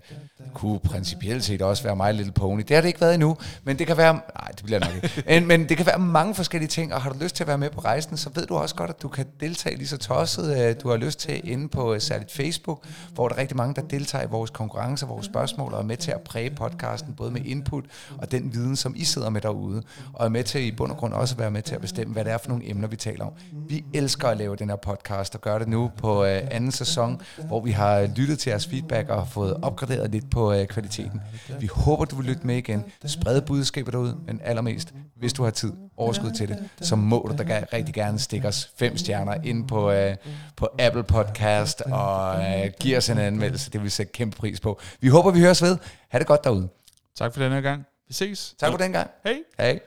[SPEAKER 1] kunne principielt set også være My Little Pony. Det har det ikke været endnu, men det kan være... Nej, det bliver nok ikke. [laughs] Men, men det kan være mange forskellige ting, og har du lyst til at være med på rejsen, så ved du også godt, at du kan deltage lige så tosset, øh, du har lyst til inde på øh, særligt Facebook, hvor der er rigtig mange, der deltager i vores konkurrencer, vores spørgsmål, og er med til at præge podcasten, både med input og den viden, som I sidder med derude, og er med til i bund og grund også at være med til at bestemme, hvad det er for nogle emner, vi taler om. Vi elsker at lave den her podcast, og gør det nu på øh, anden sæson, hvor vi har lyttet til jeres feedback og fået opgraderet lidt på øh, kvaliteten. Vi håber, du vil lytte med igen. Spred budskaber derude, men allermest, hvis du har tid, overskud til det, så må du da rigtig gerne stikke os fem stjerner ind på, øh, på Apple Podcast og øh, give os en anmeldelse. Det vil vi sætte kæmpe pris på. Vi håber, vi høres ved. Ha' det godt derude.
[SPEAKER 2] Tak for denne gang. Vi ses.
[SPEAKER 1] Tak for den gang.
[SPEAKER 2] Hej.
[SPEAKER 1] Hej.